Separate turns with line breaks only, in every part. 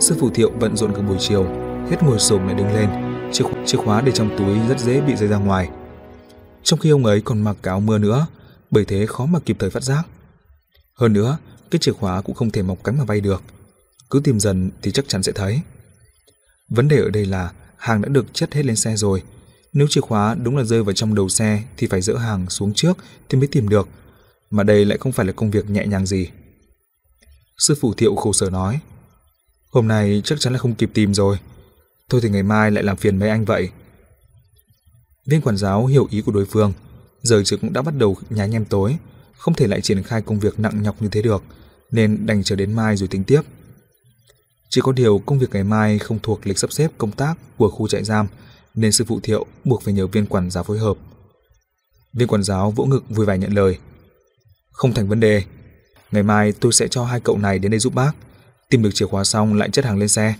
Sư phụ Thiệu bận rộn cả buổi chiều, hết ngồi xổm lại đứng lên, chiếc, chiếc khóa để trong túi rất dễ bị rơi ra ngoài. Trong khi ông ấy còn mặc áo mưa nữa, bởi thế khó mà kịp thời phát giác. Hơn nữa, cái chìa khóa cũng không thể mọc cánh mà bay được. Cứ tìm dần thì chắc chắn sẽ thấy. Vấn đề ở đây là hàng đã được chất hết lên xe rồi. Nếu chìa khóa đúng là rơi vào trong đầu xe thì phải dỡ hàng xuống trước thì mới tìm được. Mà đây lại không phải là công việc nhẹ nhàng gì. Sư phụ Thiệu khổ sở nói. Hôm nay chắc chắn là không kịp tìm rồi. Thôi thì ngày mai lại làm phiền mấy anh vậy. Viên quản giáo hiểu ý của đối phương. Giờ chứ cũng đã bắt đầu nhá nhem tối. Không thể lại triển khai công việc nặng nhọc như thế được. Nên đành chờ đến mai rồi tính tiếp. Chỉ có điều công việc ngày mai không thuộc lịch sắp xếp công tác của khu trại giam, nên sư phụ Thiệu buộc phải nhờ viên quản giáo phối hợp. Viên quản giáo vỗ ngực vui vẻ nhận lời. Không thành vấn đề. Ngày mai tôi sẽ cho hai cậu này đến đây giúp bác. Tìm được chìa khóa xong lại chất hàng lên xe.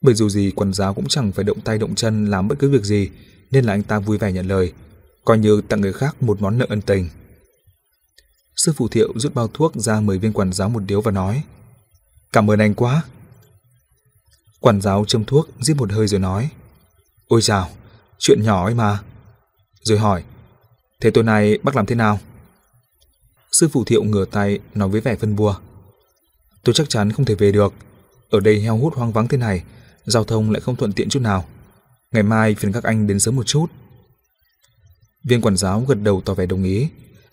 Bởi dù gì quần giáo cũng chẳng phải động tay động chân làm bất cứ việc gì nên là anh ta vui vẻ nhận lời, coi như tặng người khác một món nợ ân tình. Sư phụ Thiệu rút bao thuốc ra mời viên quản giáo một điếu và nói Cảm ơn anh quá. Quản giáo châm thuốc, giết một hơi rồi nói. Ôi chào, chuyện nhỏ ấy mà. Rồi hỏi, thế tối nay bác làm thế nào? Sư phụ thiệu ngửa tay nói với vẻ phân bua. Tôi chắc chắn không thể về được. Ở đây heo hút hoang vắng thế này, giao thông lại không thuận tiện chút nào. Ngày mai phiền các anh đến sớm một chút. Viên quản giáo gật đầu tỏ vẻ đồng ý.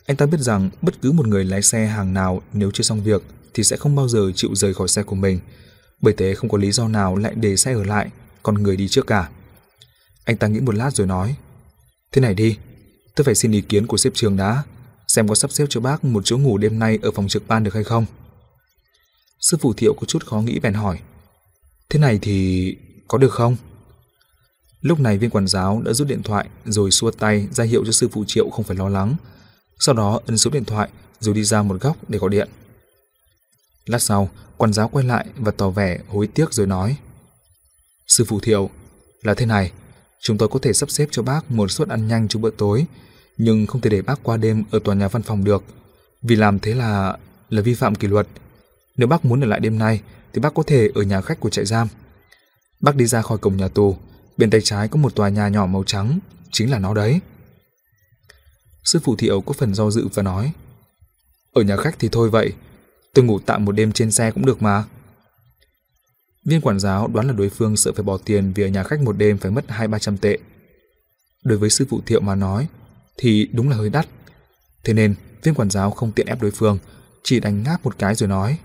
Anh ta biết rằng bất cứ một người lái xe hàng nào nếu chưa xong việc thì sẽ không bao giờ chịu rời khỏi xe của mình. Bởi thế không có lý do nào lại để xe ở lại, còn người đi trước cả. Anh ta nghĩ một lát rồi nói, Thế này đi, tôi phải xin ý kiến của sếp trường đã, xem có sắp xếp cho bác một chỗ ngủ đêm nay ở phòng trực ban được hay không. Sư phụ thiệu có chút khó nghĩ bèn hỏi, Thế này thì có được không? Lúc này viên quản giáo đã rút điện thoại rồi xua tay ra hiệu cho sư phụ triệu không phải lo lắng. Sau đó ấn số điện thoại rồi đi ra một góc để gọi điện. Lát sau, quản giáo quay lại và tỏ vẻ hối tiếc rồi nói Sư phụ thiệu, là thế này, chúng tôi có thể sắp xếp cho bác một suất ăn nhanh cho bữa tối, nhưng không thể để bác qua đêm ở tòa nhà văn phòng được, vì làm thế là là vi phạm kỷ luật. Nếu bác muốn ở lại đêm nay, thì bác có thể ở nhà khách của trại giam. Bác đi ra khỏi cổng nhà tù, bên tay trái có một tòa nhà nhỏ màu trắng, chính là nó đấy. Sư phụ thiệu có phần do dự và nói Ở nhà khách thì thôi vậy, Tôi ngủ tạm một đêm trên xe cũng được mà. Viên quản giáo đoán là đối phương sợ phải bỏ tiền vì ở nhà khách một đêm phải mất hai ba trăm tệ. Đối với sư phụ thiệu mà nói, thì đúng là hơi đắt. Thế nên, viên quản giáo không tiện ép đối phương, chỉ đánh ngáp một cái rồi nói.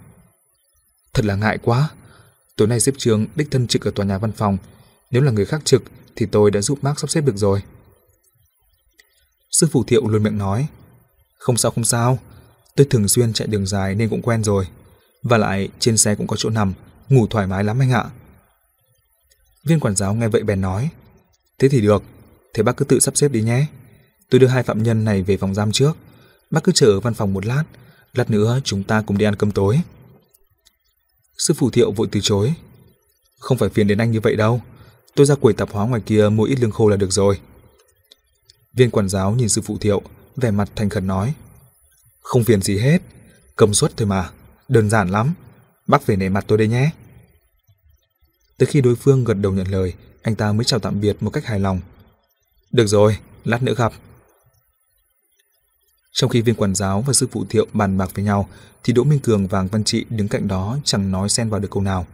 Thật là ngại quá. Tối nay xếp trường đích thân trực ở tòa nhà văn phòng. Nếu là người khác trực, thì tôi đã giúp bác sắp xếp được rồi. Sư phụ thiệu luôn miệng nói. Không sao không sao, Tôi thường xuyên chạy đường dài nên cũng quen rồi. Và lại trên xe cũng có chỗ nằm, ngủ thoải mái lắm anh ạ. Viên quản giáo nghe vậy bèn nói. Thế thì được, thế bác cứ tự sắp xếp đi nhé. Tôi đưa hai phạm nhân này về phòng giam trước. Bác cứ chờ ở văn phòng một lát, lát nữa chúng ta cùng đi ăn cơm tối. Sư phụ thiệu vội từ chối. Không phải phiền đến anh như vậy đâu. Tôi ra quầy tạp hóa ngoài kia mua ít lương khô là được rồi. Viên quản giáo nhìn sư phụ thiệu, vẻ mặt thành khẩn nói. Không phiền gì hết, cầm suất thôi mà, đơn giản lắm. Bác về nể mặt tôi đây nhé. Tới khi đối phương gật đầu nhận lời, anh ta mới chào tạm biệt một cách hài lòng. Được rồi, lát nữa gặp. Trong khi viên quản giáo và sư phụ thiệu bàn bạc với nhau, thì Đỗ Minh Cường và Văn Trị đứng cạnh đó chẳng nói xen vào được câu nào.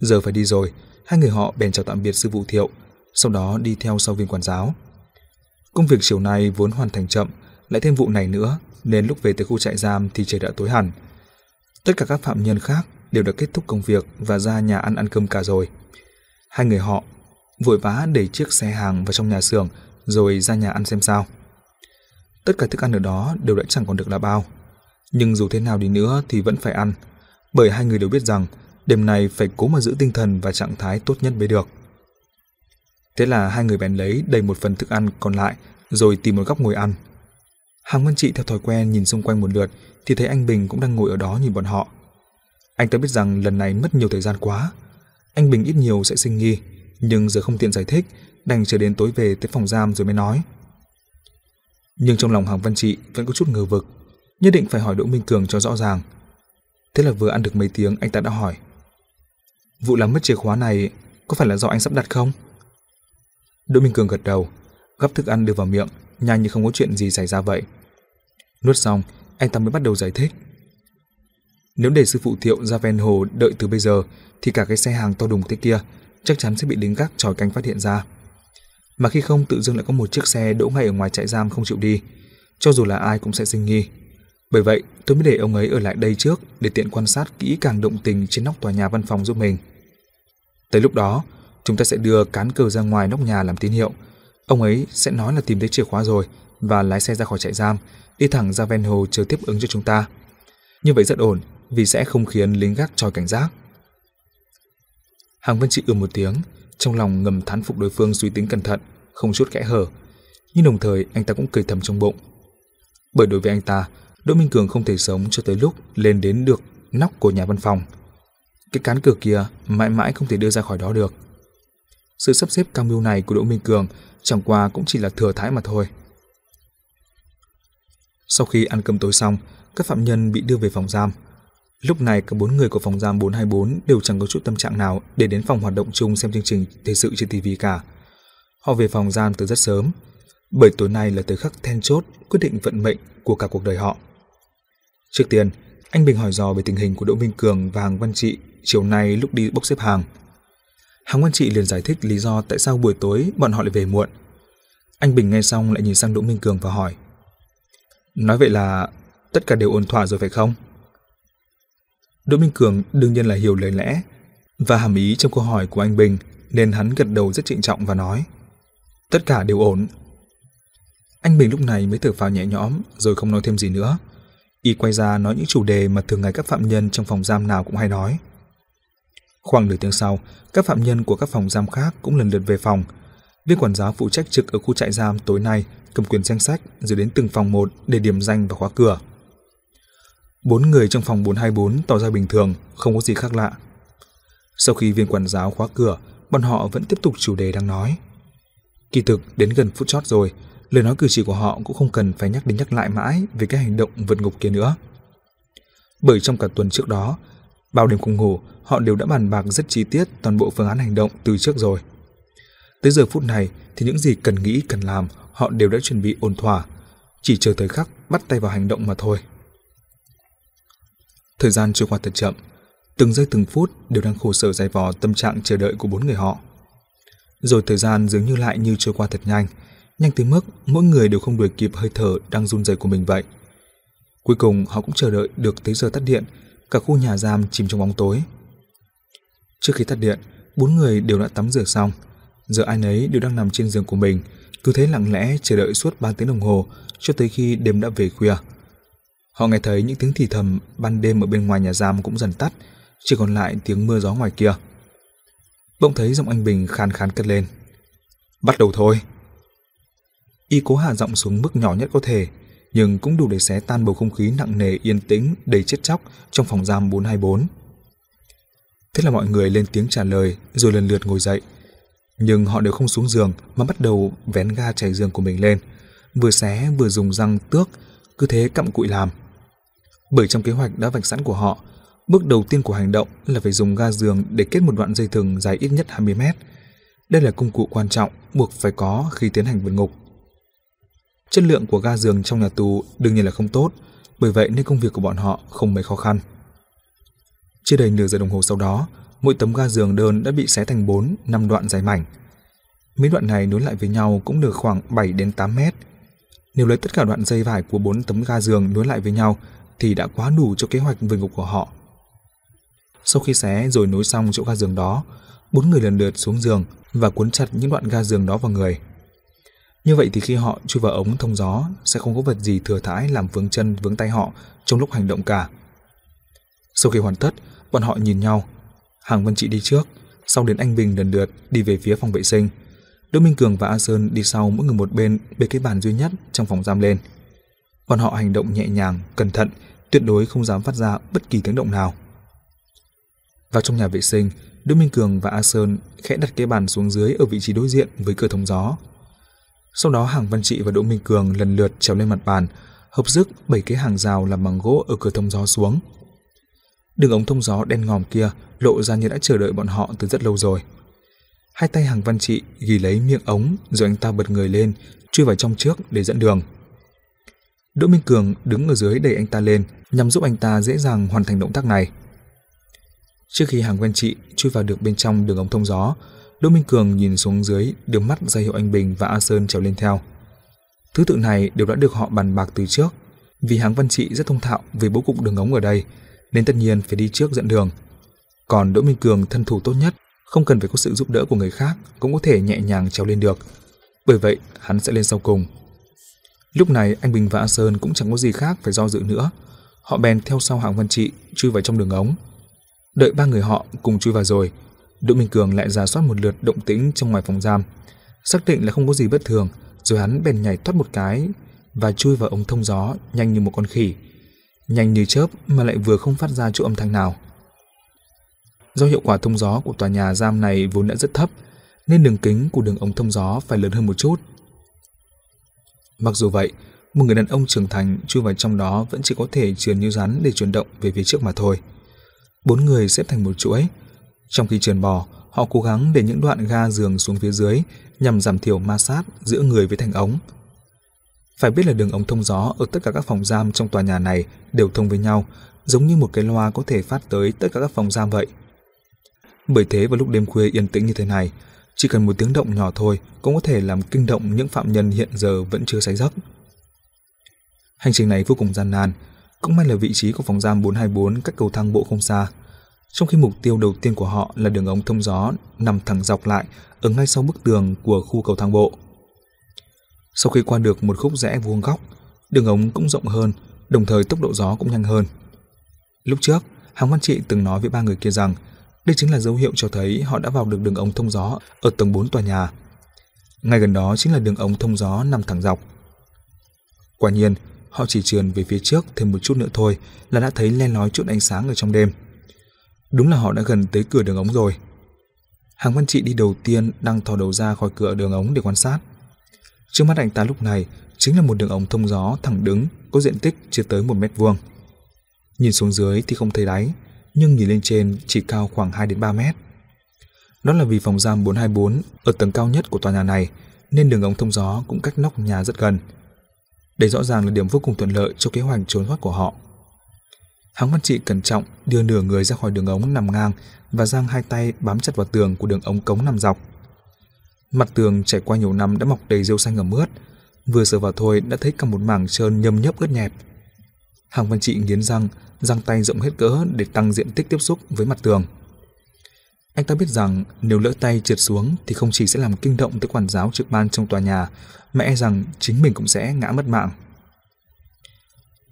Giờ phải đi rồi, hai người họ bèn chào tạm biệt sư phụ thiệu, sau đó đi theo sau viên quản giáo. Công việc chiều nay vốn hoàn thành chậm, lại thêm vụ này nữa, nên lúc về tới khu trại giam thì trời đã tối hẳn. Tất cả các phạm nhân khác đều đã kết thúc công việc và ra nhà ăn ăn cơm cả rồi. Hai người họ vội vã đẩy chiếc xe hàng vào trong nhà xưởng rồi ra nhà ăn xem sao. Tất cả thức ăn ở đó đều đã chẳng còn được là bao. Nhưng dù thế nào đi nữa thì vẫn phải ăn, bởi hai người đều biết rằng đêm nay phải cố mà giữ tinh thần và trạng thái tốt nhất mới được. Thế là hai người bèn lấy đầy một phần thức ăn còn lại rồi tìm một góc ngồi ăn. Hàng Nguyên Trị theo thói quen nhìn xung quanh một lượt thì thấy anh Bình cũng đang ngồi ở đó nhìn bọn họ. Anh ta biết rằng lần này mất nhiều thời gian quá. Anh Bình ít nhiều sẽ sinh nghi, nhưng giờ không tiện giải thích, đành chờ đến tối về tới phòng giam rồi mới nói. Nhưng trong lòng Hàng Văn Trị vẫn có chút ngờ vực, nhất định phải hỏi Đỗ Minh Cường cho rõ ràng. Thế là vừa ăn được mấy tiếng anh ta đã hỏi. Vụ làm mất chìa khóa này có phải là do anh sắp đặt không? Đỗ Minh Cường gật đầu, gắp thức ăn đưa vào miệng, nhanh như không có chuyện gì xảy ra vậy. Nuốt xong, anh ta mới bắt đầu giải thích. Nếu để sư phụ Thiệu ra ven hồ đợi từ bây giờ, thì cả cái xe hàng to đùng thế kia chắc chắn sẽ bị lính gác tròi canh phát hiện ra. Mà khi không tự dưng lại có một chiếc xe đỗ ngay ở ngoài trại giam không chịu đi, cho dù là ai cũng sẽ sinh nghi. Bởi vậy, tôi mới để ông ấy ở lại đây trước để tiện quan sát kỹ càng động tình trên nóc tòa nhà văn phòng giúp mình. Tới lúc đó, chúng ta sẽ đưa cán cờ ra ngoài nóc nhà làm tín hiệu. Ông ấy sẽ nói là tìm thấy chìa khóa rồi và lái xe ra khỏi trại giam, đi thẳng ra ven hồ chờ tiếp ứng cho chúng ta. Như vậy rất ổn, vì sẽ không khiến lính gác tròi cảnh giác. Hàng Vân Trị ưm một tiếng, trong lòng ngầm thán phục đối phương suy tính cẩn thận, không chút kẽ hở. Nhưng đồng thời anh ta cũng cười thầm trong bụng. Bởi đối với anh ta, Đỗ Minh Cường không thể sống cho tới lúc lên đến được nóc của nhà văn phòng. Cái cán cửa kia mãi mãi không thể đưa ra khỏi đó được. Sự sắp xếp cao mưu này của Đỗ Minh Cường chẳng qua cũng chỉ là thừa thái mà thôi. Sau khi ăn cơm tối xong, các phạm nhân bị đưa về phòng giam. Lúc này cả bốn người của phòng giam 424 đều chẳng có chút tâm trạng nào để đến phòng hoạt động chung xem chương trình thời sự trên TV cả. Họ về phòng giam từ rất sớm, bởi tối nay là thời khắc then chốt quyết định vận mệnh của cả cuộc đời họ. Trước tiên, anh Bình hỏi dò về tình hình của Đỗ Minh Cường và Hàng Văn Trị chiều nay lúc đi bốc xếp hàng. Hàng Văn Trị liền giải thích lý do tại sao buổi tối bọn họ lại về muộn. Anh Bình nghe xong lại nhìn sang Đỗ Minh Cường và hỏi. Nói vậy là tất cả đều ổn thỏa rồi phải không? Đỗ Minh Cường đương nhiên là hiểu lời lẽ và hàm ý trong câu hỏi của anh Bình nên hắn gật đầu rất trịnh trọng và nói Tất cả đều ổn. Anh Bình lúc này mới thở phào nhẹ nhõm rồi không nói thêm gì nữa. Y quay ra nói những chủ đề mà thường ngày các phạm nhân trong phòng giam nào cũng hay nói. Khoảng nửa tiếng sau, các phạm nhân của các phòng giam khác cũng lần lượt về phòng. Viên quản giáo phụ trách trực ở khu trại giam tối nay cầm quyền danh sách rồi đến từng phòng một để điểm danh và khóa cửa. Bốn người trong phòng 424 tỏ ra bình thường, không có gì khác lạ. Sau khi viên quản giáo khóa cửa, bọn họ vẫn tiếp tục chủ đề đang nói. Kỳ thực, đến gần phút chót rồi, lời nói cử chỉ của họ cũng không cần phải nhắc đến nhắc lại mãi về cái hành động vượt ngục kia nữa. Bởi trong cả tuần trước đó, bao đêm không ngủ, họ đều đã bàn bạc rất chi tiết toàn bộ phương án hành động từ trước rồi. Tới giờ phút này thì những gì cần nghĩ cần làm họ đều đã chuẩn bị ổn thỏa, chỉ chờ thời khắc bắt tay vào hành động mà thôi. Thời gian trôi qua thật chậm, từng giây từng phút đều đang khổ sở dày vò tâm trạng chờ đợi của bốn người họ. Rồi thời gian dường như lại như trôi qua thật nhanh, nhanh tới mức mỗi người đều không đuổi kịp hơi thở đang run rẩy của mình vậy. Cuối cùng họ cũng chờ đợi được tới giờ tắt điện, cả khu nhà giam chìm trong bóng tối. Trước khi tắt điện, bốn người đều đã tắm rửa xong, giờ ai nấy đều đang nằm trên giường của mình, cứ thế lặng lẽ chờ đợi suốt 3 tiếng đồng hồ cho tới khi đêm đã về khuya. Họ nghe thấy những tiếng thì thầm ban đêm ở bên ngoài nhà giam cũng dần tắt, chỉ còn lại tiếng mưa gió ngoài kia. Bỗng thấy giọng anh Bình khan khàn cất lên. Bắt đầu thôi. Y cố hạ giọng xuống mức nhỏ nhất có thể, nhưng cũng đủ để xé tan bầu không khí nặng nề yên tĩnh đầy chết chóc trong phòng giam 424. Thế là mọi người lên tiếng trả lời rồi lần lượt ngồi dậy. Nhưng họ đều không xuống giường mà bắt đầu vén ga chảy giường của mình lên, vừa xé vừa dùng răng tước, cứ thế cặm cụi làm. Bởi trong kế hoạch đã vạch sẵn của họ, bước đầu tiên của hành động là phải dùng ga giường để kết một đoạn dây thừng dài ít nhất 20 mét. Đây là công cụ quan trọng buộc phải có khi tiến hành vượt ngục. Chất lượng của ga giường trong nhà tù đương nhiên là không tốt, bởi vậy nên công việc của bọn họ không mấy khó khăn. Chưa đầy nửa giờ đồng hồ sau đó, mỗi tấm ga giường đơn đã bị xé thành 4, 5 đoạn dài mảnh. Mấy đoạn này nối lại với nhau cũng được khoảng 7 đến 8 mét. Nếu lấy tất cả đoạn dây vải của 4 tấm ga giường nối lại với nhau thì đã quá đủ cho kế hoạch vượt ngục của họ. Sau khi xé rồi nối xong chỗ ga giường đó, bốn người lần lượt xuống giường và cuốn chặt những đoạn ga giường đó vào người. Như vậy thì khi họ chui vào ống thông gió sẽ không có vật gì thừa thãi làm vướng chân vướng tay họ trong lúc hành động cả. Sau khi hoàn tất, bọn họ nhìn nhau. Hàng Vân Trị đi trước, sau đến anh Bình lần lượt đi về phía phòng vệ sinh. Đỗ Minh Cường và A Sơn đi sau mỗi người một bên bê cái bàn duy nhất trong phòng giam lên. Bọn họ hành động nhẹ nhàng, cẩn thận, tuyệt đối không dám phát ra bất kỳ tiếng động nào. Vào trong nhà vệ sinh, Đỗ Minh Cường và A Sơn khẽ đặt cái bàn xuống dưới ở vị trí đối diện với cửa thông gió. Sau đó Hàng Văn Trị và Đỗ Minh Cường lần lượt trèo lên mặt bàn, hợp sức bảy cái hàng rào làm bằng gỗ ở cửa thông gió xuống. Đường ống thông gió đen ngòm kia lộ ra như đã chờ đợi bọn họ từ rất lâu rồi. Hai tay hàng văn trị ghi lấy miệng ống rồi anh ta bật người lên, chui vào trong trước để dẫn đường. Đỗ Minh Cường đứng ở dưới đẩy anh ta lên nhằm giúp anh ta dễ dàng hoàn thành động tác này. Trước khi hàng văn chị chui vào được bên trong đường ống thông gió, Đỗ Minh Cường nhìn xuống dưới, đưa mắt ra hiệu anh Bình và A Sơn trèo lên theo. Thứ tự này đều đã được họ bàn bạc từ trước, vì hàng văn trị rất thông thạo về bố cục đường ống ở đây, nên tất nhiên phải đi trước dẫn đường. Còn Đỗ Minh Cường thân thủ tốt nhất, không cần phải có sự giúp đỡ của người khác cũng có thể nhẹ nhàng trèo lên được. Bởi vậy, hắn sẽ lên sau cùng. Lúc này anh Bình và A Sơn cũng chẳng có gì khác phải do dự nữa. Họ bèn theo sau Hoàng văn trị chui vào trong đường ống. Đợi ba người họ cùng chui vào rồi, Đỗ Minh Cường lại giả soát một lượt động tĩnh trong ngoài phòng giam, xác định là không có gì bất thường, rồi hắn bèn nhảy thoát một cái và chui vào ống thông gió nhanh như một con khỉ, nhanh như chớp mà lại vừa không phát ra chút âm thanh nào. Do hiệu quả thông gió của tòa nhà giam này vốn đã rất thấp, nên đường kính của đường ống thông gió phải lớn hơn một chút. Mặc dù vậy, một người đàn ông trưởng thành chui vào trong đó vẫn chỉ có thể trườn như rắn để chuyển động về phía trước mà thôi. Bốn người xếp thành một chuỗi. Trong khi trườn bò, họ cố gắng để những đoạn ga giường xuống phía dưới nhằm giảm thiểu ma sát giữa người với thành ống. Phải biết là đường ống thông gió ở tất cả các phòng giam trong tòa nhà này đều thông với nhau, giống như một cái loa có thể phát tới tất cả các phòng giam vậy. Bởi thế vào lúc đêm khuya yên tĩnh như thế này, chỉ cần một tiếng động nhỏ thôi cũng có thể làm kinh động những phạm nhân hiện giờ vẫn chưa say giấc. Hành trình này vô cùng gian nan, cũng may là vị trí của phòng giam 424 cách cầu thang bộ không xa. Trong khi mục tiêu đầu tiên của họ là đường ống thông gió nằm thẳng dọc lại ở ngay sau bức tường của khu cầu thang bộ. Sau khi qua được một khúc rẽ vuông góc, đường ống cũng rộng hơn, đồng thời tốc độ gió cũng nhanh hơn. Lúc trước, Hàng Văn Trị từng nói với ba người kia rằng đây chính là dấu hiệu cho thấy họ đã vào được đường ống thông gió ở tầng 4 tòa nhà. Ngay gần đó chính là đường ống thông gió nằm thẳng dọc. Quả nhiên, họ chỉ trườn về phía trước thêm một chút nữa thôi là đã thấy len lói chút ánh sáng ở trong đêm. Đúng là họ đã gần tới cửa đường ống rồi. Hàng Văn Trị đi đầu tiên đang thò đầu ra khỏi cửa đường ống để quan sát. Trước mắt anh ta lúc này chính là một đường ống thông gió thẳng đứng có diện tích chưa tới một mét vuông. Nhìn xuống dưới thì không thấy đáy, nhưng nhìn lên trên chỉ cao khoảng 2 đến 3 mét. Đó là vì phòng giam 424 ở tầng cao nhất của tòa nhà này nên đường ống thông gió cũng cách nóc nhà rất gần. Đây rõ ràng là điểm vô cùng thuận lợi cho kế hoạch trốn thoát của họ. Háng văn trị cẩn trọng đưa nửa người ra khỏi đường ống nằm ngang và giang hai tay bám chặt vào tường của đường ống cống nằm dọc. Mặt tường trải qua nhiều năm đã mọc đầy rêu xanh ẩm ướt, vừa sờ vào thôi đã thấy cả một mảng trơn nhâm nhấp ướt nhẹp. Hàng văn trị nghiến răng, răng tay rộng hết cỡ để tăng diện tích tiếp xúc với mặt tường. Anh ta biết rằng nếu lỡ tay trượt xuống thì không chỉ sẽ làm kinh động tới quản giáo trực ban trong tòa nhà, mà e rằng chính mình cũng sẽ ngã mất mạng.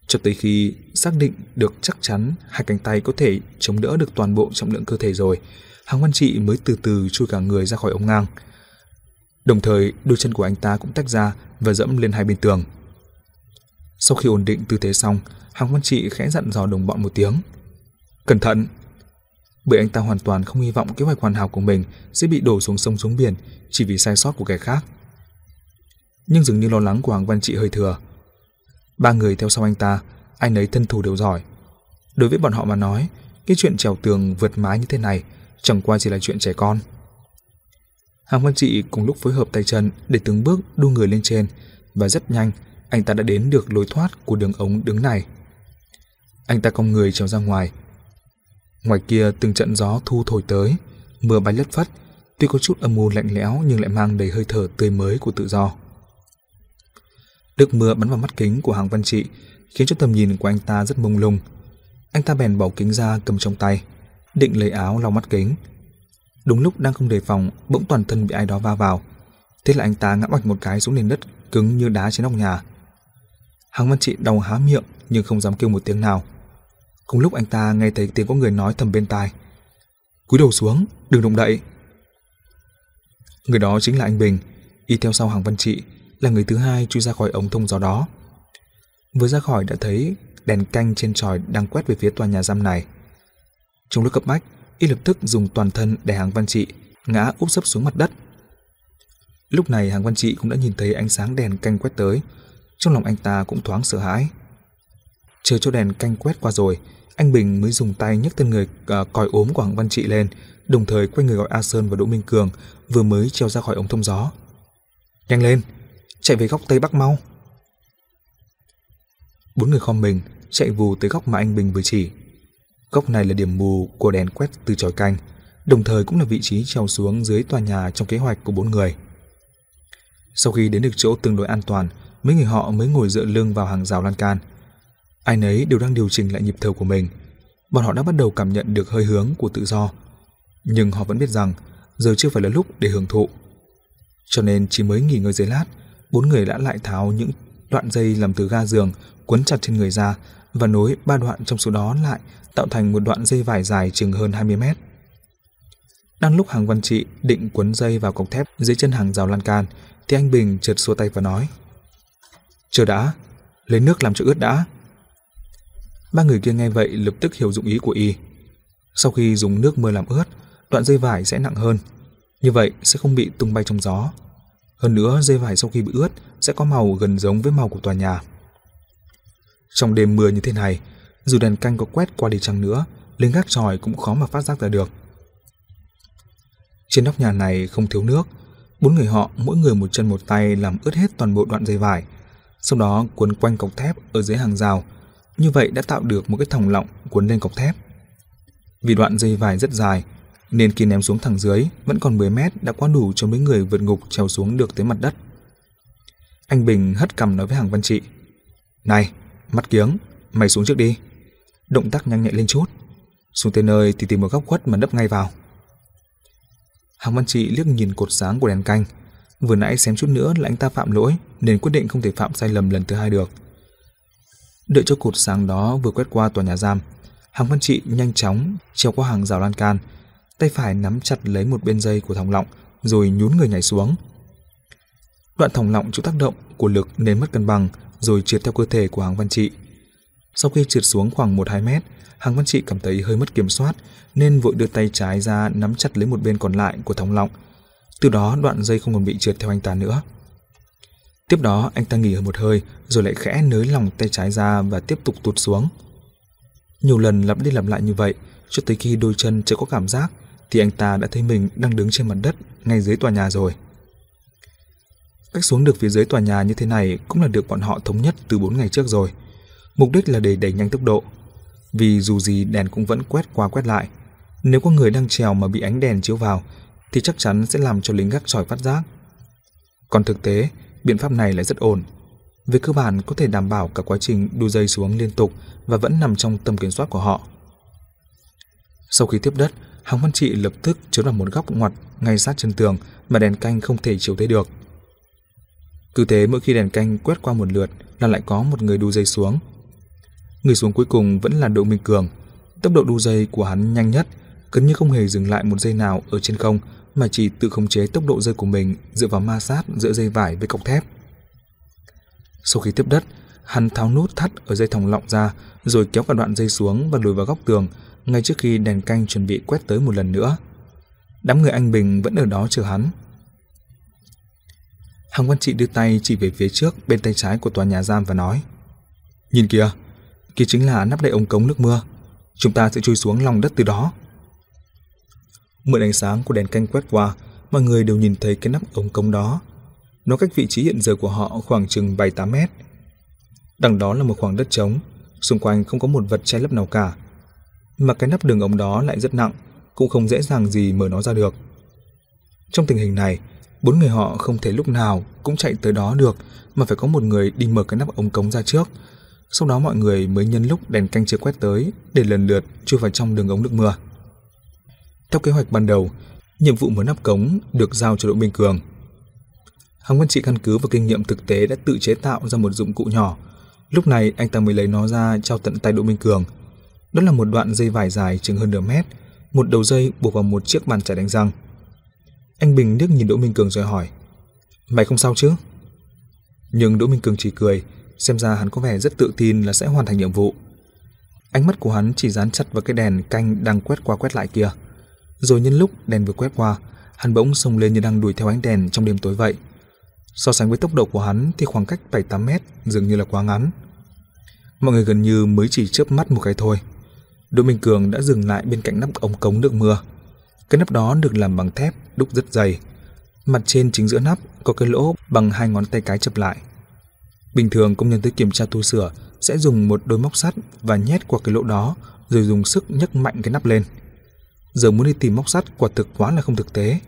Cho tới khi xác định được chắc chắn hai cánh tay có thể chống đỡ được toàn bộ trọng lượng cơ thể rồi, Hàng Văn Trị mới từ từ chui cả người ra khỏi ống ngang. Đồng thời, đôi chân của anh ta cũng tách ra và dẫm lên hai bên tường. Sau khi ổn định tư thế xong, Hàng Văn Trị khẽ dặn dò đồng bọn một tiếng. Cẩn thận! Bởi anh ta hoàn toàn không hy vọng kế hoạch hoàn hảo của mình sẽ bị đổ xuống sông xuống biển chỉ vì sai sót của kẻ khác. Nhưng dường như lo lắng của Hàng Văn Trị hơi thừa. Ba người theo sau anh ta, anh ấy thân thủ đều giỏi. Đối với bọn họ mà nói, cái chuyện trèo tường vượt mái như thế này chẳng qua chỉ là chuyện trẻ con. Hàng Văn Trị cùng lúc phối hợp tay chân để từng bước đu người lên trên và rất nhanh anh ta đã đến được lối thoát của đường ống đứng này. Anh ta cong người trèo ra ngoài. Ngoài kia từng trận gió thu thổi tới, mưa bay lất phất, tuy có chút âm u lạnh lẽo nhưng lại mang đầy hơi thở tươi mới của tự do. Nước mưa bắn vào mắt kính của Hàng Văn Trị khiến cho tầm nhìn của anh ta rất mông lung. Anh ta bèn bỏ kính ra cầm trong tay, định lấy áo lau mắt kính. Đúng lúc đang không đề phòng, bỗng toàn thân bị ai đó va vào. Thế là anh ta ngã bạch một cái xuống nền đất cứng như đá trên nóc nhà. Hàng Văn Trị đau há miệng nhưng không dám kêu một tiếng nào. Cùng lúc anh ta nghe thấy tiếng có người nói thầm bên tai. Cúi đầu xuống, đừng động đậy. Người đó chính là anh Bình, y theo sau Hàng Văn Trị, là người thứ hai chui ra khỏi ống thông gió đó. Vừa ra khỏi đã thấy đèn canh trên tròi đang quét về phía tòa nhà giam này. Trong lúc cấp bách, y lập tức dùng toàn thân để Hàng Văn Trị ngã úp sấp xuống mặt đất. Lúc này Hàng Văn Trị cũng đã nhìn thấy ánh sáng đèn canh quét tới, trong lòng anh ta cũng thoáng sợ hãi. Chờ cho đèn canh quét qua rồi, anh Bình mới dùng tay nhấc tên người uh, còi ốm của Hoàng Văn Trị lên, đồng thời quay người gọi A Sơn và Đỗ Minh Cường vừa mới treo ra khỏi ống thông gió. Nhanh lên, chạy về góc Tây Bắc mau. Bốn người khom mình, chạy vù tới góc mà anh Bình vừa chỉ. Góc này là điểm mù của đèn quét từ tròi canh, đồng thời cũng là vị trí treo xuống dưới tòa nhà trong kế hoạch của bốn người. Sau khi đến được chỗ tương đối an toàn, mấy người họ mới ngồi dựa lưng vào hàng rào lan can. Ai nấy đều đang điều chỉnh lại nhịp thở của mình. Bọn họ đã bắt đầu cảm nhận được hơi hướng của tự do. Nhưng họ vẫn biết rằng giờ chưa phải là lúc để hưởng thụ. Cho nên chỉ mới nghỉ ngơi giấy lát, bốn người đã lại tháo những đoạn dây làm từ ga giường quấn chặt trên người ra và nối ba đoạn trong số đó lại tạo thành một đoạn dây vải dài chừng hơn 20 mét. Đang lúc hàng văn trị định quấn dây vào cọc thép dưới chân hàng rào lan can thì anh Bình chợt xua tay và nói Chờ đã, lấy nước làm cho ướt đã. Ba người kia nghe vậy lập tức hiểu dụng ý của y. Sau khi dùng nước mưa làm ướt, đoạn dây vải sẽ nặng hơn. Như vậy sẽ không bị tung bay trong gió. Hơn nữa, dây vải sau khi bị ướt sẽ có màu gần giống với màu của tòa nhà. Trong đêm mưa như thế này, dù đèn canh có quét qua đi chăng nữa, lên gác tròi cũng khó mà phát giác ra được. Trên nóc nhà này không thiếu nước, bốn người họ mỗi người một chân một tay làm ướt hết toàn bộ đoạn dây vải, sau đó cuốn quanh cọc thép ở dưới hàng rào. Như vậy đã tạo được một cái thòng lọng cuốn lên cọc thép. Vì đoạn dây vải rất dài, nên khi ném xuống thẳng dưới vẫn còn 10 mét đã quá đủ cho mấy người vượt ngục trèo xuống được tới mặt đất. Anh Bình hất cằm nói với hàng văn trị. Này, mắt kiếng, mày xuống trước đi. Động tác nhanh nhạy lên chút. Xuống tới nơi thì tìm một góc khuất mà nấp ngay vào. Hàng văn trị liếc nhìn cột sáng của đèn canh. Vừa nãy xém chút nữa là anh ta phạm lỗi nên quyết định không thể phạm sai lầm lần thứ hai được. Đợi cho cột sáng đó vừa quét qua tòa nhà giam, Hàng văn trị nhanh chóng treo qua hàng rào lan can, tay phải nắm chặt lấy một bên dây của thòng lọng rồi nhún người nhảy xuống. Đoạn thòng lọng chịu tác động của lực nên mất cân bằng rồi trượt theo cơ thể của Hàng Văn Trị. Sau khi trượt xuống khoảng 1-2 mét, Hàng Văn Trị cảm thấy hơi mất kiểm soát nên vội đưa tay trái ra nắm chặt lấy một bên còn lại của thòng lọng. Từ đó đoạn dây không còn bị trượt theo anh ta nữa. Tiếp đó, anh ta nghỉ ở một hơi, rồi lại khẽ nới lòng tay trái ra và tiếp tục tụt xuống. Nhiều lần lặp đi lặp lại như vậy, cho tới khi đôi chân chưa có cảm giác, thì anh ta đã thấy mình đang đứng trên mặt đất, ngay dưới tòa nhà rồi. Cách xuống được phía dưới tòa nhà như thế này cũng là được bọn họ thống nhất từ 4 ngày trước rồi. Mục đích là để đẩy nhanh tốc độ. Vì dù gì đèn cũng vẫn quét qua quét lại. Nếu có người đang trèo mà bị ánh đèn chiếu vào thì chắc chắn sẽ làm cho lính gác tròi phát giác. Còn thực tế, biện pháp này lại rất ổn. Về cơ bản có thể đảm bảo cả quá trình đu dây xuống liên tục và vẫn nằm trong tầm kiểm soát của họ. Sau khi tiếp đất, Hằng Văn Trị lập tức trốn vào một góc ngoặt ngay sát chân tường mà đèn canh không thể chiếu thấy được. Cứ thế mỗi khi đèn canh quét qua một lượt là lại có một người đu dây xuống. Người xuống cuối cùng vẫn là Đỗ Minh Cường. Tốc độ đu dây của hắn nhanh nhất, gần như không hề dừng lại một giây nào ở trên không mà chỉ tự khống chế tốc độ rơi của mình dựa vào ma sát giữa dây vải với cọc thép. Sau khi tiếp đất, hắn tháo nút thắt ở dây thòng lọng ra rồi kéo cả đoạn dây xuống và lùi vào góc tường ngay trước khi đèn canh chuẩn bị quét tới một lần nữa. Đám người anh Bình vẫn ở đó chờ hắn. Hàng Văn Trị đưa tay chỉ về phía trước bên tay trái của tòa nhà giam và nói Nhìn kìa, kia chính là nắp đậy ống cống nước mưa. Chúng ta sẽ chui xuống lòng đất từ đó. Mượn ánh sáng của đèn canh quét qua, mọi người đều nhìn thấy cái nắp ống cống đó. Nó cách vị trí hiện giờ của họ khoảng chừng 7-8 mét. Đằng đó là một khoảng đất trống, xung quanh không có một vật che lấp nào cả. Mà cái nắp đường ống đó lại rất nặng, cũng không dễ dàng gì mở nó ra được. Trong tình hình này, Bốn người họ không thể lúc nào cũng chạy tới đó được mà phải có một người đi mở cái nắp ống cống ra trước. Sau đó mọi người mới nhân lúc đèn canh chưa quét tới để lần lượt chui vào trong đường ống nước mưa. Theo kế hoạch ban đầu, nhiệm vụ mở nắp cống được giao cho Đỗ Minh Cường. Hằng Văn Trị căn cứ vào kinh nghiệm thực tế đã tự chế tạo ra một dụng cụ nhỏ. Lúc này anh ta mới lấy nó ra trao tận tay Đỗ Minh Cường. Đó là một đoạn dây vải dài chừng hơn nửa mét, một đầu dây buộc vào một chiếc bàn chải đánh răng. Anh Bình liếc nhìn Đỗ Minh Cường rồi hỏi Mày không sao chứ? Nhưng Đỗ Minh Cường chỉ cười Xem ra hắn có vẻ rất tự tin là sẽ hoàn thành nhiệm vụ Ánh mắt của hắn chỉ dán chặt vào cái đèn canh đang quét qua quét lại kia rồi nhân lúc đèn vừa quét qua Hắn bỗng xông lên như đang đuổi theo ánh đèn trong đêm tối vậy So sánh với tốc độ của hắn thì khoảng cách 7-8 mét dường như là quá ngắn Mọi người gần như mới chỉ chớp mắt một cái thôi Đỗ Minh Cường đã dừng lại bên cạnh nắp ống cống nước mưa. Cái nắp đó được làm bằng thép, đúc rất dày. Mặt trên chính giữa nắp có cái lỗ bằng hai ngón tay cái chập lại. Bình thường công nhân tới kiểm tra tu sửa sẽ dùng một đôi móc sắt và nhét qua cái lỗ đó rồi dùng sức nhấc mạnh cái nắp lên. Giờ muốn đi tìm móc sắt quả thực quá là không thực tế.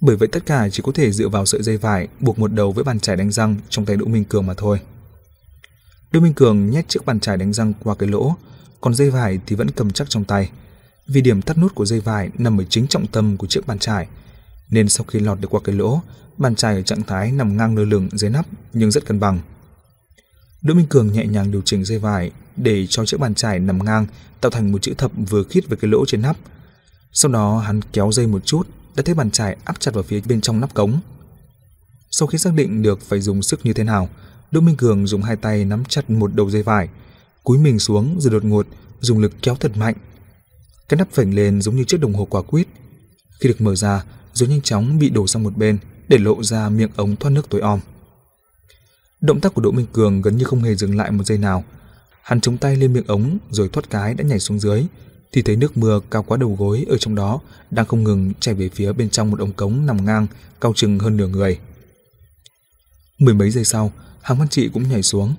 Bởi vậy tất cả chỉ có thể dựa vào sợi dây vải buộc một đầu với bàn chải đánh răng trong tay Đỗ Minh Cường mà thôi. Đỗ Minh Cường nhét chiếc bàn chải đánh răng qua cái lỗ, còn dây vải thì vẫn cầm chắc trong tay. Vì điểm thắt nút của dây vải nằm ở chính trọng tâm của chiếc bàn chải, nên sau khi lọt được qua cái lỗ, bàn chải ở trạng thái nằm ngang lơ lửng dưới nắp nhưng rất cân bằng. Đỗ Minh Cường nhẹ nhàng điều chỉnh dây vải để cho chiếc bàn chải nằm ngang tạo thành một chữ thập vừa khít với cái lỗ trên nắp. Sau đó hắn kéo dây một chút đã thấy bàn chải áp chặt vào phía bên trong nắp cống. Sau khi xác định được phải dùng sức như thế nào, Đỗ Minh Cường dùng hai tay nắm chặt một đầu dây vải, cúi mình xuống rồi đột ngột dùng lực kéo thật mạnh. Cái nắp phành lên giống như chiếc đồng hồ quả quýt. Khi được mở ra, rồi nhanh chóng bị đổ sang một bên để lộ ra miệng ống thoát nước tối om. Động tác của Đỗ Minh Cường gần như không hề dừng lại một giây nào. Hắn chống tay lên miệng ống rồi thoát cái đã nhảy xuống dưới, thì thấy nước mưa cao quá đầu gối ở trong đó đang không ngừng chảy về phía bên trong một ống cống nằm ngang, cao chừng hơn nửa người. Mười mấy giây sau, Hàng Văn Trị cũng nhảy xuống.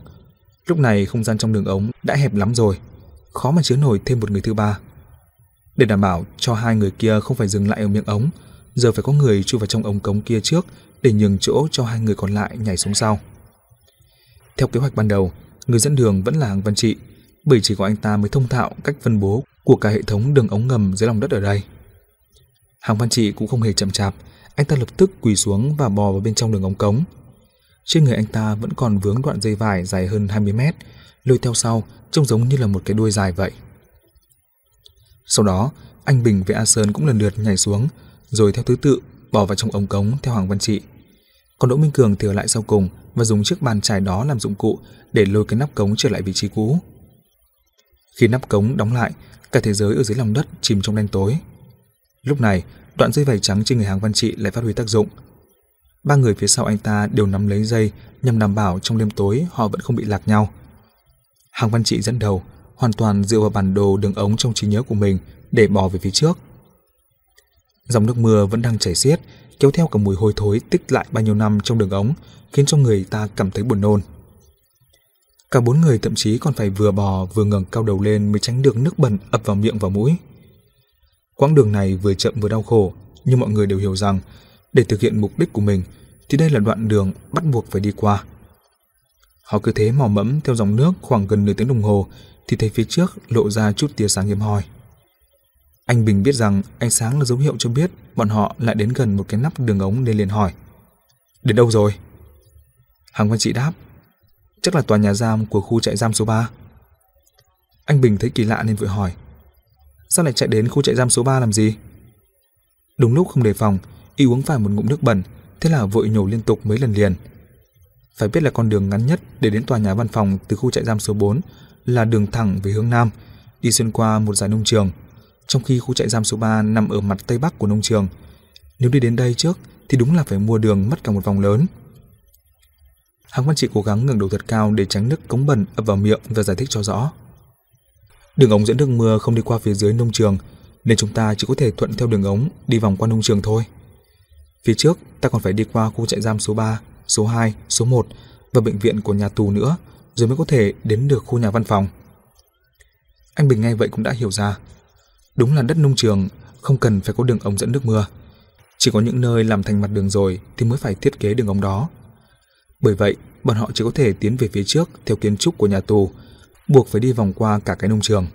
Lúc này không gian trong đường ống đã hẹp lắm rồi, khó mà chứa nổi thêm một người thứ ba. Để đảm bảo cho hai người kia không phải dừng lại ở miệng ống, giờ phải có người chui vào trong ống cống kia trước để nhường chỗ cho hai người còn lại nhảy xuống sau. Theo kế hoạch ban đầu, người dẫn đường vẫn là Hàng Văn Trị, bởi chỉ có anh ta mới thông thạo cách phân bố của cả hệ thống đường ống ngầm dưới lòng đất ở đây. Hàng Văn Trị cũng không hề chậm chạp, anh ta lập tức quỳ xuống và bò vào bên trong đường ống cống. Trên người anh ta vẫn còn vướng đoạn dây vải dài hơn 20 mét, lôi theo sau trông giống như là một cái đuôi dài vậy. Sau đó, anh Bình với A Sơn cũng lần lượt nhảy xuống, rồi theo thứ tự bò vào trong ống cống theo Hoàng Văn Trị. Còn Đỗ Minh Cường thì ở lại sau cùng và dùng chiếc bàn chải đó làm dụng cụ để lôi cái nắp cống trở lại vị trí cũ. Khi nắp cống đóng lại, cả thế giới ở dưới lòng đất chìm trong đen tối. Lúc này, đoạn dây vải trắng trên người hàng văn trị lại phát huy tác dụng. Ba người phía sau anh ta đều nắm lấy dây nhằm đảm bảo trong đêm tối họ vẫn không bị lạc nhau. Hàng văn trị dẫn đầu, hoàn toàn dựa vào bản đồ đường ống trong trí nhớ của mình để bò về phía trước. Dòng nước mưa vẫn đang chảy xiết, kéo theo cả mùi hôi thối tích lại bao nhiêu năm trong đường ống, khiến cho người ta cảm thấy buồn nôn. Cả bốn người thậm chí còn phải vừa bò vừa ngẩng cao đầu lên mới tránh được nước bẩn ập vào miệng và mũi. Quãng đường này vừa chậm vừa đau khổ, nhưng mọi người đều hiểu rằng để thực hiện mục đích của mình thì đây là đoạn đường bắt buộc phải đi qua. Họ cứ thế mò mẫm theo dòng nước khoảng gần nửa tiếng đồng hồ thì thấy phía trước lộ ra chút tia sáng hiếm hoi. Anh Bình biết rằng ánh sáng là dấu hiệu cho biết bọn họ lại đến gần một cái nắp đường ống nên liền hỏi. Đến đâu rồi? Hàng Văn Trị đáp. Chắc là tòa nhà giam của khu trại giam số 3. Anh Bình thấy kỳ lạ nên vội hỏi. Sao lại chạy đến khu trại giam số 3 làm gì? Đúng lúc không đề phòng, y uống phải một ngụm nước bẩn, thế là vội nhổ liên tục mấy lần liền. Phải biết là con đường ngắn nhất để đến tòa nhà văn phòng từ khu trại giam số 4 là đường thẳng về hướng Nam, đi xuyên qua một dải nông trường, trong khi khu trại giam số 3 nằm ở mặt tây bắc của nông trường. Nếu đi đến đây trước thì đúng là phải mua đường mất cả một vòng lớn. Hàng Văn chị cố gắng ngẩng đầu thật cao để tránh nước cống bẩn ập vào miệng và giải thích cho rõ. Đường ống dẫn nước mưa không đi qua phía dưới nông trường, nên chúng ta chỉ có thể thuận theo đường ống đi vòng qua nông trường thôi. Phía trước, ta còn phải đi qua khu trại giam số 3, số 2, số 1 và bệnh viện của nhà tù nữa, rồi mới có thể đến được khu nhà văn phòng. Anh Bình nghe vậy cũng đã hiểu ra. Đúng là đất nông trường không cần phải có đường ống dẫn nước mưa. Chỉ có những nơi làm thành mặt đường rồi thì mới phải thiết kế đường ống đó. Bởi vậy, bọn họ chỉ có thể tiến về phía trước theo kiến trúc của nhà tù, buộc phải đi vòng qua cả cái nông trường.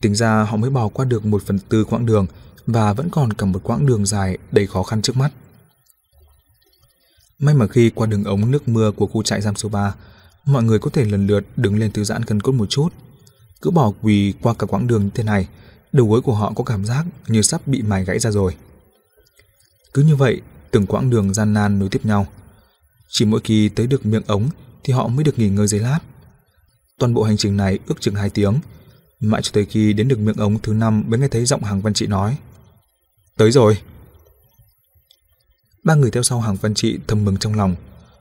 Tính ra họ mới bò qua được một phần tư quãng đường và vẫn còn cả một quãng đường dài đầy khó khăn trước mắt. May mà khi qua đường ống nước mưa của khu trại giam số 3, mọi người có thể lần lượt đứng lên thư giãn cân cốt một chút. Cứ bỏ quỳ qua cả quãng đường như thế này, đầu gối của họ có cảm giác như sắp bị mài gãy ra rồi. Cứ như vậy, từng quãng đường gian nan nối tiếp nhau. Chỉ mỗi khi tới được miệng ống thì họ mới được nghỉ ngơi giây lát. Toàn bộ hành trình này ước chừng 2 tiếng, mãi cho tới khi đến được miệng ống thứ năm mới nghe thấy giọng hàng văn trị nói. Tới rồi. Ba người theo sau hàng văn trị thầm mừng trong lòng.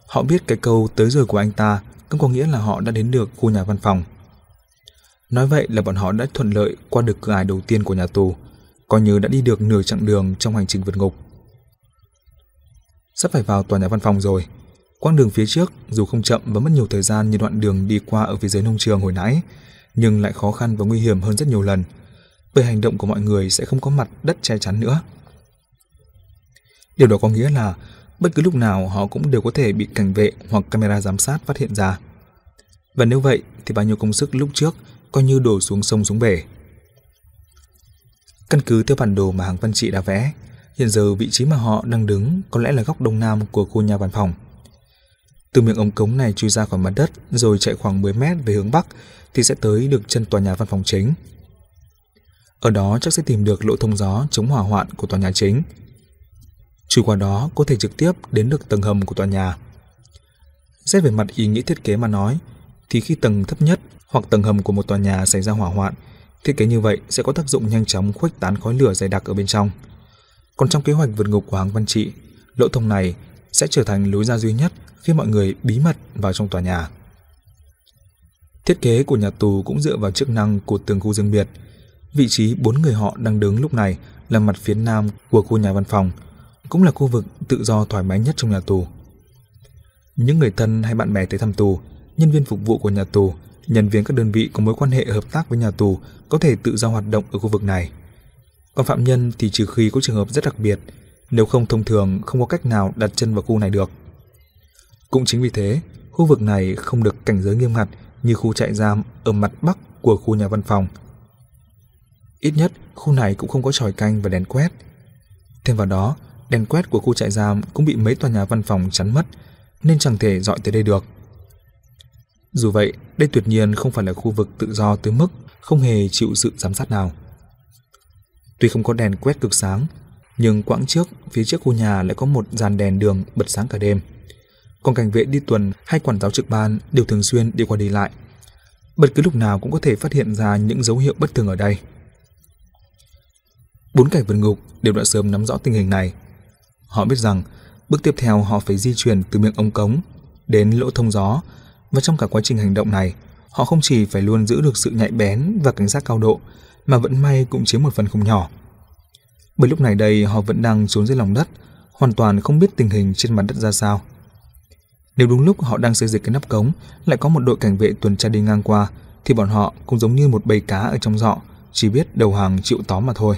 Họ biết cái câu tới rồi của anh ta cũng có nghĩa là họ đã đến được khu nhà văn phòng. Nói vậy là bọn họ đã thuận lợi qua được cửa ải đầu tiên của nhà tù, coi như đã đi được nửa chặng đường trong hành trình vượt ngục. Sắp phải vào tòa nhà văn phòng rồi. Quãng đường phía trước dù không chậm và mất nhiều thời gian như đoạn đường đi qua ở phía dưới nông trường hồi nãy, nhưng lại khó khăn và nguy hiểm hơn rất nhiều lần, bởi hành động của mọi người sẽ không có mặt đất che chắn nữa. Điều đó có nghĩa là bất cứ lúc nào họ cũng đều có thể bị cảnh vệ hoặc camera giám sát phát hiện ra. Và nếu vậy thì bao nhiêu công sức lúc trước coi như đổ xuống sông xuống bể. Căn cứ theo bản đồ mà hàng văn trị đã vẽ, hiện giờ vị trí mà họ đang đứng có lẽ là góc đông nam của khu nhà văn phòng. Từ miệng ống cống này chui ra khỏi mặt đất rồi chạy khoảng 10 mét về hướng bắc thì sẽ tới được chân tòa nhà văn phòng chính. Ở đó chắc sẽ tìm được lỗ thông gió chống hỏa hoạn của tòa nhà chính. Chui qua đó có thể trực tiếp đến được tầng hầm của tòa nhà. Xét về mặt ý nghĩa thiết kế mà nói, thì khi tầng thấp nhất hoặc tầng hầm của một tòa nhà xảy ra hỏa hoạn, thiết kế như vậy sẽ có tác dụng nhanh chóng khuếch tán khói lửa dày đặc ở bên trong. Còn trong kế hoạch vượt ngục của hàng văn trị, lỗ thông này sẽ trở thành lối ra duy nhất khi mọi người bí mật vào trong tòa nhà. Thiết kế của nhà tù cũng dựa vào chức năng của từng khu riêng biệt. Vị trí bốn người họ đang đứng lúc này là mặt phía nam của khu nhà văn phòng, cũng là khu vực tự do thoải mái nhất trong nhà tù. Những người thân hay bạn bè tới thăm tù, nhân viên phục vụ của nhà tù, nhân viên các đơn vị có mối quan hệ hợp tác với nhà tù có thể tự do hoạt động ở khu vực này. Còn phạm nhân thì trừ khi có trường hợp rất đặc biệt, nếu không thông thường không có cách nào đặt chân vào khu này được. Cũng chính vì thế, khu vực này không được cảnh giới nghiêm ngặt như khu trại giam ở mặt bắc của khu nhà văn phòng. Ít nhất, khu này cũng không có tròi canh và đèn quét. Thêm vào đó, đèn quét của khu trại giam cũng bị mấy tòa nhà văn phòng chắn mất, nên chẳng thể dọi tới đây được. Dù vậy, đây tuyệt nhiên không phải là khu vực tự do tới mức không hề chịu sự giám sát nào. Tuy không có đèn quét cực sáng, nhưng quãng trước, phía trước khu nhà lại có một dàn đèn đường bật sáng cả đêm. Còn cảnh vệ đi tuần hay quản giáo trực ban đều thường xuyên đi qua đi lại. Bất cứ lúc nào cũng có thể phát hiện ra những dấu hiệu bất thường ở đây. Bốn cảnh vượt ngục đều đã sớm nắm rõ tình hình này. Họ biết rằng bước tiếp theo họ phải di chuyển từ miệng ống cống đến lỗ thông gió và trong cả quá trình hành động này, họ không chỉ phải luôn giữ được sự nhạy bén và cảnh giác cao độ, mà vẫn may cũng chiếm một phần không nhỏ. Bởi lúc này đây họ vẫn đang trốn dưới lòng đất, hoàn toàn không biết tình hình trên mặt đất ra sao. Nếu đúng lúc họ đang xây dịch cái nắp cống, lại có một đội cảnh vệ tuần tra đi ngang qua, thì bọn họ cũng giống như một bầy cá ở trong giọ, chỉ biết đầu hàng chịu tóm mà thôi.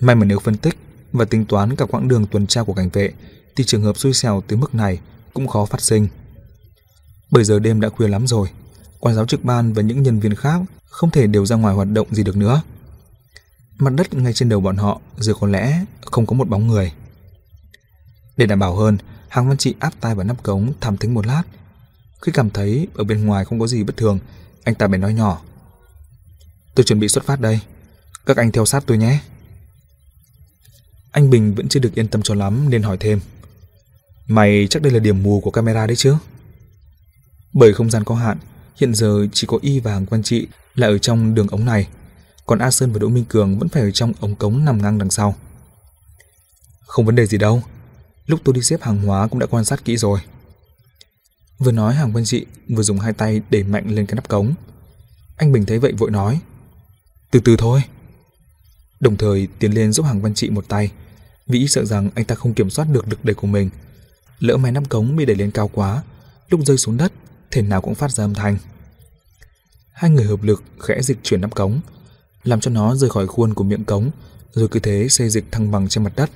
May mà nếu phân tích và tính toán cả quãng đường tuần tra của cảnh vệ, thì trường hợp xui xẻo tới mức này cũng khó phát sinh. Bởi giờ đêm đã khuya lắm rồi, quản giáo trực ban và những nhân viên khác không thể đều ra ngoài hoạt động gì được nữa. Mặt đất ngay trên đầu bọn họ giờ có lẽ không có một bóng người. Để đảm bảo hơn, Hàng Văn Trị áp tai vào nắp cống thăm thính một lát. Khi cảm thấy ở bên ngoài không có gì bất thường, anh ta bèn nói nhỏ. Tôi chuẩn bị xuất phát đây. Các anh theo sát tôi nhé. Anh Bình vẫn chưa được yên tâm cho lắm nên hỏi thêm. Mày chắc đây là điểm mù của camera đấy chứ? Bởi không gian có hạn, hiện giờ chỉ có Y và Hàng Quan Trị là ở trong đường ống này, còn A Sơn và Đỗ Minh Cường vẫn phải ở trong ống cống nằm ngang đằng sau. Không vấn đề gì đâu, lúc tôi đi xếp hàng hóa cũng đã quan sát kỹ rồi. Vừa nói Hàng Quan Trị vừa dùng hai tay đẩy mạnh lên cái nắp cống. Anh Bình thấy vậy vội nói, từ từ thôi. Đồng thời tiến lên giúp Hàng Văn Trị một tay, vì sợ rằng anh ta không kiểm soát được lực đẩy của mình. Lỡ máy nắp cống bị đẩy lên cao quá, lúc rơi xuống đất thể nào cũng phát ra âm thanh. Hai người hợp lực khẽ dịch chuyển nắp cống, làm cho nó rời khỏi khuôn của miệng cống, rồi cứ thế xây dịch thăng bằng trên mặt đất.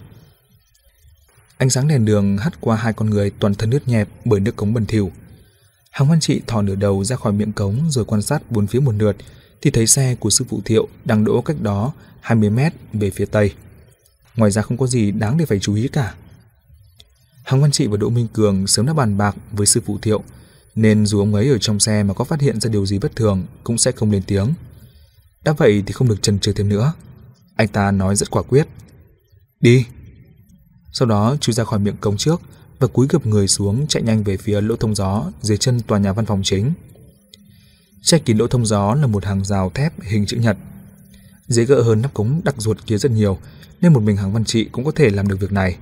Ánh sáng đèn đường hắt qua hai con người toàn thân nước nhẹp bởi nước cống bẩn thỉu. Hàng Văn Trị thò nửa đầu ra khỏi miệng cống rồi quan sát bốn phía một lượt thì thấy xe của sư phụ Thiệu đang đỗ cách đó 20 mét về phía tây. Ngoài ra không có gì đáng để phải chú ý cả. Hàng Văn Trị và Đỗ Minh Cường sớm đã bàn bạc với sư phụ Thiệu nên dù ông ấy ở trong xe mà có phát hiện ra điều gì bất thường cũng sẽ không lên tiếng. Đã vậy thì không được chần chừ thêm nữa. Anh ta nói rất quả quyết. Đi! Sau đó chui ra khỏi miệng cống trước và cúi gập người xuống, chạy nhanh về phía lỗ thông gió, dưới chân tòa nhà văn phòng chính. Che kín lỗ thông gió là một hàng rào thép hình chữ nhật. Dễ gỡ hơn nắp cống đặc ruột kia rất nhiều, nên một mình hàng văn trị cũng có thể làm được việc này.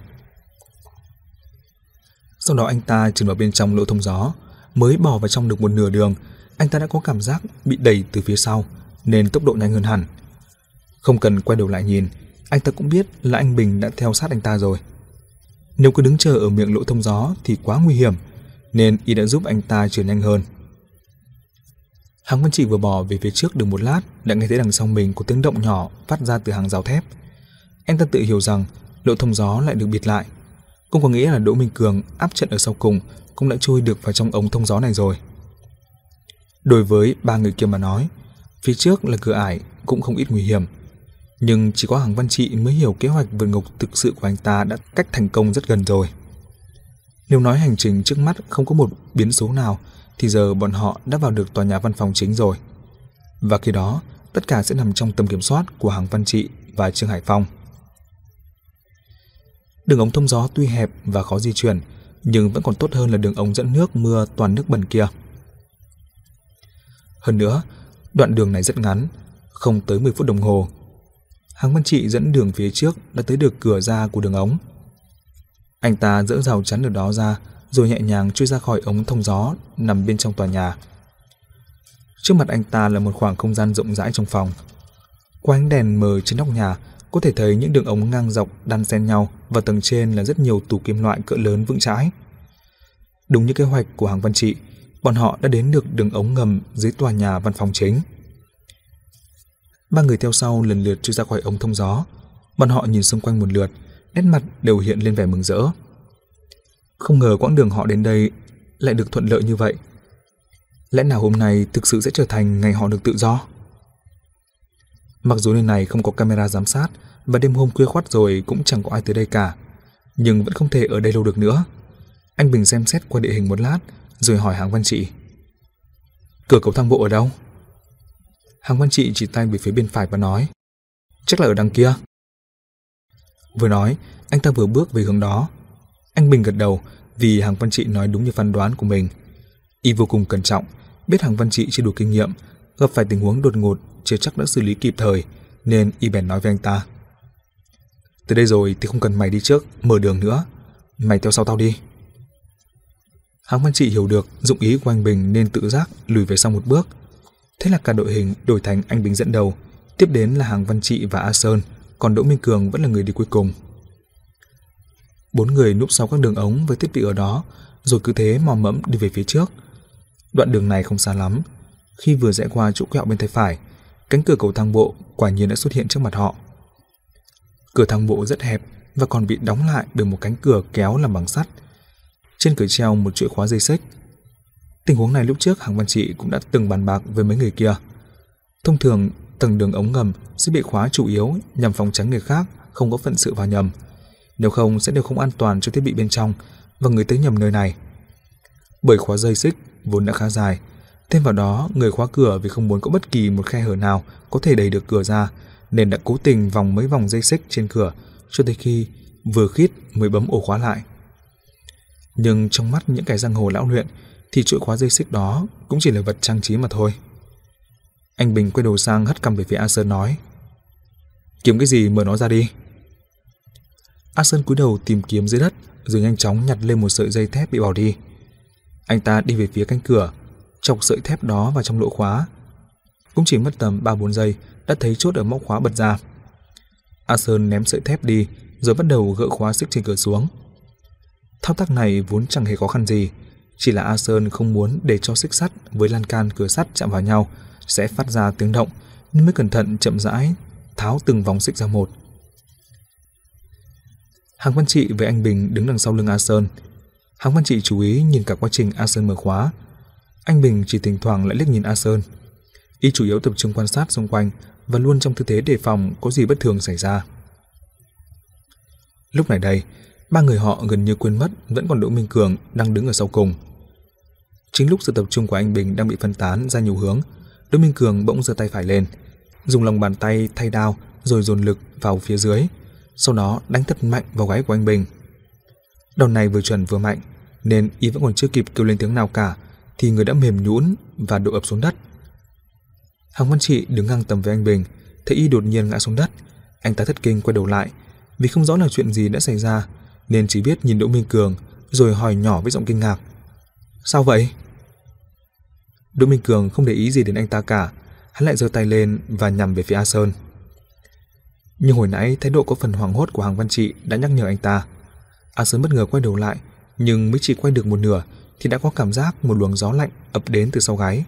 Sau đó anh ta trườn vào bên trong lỗ thông gió mới bỏ vào trong được một nửa đường, anh ta đã có cảm giác bị đẩy từ phía sau nên tốc độ nhanh hơn hẳn. Không cần quay đầu lại nhìn, anh ta cũng biết là anh Bình đã theo sát anh ta rồi. Nếu cứ đứng chờ ở miệng lỗ thông gió thì quá nguy hiểm, nên y đã giúp anh ta chuyển nhanh hơn. Hàng Văn Trị vừa bỏ về phía trước được một lát đã nghe thấy đằng sau mình có tiếng động nhỏ phát ra từ hàng rào thép. Anh ta tự hiểu rằng lỗ thông gió lại được bịt lại. Cũng có nghĩa là Đỗ Minh Cường áp trận ở sau cùng cũng đã chui được vào trong ống thông gió này rồi. Đối với ba người kia mà nói, phía trước là cửa ải cũng không ít nguy hiểm. Nhưng chỉ có Hàng Văn Trị mới hiểu kế hoạch vượt ngục thực sự của anh ta đã cách thành công rất gần rồi. Nếu nói hành trình trước mắt không có một biến số nào thì giờ bọn họ đã vào được tòa nhà văn phòng chính rồi. Và khi đó, tất cả sẽ nằm trong tầm kiểm soát của Hàng Văn Trị và Trương Hải Phong. Đường ống thông gió tuy hẹp và khó di chuyển, nhưng vẫn còn tốt hơn là đường ống dẫn nước mưa toàn nước bẩn kia. Hơn nữa, đoạn đường này rất ngắn, không tới 10 phút đồng hồ. Hàng Văn Trị dẫn đường phía trước đã tới được cửa ra của đường ống. Anh ta dỡ rào chắn ở đó ra, rồi nhẹ nhàng chui ra khỏi ống thông gió nằm bên trong tòa nhà. Trước mặt anh ta là một khoảng không gian rộng rãi trong phòng. Qua ánh đèn mờ trên nóc nhà, có thể thấy những đường ống ngang dọc đan xen nhau và tầng trên là rất nhiều tủ kim loại cỡ lớn vững chãi. Đúng như kế hoạch của hàng văn trị, bọn họ đã đến được đường ống ngầm dưới tòa nhà văn phòng chính. Ba người theo sau lần lượt chui ra khỏi ống thông gió. Bọn họ nhìn xung quanh một lượt, nét mặt đều hiện lên vẻ mừng rỡ. Không ngờ quãng đường họ đến đây lại được thuận lợi như vậy. Lẽ nào hôm nay thực sự sẽ trở thành ngày họ được tự do? Mặc dù nơi này không có camera giám sát và đêm hôm khuya khoắt rồi cũng chẳng có ai tới đây cả, nhưng vẫn không thể ở đây lâu được nữa. Anh Bình xem xét qua địa hình một lát rồi hỏi Hàng Văn Trị. Cửa cầu thang bộ ở đâu? Hàng Văn Trị chỉ tay về phía bên phải và nói Chắc là ở đằng kia. Vừa nói, anh ta vừa bước về hướng đó. Anh Bình gật đầu vì Hàng Văn Trị nói đúng như phán đoán của mình. Y vô cùng cẩn trọng, biết Hàng Văn Trị chưa đủ kinh nghiệm, gặp phải tình huống đột ngột chưa chắc đã xử lý kịp thời, nên Y bèn nói với anh ta. Từ đây rồi thì không cần mày đi trước, mở đường nữa. Mày theo sau tao đi. Hàng Văn Trị hiểu được dụng ý của anh Bình nên tự giác lùi về sau một bước. Thế là cả đội hình đổi thành anh Bình dẫn đầu, tiếp đến là Hàng Văn Trị và A Sơn, còn Đỗ Minh Cường vẫn là người đi cuối cùng. Bốn người núp sau các đường ống với thiết bị ở đó, rồi cứ thế mò mẫm đi về phía trước. Đoạn đường này không xa lắm. Khi vừa rẽ qua chỗ quẹo bên tay phải, cánh cửa cầu thang bộ quả nhiên đã xuất hiện trước mặt họ. Cửa thang bộ rất hẹp và còn bị đóng lại bởi một cánh cửa kéo làm bằng sắt. Trên cửa treo một chuỗi khóa dây xích. Tình huống này lúc trước Hàng Văn Trị cũng đã từng bàn bạc với mấy người kia. Thông thường, tầng đường ống ngầm sẽ bị khóa chủ yếu nhằm phòng tránh người khác không có phận sự vào nhầm. Nếu không sẽ đều không an toàn cho thiết bị bên trong và người tới nhầm nơi này. Bởi khóa dây xích vốn đã khá dài, thêm vào đó người khóa cửa vì không muốn có bất kỳ một khe hở nào có thể đẩy được cửa ra nên đã cố tình vòng mấy vòng dây xích trên cửa cho tới khi vừa khít mới bấm ổ khóa lại. Nhưng trong mắt những kẻ giang hồ lão luyện thì chuỗi khóa dây xích đó cũng chỉ là vật trang trí mà thôi. Anh Bình quay đầu sang hất cằm về phía A Sơn nói Kiếm cái gì mở nó ra đi. A Sơn cúi đầu tìm kiếm dưới đất rồi nhanh chóng nhặt lên một sợi dây thép bị bỏ đi. Anh ta đi về phía cánh cửa, chọc sợi thép đó vào trong lỗ khóa. Cũng chỉ mất tầm 3-4 giây đã thấy chốt ở móc khóa bật ra. A Sơn ném sợi thép đi rồi bắt đầu gỡ khóa xích trên cửa xuống. Thao tác này vốn chẳng hề khó khăn gì, chỉ là A Sơn không muốn để cho xích sắt với lan can cửa sắt chạm vào nhau sẽ phát ra tiếng động nên mới cẩn thận chậm rãi tháo từng vòng xích ra một. Hàng Văn Trị với anh Bình đứng đằng sau lưng A Sơn. Hàng Văn Trị chú ý nhìn cả quá trình A Sơn mở khóa. Anh Bình chỉ thỉnh thoảng lại liếc nhìn A Sơn. Y chủ yếu tập trung quan sát xung quanh và luôn trong tư thế đề phòng có gì bất thường xảy ra. Lúc này đây, ba người họ gần như quên mất vẫn còn Đỗ Minh Cường đang đứng ở sau cùng. Chính lúc sự tập trung của anh Bình đang bị phân tán ra nhiều hướng, Đỗ Minh Cường bỗng giơ tay phải lên, dùng lòng bàn tay thay đao rồi dồn lực vào phía dưới, sau đó đánh thật mạnh vào gáy của anh Bình. Đòn này vừa chuẩn vừa mạnh, nên y vẫn còn chưa kịp kêu lên tiếng nào cả, thì người đã mềm nhũn và đổ ập xuống đất. Hàng Văn Trị đứng ngang tầm với anh Bình, thấy y đột nhiên ngã xuống đất, anh ta thất kinh quay đầu lại, vì không rõ là chuyện gì đã xảy ra, nên chỉ biết nhìn Đỗ Minh Cường rồi hỏi nhỏ với giọng kinh ngạc. Sao vậy? Đỗ Minh Cường không để ý gì đến anh ta cả, hắn lại giơ tay lên và nhằm về phía A Sơn. Nhưng hồi nãy thái độ có phần hoảng hốt của Hàng Văn Trị đã nhắc nhở anh ta. A Sơn bất ngờ quay đầu lại, nhưng mới chỉ quay được một nửa thì đã có cảm giác một luồng gió lạnh ập đến từ sau gáy.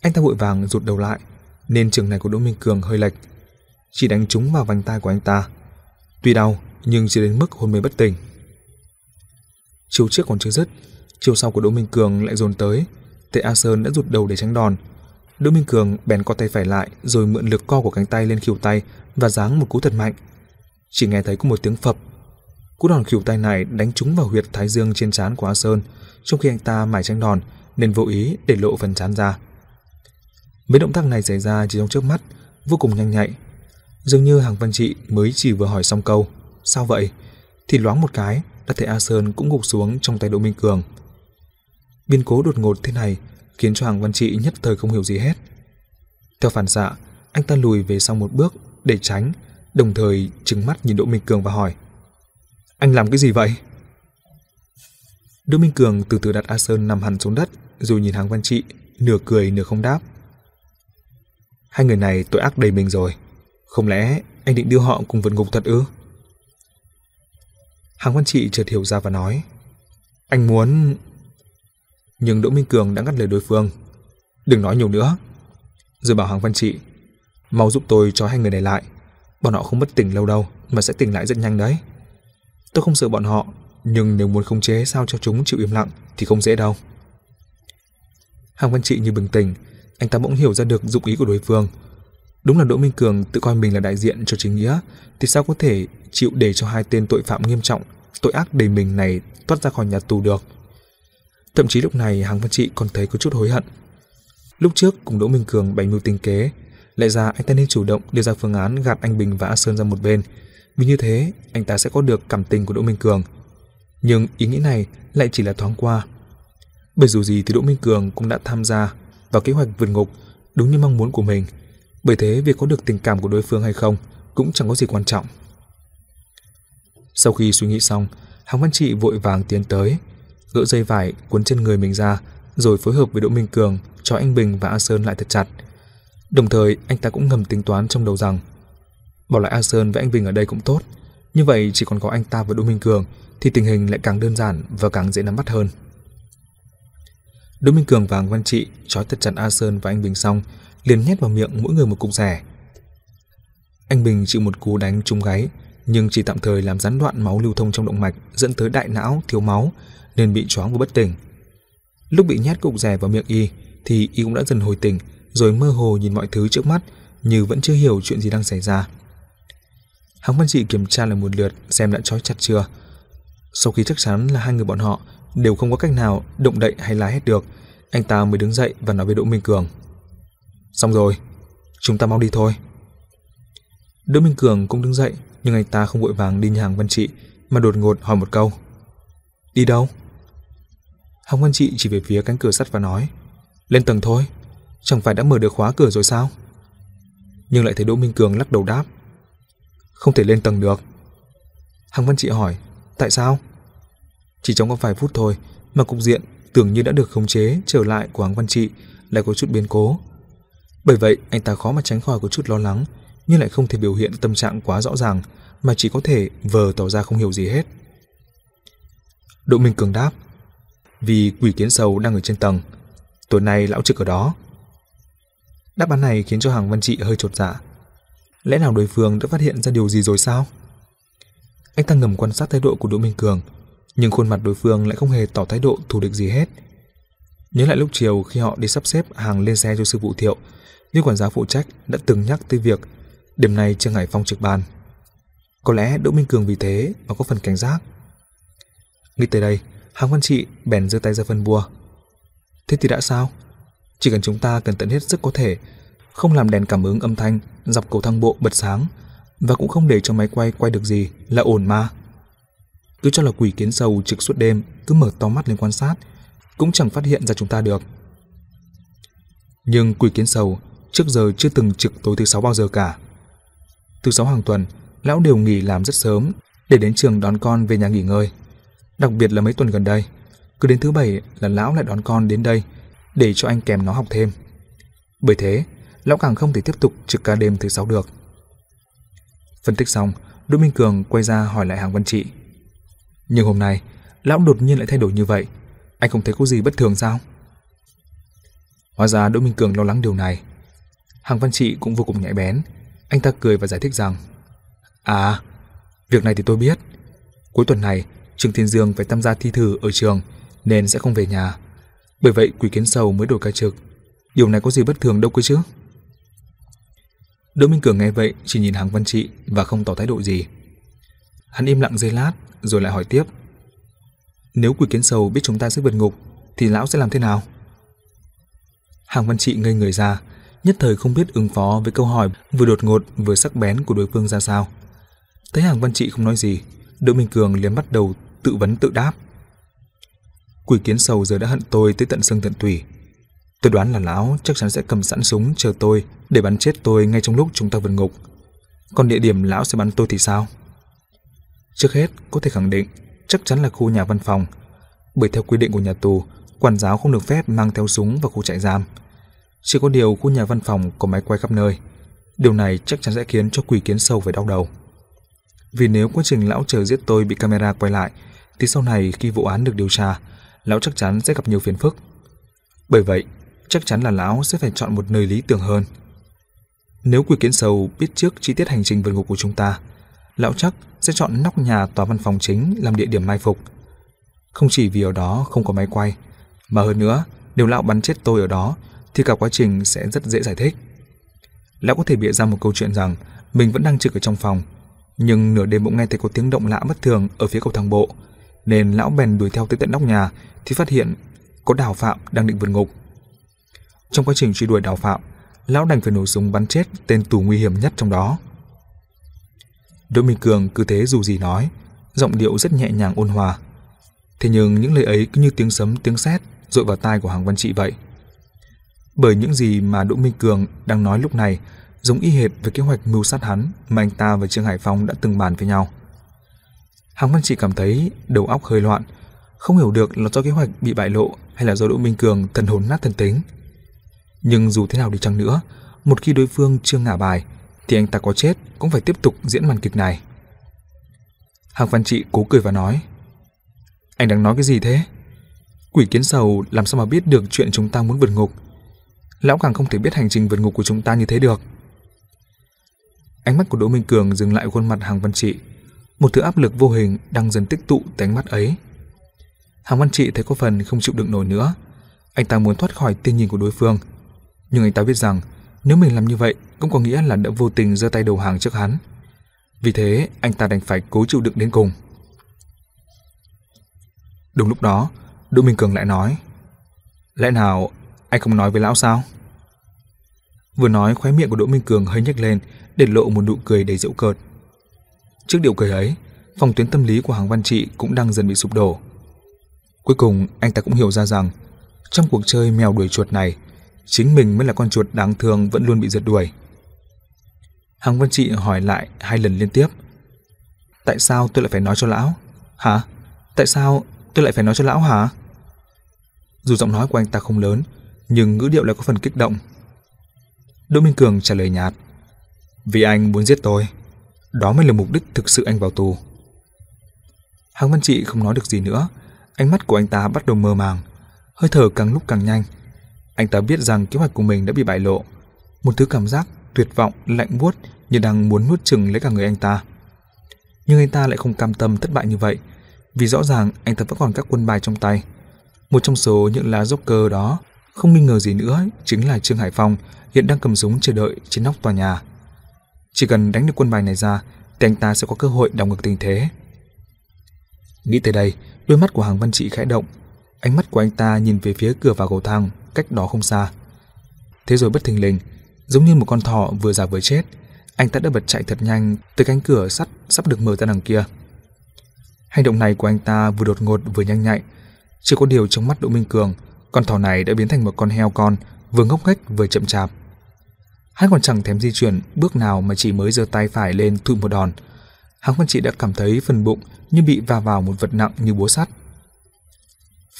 Anh ta vội vàng rụt đầu lại, nên trường này của Đỗ Minh Cường hơi lệch, chỉ đánh trúng vào vành tai của anh ta. Tuy đau, nhưng chỉ đến mức hôn mê bất tỉnh. Chiều trước còn chưa dứt, chiều sau của Đỗ Minh Cường lại dồn tới, Tệ A Sơn đã rụt đầu để tránh đòn. Đỗ Minh Cường bèn co tay phải lại rồi mượn lực co của cánh tay lên khỉu tay và giáng một cú thật mạnh. Chỉ nghe thấy có một tiếng phập. Cú đòn khỉu tay này đánh trúng vào huyệt thái dương trên trán của A Sơn, trong khi anh ta mải tránh đòn nên vô ý để lộ phần trán ra. Mấy động tác này xảy ra chỉ trong chớp mắt, vô cùng nhanh nhạy. Dường như Hàng Văn Trị mới chỉ vừa hỏi xong câu, sao vậy? Thì loáng một cái, đã thấy A Sơn cũng gục xuống trong tay Đỗ Minh Cường. Biến cố đột ngột thế này khiến cho Hàng Văn Trị nhất thời không hiểu gì hết. Theo phản xạ, anh ta lùi về sau một bước để tránh, đồng thời trừng mắt nhìn Đỗ Minh Cường và hỏi: "Anh làm cái gì vậy?" Đỗ Minh Cường từ từ đặt A Sơn nằm hẳn xuống đất, rồi nhìn Hàng Văn Trị, nửa cười nửa không đáp. Hai người này tội ác đầy mình rồi, không lẽ anh định đưa họ cùng vượt ngục thật ư? Hàng Văn Trị chợt hiểu ra và nói: "Anh muốn nhưng Đỗ Minh Cường đã ngắt lời đối phương. Đừng nói nhiều nữa. Rồi bảo Hàng Văn Trị, mau giúp tôi cho hai người này lại. Bọn họ không bất tỉnh lâu đâu, mà sẽ tỉnh lại rất nhanh đấy. Tôi không sợ bọn họ, nhưng nếu muốn khống chế sao cho chúng chịu im lặng thì không dễ đâu. Hàng Văn Trị như bừng tỉnh, anh ta bỗng hiểu ra được dụng ý của đối phương. Đúng là Đỗ Minh Cường tự coi mình là đại diện cho chính nghĩa, thì sao có thể chịu để cho hai tên tội phạm nghiêm trọng, tội ác đầy mình này thoát ra khỏi nhà tù được. Thậm chí lúc này Hàng Văn Trị còn thấy có chút hối hận. Lúc trước cùng Đỗ Minh Cường bày mưu tinh kế, lại ra anh ta nên chủ động đưa ra phương án gạt anh Bình và A Sơn ra một bên, vì như thế anh ta sẽ có được cảm tình của Đỗ Minh Cường. Nhưng ý nghĩ này lại chỉ là thoáng qua. Bởi dù gì thì Đỗ Minh Cường cũng đã tham gia vào kế hoạch vượt ngục đúng như mong muốn của mình. Bởi thế việc có được tình cảm của đối phương hay không cũng chẳng có gì quan trọng. Sau khi suy nghĩ xong, Hàng Văn Trị vội vàng tiến tới, gỡ dây vải cuốn trên người mình ra, rồi phối hợp với Đỗ Minh Cường cho anh Bình và A Sơn lại thật chặt. Đồng thời, anh ta cũng ngầm tính toán trong đầu rằng bỏ lại A Sơn và anh Bình ở đây cũng tốt, như vậy chỉ còn có anh ta và Đỗ Minh Cường thì tình hình lại càng đơn giản và càng dễ nắm bắt hơn. Đỗ Minh Cường và Văn Trị trói thật chặt A Sơn và anh Bình xong, liền nhét vào miệng mỗi người một cục rẻ. Anh Bình chịu một cú đánh trúng gáy, nhưng chỉ tạm thời làm gián đoạn máu lưu thông trong động mạch dẫn tới đại não thiếu máu nên bị choáng và bất tỉnh. Lúc bị nhét cục rẻ vào miệng y thì y cũng đã dần hồi tỉnh rồi mơ hồ nhìn mọi thứ trước mắt như vẫn chưa hiểu chuyện gì đang xảy ra. Hằng Văn Trị kiểm tra lại một lượt xem đã trói chặt chưa. Sau khi chắc chắn là hai người bọn họ đều không có cách nào động đậy hay la hết được, anh ta mới đứng dậy và nói với Đỗ Minh Cường. Xong rồi, chúng ta mau đi thôi. Đỗ Minh Cường cũng đứng dậy, nhưng anh ta không vội vàng đi nhà hàng Văn Trị mà đột ngột hỏi một câu. Đi đâu? Hồng Văn Trị chỉ về phía cánh cửa sắt và nói Lên tầng thôi Chẳng phải đã mở được khóa cửa rồi sao Nhưng lại thấy Đỗ Minh Cường lắc đầu đáp Không thể lên tầng được Hằng Văn Trị hỏi Tại sao Chỉ trong có vài phút thôi Mà cục diện tưởng như đã được khống chế Trở lại của Hằng Văn Trị Lại có chút biến cố bởi vậy anh ta khó mà tránh khỏi có chút lo lắng Nhưng lại không thể biểu hiện tâm trạng quá rõ ràng Mà chỉ có thể vờ tỏ ra không hiểu gì hết Đỗ Minh Cường đáp vì quỷ kiến sầu đang ở trên tầng. Tối nay lão trực ở đó. Đáp án này khiến cho Hàng Văn Trị hơi trột dạ. Lẽ nào đối phương đã phát hiện ra điều gì rồi sao? Anh ta ngầm quan sát thái độ của Đỗ Minh Cường, nhưng khuôn mặt đối phương lại không hề tỏ thái độ thù địch gì hết. Nhớ lại lúc chiều khi họ đi sắp xếp hàng lên xe cho sư phụ Thiệu, như quản giáo phụ trách đã từng nhắc tới việc đêm nay Trương Hải Phong trực ban. Có lẽ Đỗ Minh Cường vì thế mà có phần cảnh giác. Nghĩ tới đây, Hàng Văn Trị bèn giơ tay ra phân bua. Thế thì đã sao? Chỉ cần chúng ta cần tận hết sức có thể, không làm đèn cảm ứng âm thanh dọc cầu thang bộ bật sáng và cũng không để cho máy quay quay được gì là ổn mà. Cứ cho là quỷ kiến sầu trực suốt đêm cứ mở to mắt lên quan sát cũng chẳng phát hiện ra chúng ta được. Nhưng quỷ kiến sầu trước giờ chưa từng trực tối thứ sáu bao giờ cả. Thứ sáu hàng tuần, lão đều nghỉ làm rất sớm để đến trường đón con về nhà nghỉ ngơi. Đặc biệt là mấy tuần gần đây, cứ đến thứ bảy là lão lại đón con đến đây để cho anh kèm nó học thêm. Bởi thế, lão càng không thể tiếp tục trực ca đêm thứ sáu được. Phân tích xong, Đỗ Minh Cường quay ra hỏi lại Hàng Văn Trị. Nhưng hôm nay, lão đột nhiên lại thay đổi như vậy, anh không thấy có gì bất thường sao? Hóa ra Đỗ Minh Cường lo lắng điều này. Hàng Văn Trị cũng vô cùng nhạy bén, anh ta cười và giải thích rằng À, việc này thì tôi biết. Cuối tuần này, Trương Thiên Dương phải tham gia thi thử ở trường nên sẽ không về nhà. Bởi vậy Quỷ Kiến Sầu mới đổi ca trực. Điều này có gì bất thường đâu cơ chứ? Đỗ Minh Cường nghe vậy chỉ nhìn Hàng Văn Trị và không tỏ thái độ gì. Hắn im lặng giây lát rồi lại hỏi tiếp. Nếu Quỷ Kiến Sầu biết chúng ta sẽ vượt ngục thì lão sẽ làm thế nào? Hàng Văn Trị ngây người ra, nhất thời không biết ứng phó với câu hỏi vừa đột ngột vừa sắc bén của đối phương ra sao. Thấy Hàng Văn Trị không nói gì, Đỗ Minh Cường liền bắt đầu tự vấn tự đáp. Quỷ kiến sầu giờ đã hận tôi tới tận xương tận tủy. Tôi đoán là lão chắc chắn sẽ cầm sẵn súng chờ tôi để bắn chết tôi ngay trong lúc chúng ta vượt ngục. Còn địa điểm lão sẽ bắn tôi thì sao? Trước hết, có thể khẳng định chắc chắn là khu nhà văn phòng. Bởi theo quy định của nhà tù, quản giáo không được phép mang theo súng vào khu trại giam. Chỉ có điều khu nhà văn phòng có máy quay khắp nơi. Điều này chắc chắn sẽ khiến cho quỷ kiến sâu phải đau đầu. Vì nếu quá trình lão chờ giết tôi bị camera quay lại, thì sau này khi vụ án được điều tra, lão chắc chắn sẽ gặp nhiều phiền phức. Bởi vậy, chắc chắn là lão sẽ phải chọn một nơi lý tưởng hơn. Nếu quỷ kiến sầu biết trước chi tiết hành trình vượt ngục của chúng ta, lão chắc sẽ chọn nóc nhà tòa văn phòng chính làm địa điểm mai phục. Không chỉ vì ở đó không có máy quay, mà hơn nữa, nếu lão bắn chết tôi ở đó thì cả quá trình sẽ rất dễ giải thích. Lão có thể bịa ra một câu chuyện rằng mình vẫn đang trực ở trong phòng, nhưng nửa đêm bỗng nghe thấy có tiếng động lạ bất thường ở phía cầu thang bộ, nên lão bèn đuổi theo tới tận nóc nhà thì phát hiện có Đào Phạm đang định vượt ngục. Trong quá trình truy đuổi Đào Phạm, lão đành phải nổ súng bắn chết tên tù nguy hiểm nhất trong đó. Đỗ Minh Cường cứ thế dù gì nói, giọng điệu rất nhẹ nhàng ôn hòa. Thế nhưng những lời ấy cứ như tiếng sấm tiếng sét dội vào tai của Hàng Văn Trị vậy. Bởi những gì mà Đỗ Minh Cường đang nói lúc này giống y hệt với kế hoạch mưu sát hắn mà anh ta và Trương Hải Phong đã từng bàn với nhau. Hàng Văn Trị cảm thấy đầu óc hơi loạn, không hiểu được là do kế hoạch bị bại lộ hay là do Đỗ Minh Cường thần hồn nát thần tính. Nhưng dù thế nào đi chăng nữa, một khi đối phương chưa ngả bài, thì anh ta có chết cũng phải tiếp tục diễn màn kịch này. Hàng Văn Trị cố cười và nói, Anh đang nói cái gì thế? Quỷ kiến sầu làm sao mà biết được chuyện chúng ta muốn vượt ngục? Lão càng không thể biết hành trình vượt ngục của chúng ta như thế được. Ánh mắt của Đỗ Minh Cường dừng lại khuôn mặt Hàng Văn Trị. Một thứ áp lực vô hình đang dần tích tụ tại ánh mắt ấy. Hàng Văn Trị thấy có phần không chịu đựng nổi nữa. Anh ta muốn thoát khỏi tiên nhìn của đối phương. Nhưng anh ta biết rằng nếu mình làm như vậy cũng có nghĩa là đã vô tình giơ tay đầu hàng trước hắn. Vì thế anh ta đành phải cố chịu đựng đến cùng. Đúng lúc đó, Đỗ Minh Cường lại nói Lẽ nào anh không nói với lão sao? Vừa nói khóe miệng của Đỗ Minh Cường hơi nhếch lên để lộ một nụ cười đầy giễu cợt. Trước điệu cười ấy, phòng tuyến tâm lý của Hàng Văn Trị cũng đang dần bị sụp đổ. Cuối cùng, anh ta cũng hiểu ra rằng trong cuộc chơi mèo đuổi chuột này, chính mình mới là con chuột đáng thương vẫn luôn bị giật đuổi. Hàng Văn Trị hỏi lại hai lần liên tiếp. Tại sao tôi lại phải nói cho lão? Hả? Tại sao tôi lại phải nói cho lão hả? Dù giọng nói của anh ta không lớn, nhưng ngữ điệu lại có phần kích động. Đỗ Minh Cường trả lời nhạt. Vì anh muốn giết tôi. Đó mới là mục đích thực sự anh vào tù. Hàng Văn Trị không nói được gì nữa. Ánh mắt của anh ta bắt đầu mơ màng. Hơi thở càng lúc càng nhanh. Anh ta biết rằng kế hoạch của mình đã bị bại lộ. Một thứ cảm giác tuyệt vọng, lạnh buốt như đang muốn nuốt chừng lấy cả người anh ta. Nhưng anh ta lại không cam tâm thất bại như vậy, vì rõ ràng anh ta vẫn còn các quân bài trong tay. Một trong số những lá Joker đó, không nghi ngờ gì nữa, chính là Trương Hải Phong hiện đang cầm súng chờ đợi trên nóc tòa nhà. Chỉ cần đánh được quân bài này ra, thì anh ta sẽ có cơ hội đảo ngược tình thế. Nghĩ tới đây, đôi mắt của Hàng Văn Trị khẽ động. Ánh mắt của anh ta nhìn về phía cửa vào cầu thang, cách đó không xa. Thế rồi bất thình lình, giống như một con thỏ vừa già vừa chết, anh ta đã bật chạy thật nhanh tới cánh cửa sắt sắp được mở ra đằng kia. Hành động này của anh ta vừa đột ngột vừa nhanh nhạy, chưa có điều trong mắt Đỗ Minh Cường, con thỏ này đã biến thành một con heo con, vừa ngốc nghếch vừa chậm chạp. Hắn còn chẳng thèm di chuyển bước nào mà chỉ mới giơ tay phải lên thụi một đòn. Hắn Văn Trị đã cảm thấy phần bụng như bị va vào một vật nặng như búa sắt.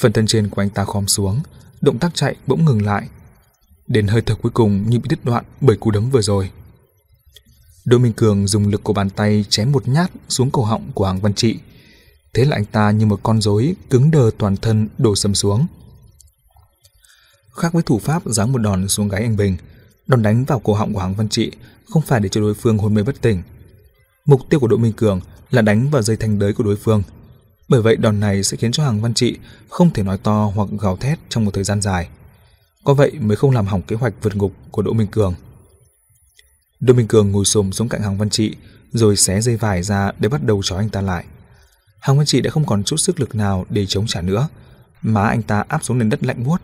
Phần thân trên của anh ta khom xuống, động tác chạy bỗng ngừng lại. Đến hơi thở cuối cùng như bị đứt đoạn bởi cú đấm vừa rồi. Đỗ Minh Cường dùng lực của bàn tay chém một nhát xuống cổ họng của Hàng Văn Trị. Thế là anh ta như một con rối cứng đờ toàn thân đổ sầm xuống. Khác với thủ pháp giáng một đòn xuống gáy anh Bình, đòn đánh vào cổ họng của Hoàng Văn Trị không phải để cho đối phương hôn mê bất tỉnh. Mục tiêu của Đỗ Minh Cường là đánh vào dây thanh đới của đối phương. Bởi vậy đòn này sẽ khiến cho Hoàng Văn Trị không thể nói to hoặc gào thét trong một thời gian dài. Có vậy mới không làm hỏng kế hoạch vượt ngục của Đỗ Minh Cường. Đỗ Minh Cường ngồi xổm xuống cạnh Hoàng Văn Trị rồi xé dây vải ra để bắt đầu trói anh ta lại. Hoàng Văn Trị đã không còn chút sức lực nào để chống trả nữa, má anh ta áp xuống nền đất lạnh buốt.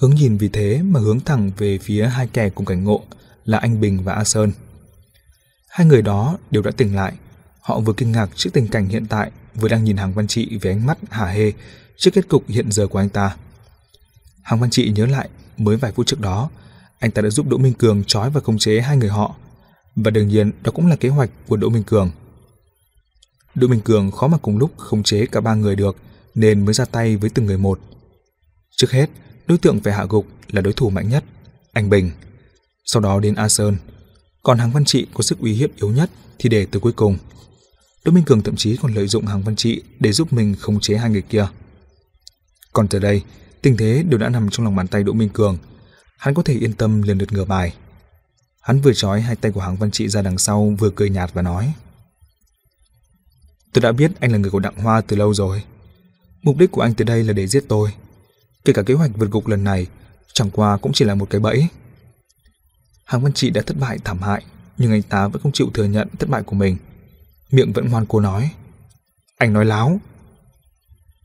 Hướng nhìn vì thế mà hướng thẳng về phía hai kẻ cùng cảnh ngộ là anh Bình và A Sơn. Hai người đó đều đã tỉnh lại, họ vừa kinh ngạc trước tình cảnh hiện tại, vừa đang nhìn Hàng Văn Trị với ánh mắt hả hê trước kết cục hiện giờ của anh ta. Hàng Văn Trị nhớ lại mới vài phút trước đó, anh ta đã giúp Đỗ Minh Cường trói và khống chế hai người họ, và đương nhiên đó cũng là kế hoạch của Đỗ Minh Cường. Đỗ Minh Cường khó mà cùng lúc khống chế cả ba người được, nên mới ra tay với từng người một. Trước hết, đối tượng phải hạ gục là đối thủ mạnh nhất, anh Bình. Sau đó đến A Sơn, còn Hàng Văn Trị có sức uy hiếp yếu nhất thì để từ cuối cùng. Đỗ Minh Cường thậm chí còn lợi dụng Hàng Văn Trị để giúp mình khống chế hai người kia. Còn từ đây, tình thế đều đã nằm trong lòng bàn tay Đỗ Minh Cường. Hắn có thể yên tâm lần lượt ngửa bài. Hắn vừa trói hai tay của Hàng Văn Trị ra đằng sau vừa cười nhạt và nói Tôi đã biết anh là người của Đặng Hoa từ lâu rồi. Mục đích của anh tới đây là để giết tôi. Kể cả kế hoạch vượt gục lần này, chẳng qua cũng chỉ là một cái bẫy. Hàng Văn Trị đã thất bại thảm hại, nhưng anh ta vẫn không chịu thừa nhận thất bại của mình. Miệng vẫn ngoan cố nói, Anh nói láo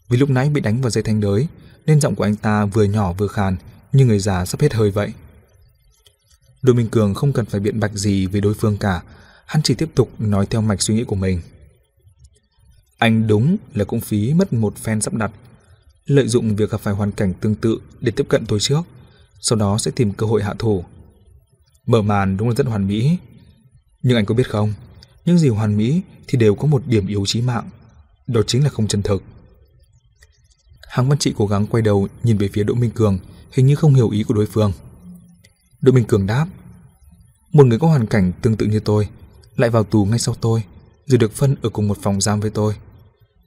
Vì lúc nãy bị đánh vào dây thanh đới, Nên giọng của anh ta vừa nhỏ vừa khàn Như người già sắp hết hơi vậy Đồ Minh Cường không cần phải biện bạch gì với đối phương cả, Hắn chỉ tiếp tục nói theo mạch suy nghĩ của mình Anh đúng là cũng phí mất một phen sắp đặt Lợi dụng việc gặp phải hoàn cảnh tương tự Để tiếp cận tôi trước Sau đó sẽ tìm cơ hội hạ thủ Mở màn đúng là rất hoàn mỹ Nhưng anh có biết không những gì hoàn mỹ thì đều có một điểm yếu chí mạng, đó chính là không chân thực. Hàng Văn Trị cố gắng quay đầu nhìn về phía Đỗ Minh Cường, hình như không hiểu ý của đối phương. Đỗ Minh Cường đáp, một người có hoàn cảnh tương tự như tôi, lại vào tù ngay sau tôi, rồi được phân ở cùng một phòng giam với tôi.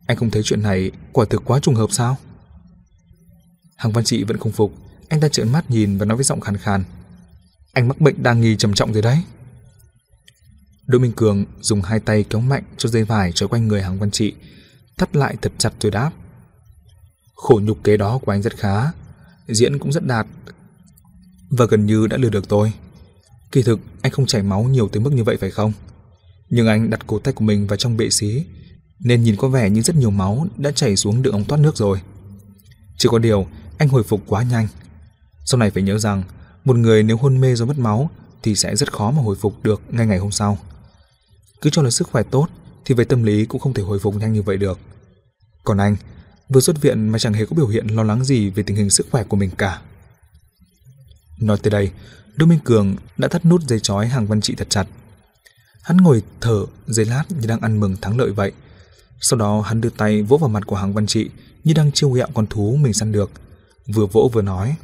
Anh không thấy chuyện này quả thực quá trùng hợp sao? Hàng Văn Trị vẫn không phục, anh ta trợn mắt nhìn và nói với giọng khàn khàn. Anh mắc bệnh đa nghi trầm trọng rồi đấy. Đỗ Minh Cường dùng hai tay kéo mạnh cho dây vải trói quanh người Hàng Văn Trị, thắt lại thật chặt rồi đáp. Khổ nhục kế đó của anh rất khá, diễn cũng rất đạt, và gần như đã lừa được tôi. Kỳ thực anh không chảy máu nhiều tới mức như vậy phải không? Nhưng anh đặt cổ tay của mình vào trong bệ xí, nên nhìn có vẻ như rất nhiều máu đã chảy xuống đường ống thoát nước rồi. Chỉ có điều, anh hồi phục quá nhanh. Sau này phải nhớ rằng, một người nếu hôn mê do mất máu thì sẽ rất khó mà hồi phục được ngay ngày hôm sau. Cứ cho là sức khỏe tốt thì về tâm lý cũng không thể hồi phục nhanh như vậy được. Còn anh, vừa xuất viện mà chẳng hề có biểu hiện lo lắng gì về tình hình sức khỏe của mình cả. Nói tới đây, Đỗ Minh Cường đã thắt nút dây chói hàng văn trị thật chặt. Hắn ngồi thở giây lát như đang ăn mừng thắng lợi vậy. Sau đó hắn đưa tay vỗ vào mặt của hàng văn trị như đang chiêu ghẹo con thú mình săn được. Vừa vỗ vừa nói.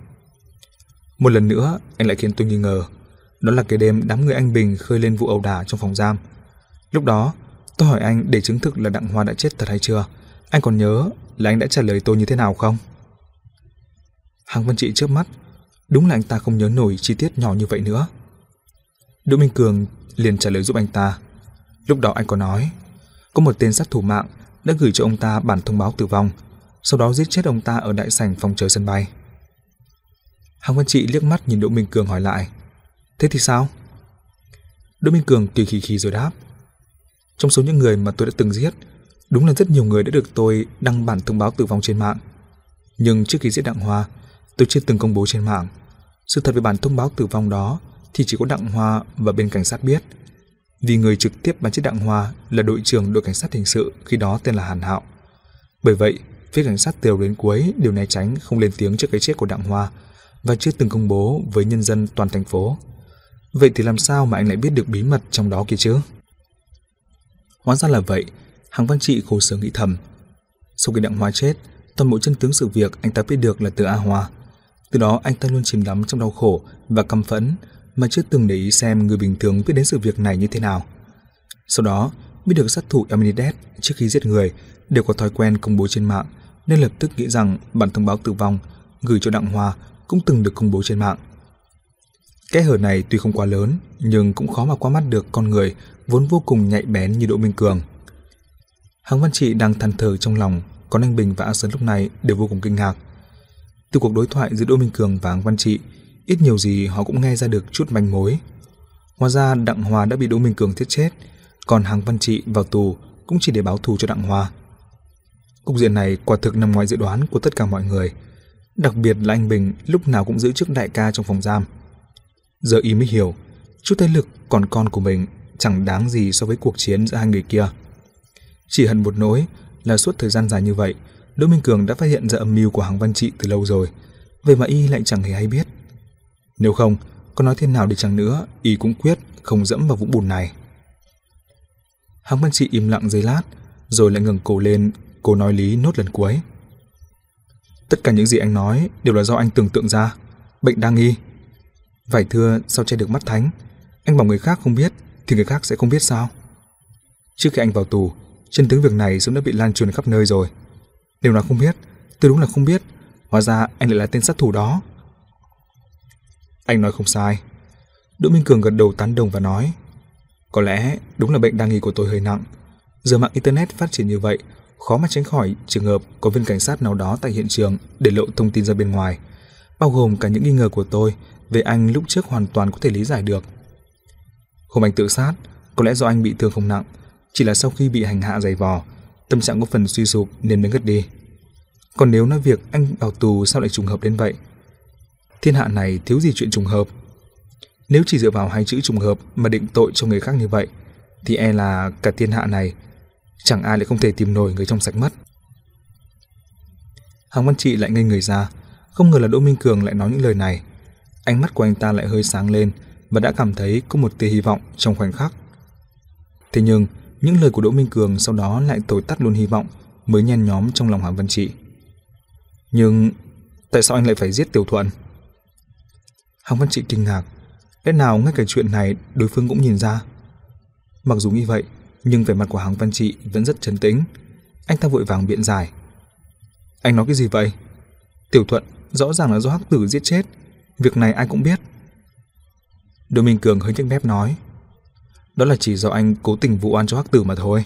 Một lần nữa, anh lại khiến tôi nghi ngờ. Đó là cái đêm đám người anh Bình khơi lên vụ ẩu đả trong phòng giam. Lúc đó, tôi hỏi anh để chứng thực là Đặng Hoa đã chết thật hay chưa. Anh còn nhớ là anh đã trả lời tôi như thế nào không? Hằng Văn Trị trước mắt, đúng là anh ta không nhớ nổi chi tiết nhỏ như vậy nữa. Đỗ Minh Cường liền trả lời giúp anh ta. Lúc đó anh có nói, có một tên sát thủ mạng đã gửi cho ông ta bản thông báo tử vong, sau đó giết chết ông ta ở đại sảnh phòng chờ sân bay. Hàng Văn Trị liếc mắt nhìn Đỗ Minh Cường hỏi lại, thế thì sao? Đỗ Minh Cường kỳ khì khì rồi đáp, trong số những người mà tôi đã từng giết, đúng là rất nhiều người đã được tôi đăng bản thông báo tử vong trên mạng. Nhưng trước khi giết Đặng Hoa, tôi chưa từng công bố trên mạng. Sự thật về bản thông báo tử vong đó thì chỉ có Đặng Hoa và bên cảnh sát biết. Vì người trực tiếp bắn chết Đặng Hoa là đội trưởng đội cảnh sát hình sự khi đó tên là Hàn Hạo. Bởi vậy, phía cảnh sát từ đến cuối đều né tránh không lên tiếng trước cái chết của Đặng Hoa và chưa từng công bố với nhân dân toàn thành phố. Vậy thì làm sao mà anh lại biết được bí mật trong đó kia chứ? Hóa ra là vậy, Hàng Văn Trị khổ sở nghĩ thầm. Sau khi Đặng Hoa chết, toàn bộ chân tướng sự việc anh ta biết được là từ A Hoa. Từ đó anh ta luôn chìm đắm trong đau khổ và căm phẫn mà chưa từng để ý xem người bình thường biết đến sự việc này như thế nào. Sau đó, biết được sát thủ Eminides trước khi giết người đều có thói quen công bố trên mạng nên lập tức nghĩ rằng bản thông báo tử vong gửi cho Đặng Hoa cũng từng được công bố trên mạng. Kẽ hở này tuy không quá lớn nhưng cũng khó mà qua mắt được con người vốn vô cùng nhạy bén như Đỗ Minh Cường. Hàng Văn Trị đang than thở trong lòng, còn anh Bình và A Sơn lúc này đều vô cùng kinh ngạc. Từ cuộc đối thoại giữa Đỗ Minh Cường và Hàng Văn Trị, ít nhiều gì họ cũng nghe ra được chút manh mối. Hóa ra Đặng Hoa đã bị Đỗ Minh Cường giết chết, còn Hàng Văn Trị vào tù cũng chỉ để báo thù cho Đặng Hoa. Cục diện này quả thực nằm ngoài dự đoán của tất cả mọi người, đặc biệt là anh Bình lúc nào cũng giữ chức đại ca trong phòng giam. Giờ y mới hiểu, chút thế lực còn con của mình chẳng đáng gì so với cuộc chiến giữa hai người kia. Chỉ hận một nỗi là suốt thời gian dài như vậy, Đỗ Minh Cường đã phát hiện ra âm mưu của Hàng Văn Trị từ lâu rồi, vậy mà y lại chẳng hề hay biết. Nếu không, có nói thế nào đi chăng nữa, y cũng quyết không dẫm vào vũng bùn này. Hàng Văn Trị im lặng giây lát, rồi lại ngẩng cổ lên, cô nói lý nốt lần cuối. Tất cả những gì anh nói đều là do anh tưởng tượng ra, bệnh đang nghi. Vải thưa sao che được mắt thánh, anh bảo người khác không biết thì người khác sẽ không biết sao. Trước khi anh vào tù, chân tướng việc này sớm đã bị lan truyền khắp nơi rồi. Nếu là không biết, tôi đúng là không biết, hóa ra anh lại là tên sát thủ đó. Anh nói không sai. Đỗ Minh Cường gật đầu tán đồng và nói, có lẽ đúng là bệnh đa nghi của tôi hơi nặng. Giờ mạng Internet phát triển như vậy, khó mà tránh khỏi trường hợp có viên cảnh sát nào đó tại hiện trường để lộ thông tin ra bên ngoài, bao gồm cả những nghi ngờ của tôi về anh lúc trước hoàn toàn có thể lý giải được. Hôm anh tự sát, có lẽ do anh bị thương không nặng, chỉ là sau khi bị hành hạ dày vò, tâm trạng có phần suy sụp nên mới ngất đi. Còn nếu nói việc anh vào tù sao lại trùng hợp đến vậy? Thiên hạ này thiếu gì chuyện trùng hợp. Nếu chỉ dựa vào hai chữ trùng hợp mà định tội cho người khác như vậy, thì e là cả thiên hạ này chẳng ai lại không thể tìm nổi người trong sạch mất. Hàng Văn Trị lại ngây người ra, không ngờ là Đỗ Minh Cường lại nói những lời này. Ánh mắt của anh ta lại hơi sáng lên và đã cảm thấy có một tia hy vọng trong khoảnh khắc. Thế nhưng, những lời của Đỗ Minh Cường sau đó lại tối tắt luôn hy vọng mới nhen nhóm trong lòng Hàng Văn Trị. Nhưng tại sao anh lại phải giết Tiểu Thuận? Hàng Văn Trị kinh ngạc, lẽ nào ngay cả chuyện này đối phương cũng nhìn ra? Mặc dù như vậy, nhưng vẻ mặt của Hàng Văn Trị vẫn rất trấn tĩnh. Anh ta vội vàng biện giải. Anh nói cái gì vậy? Tiểu Thuận rõ ràng là do Hắc Tử giết chết, việc này ai cũng biết. Đỗ Minh Cường hơi nhếch mép nói, đó là chỉ do anh cố tình vụ oan cho Hắc Tử mà thôi.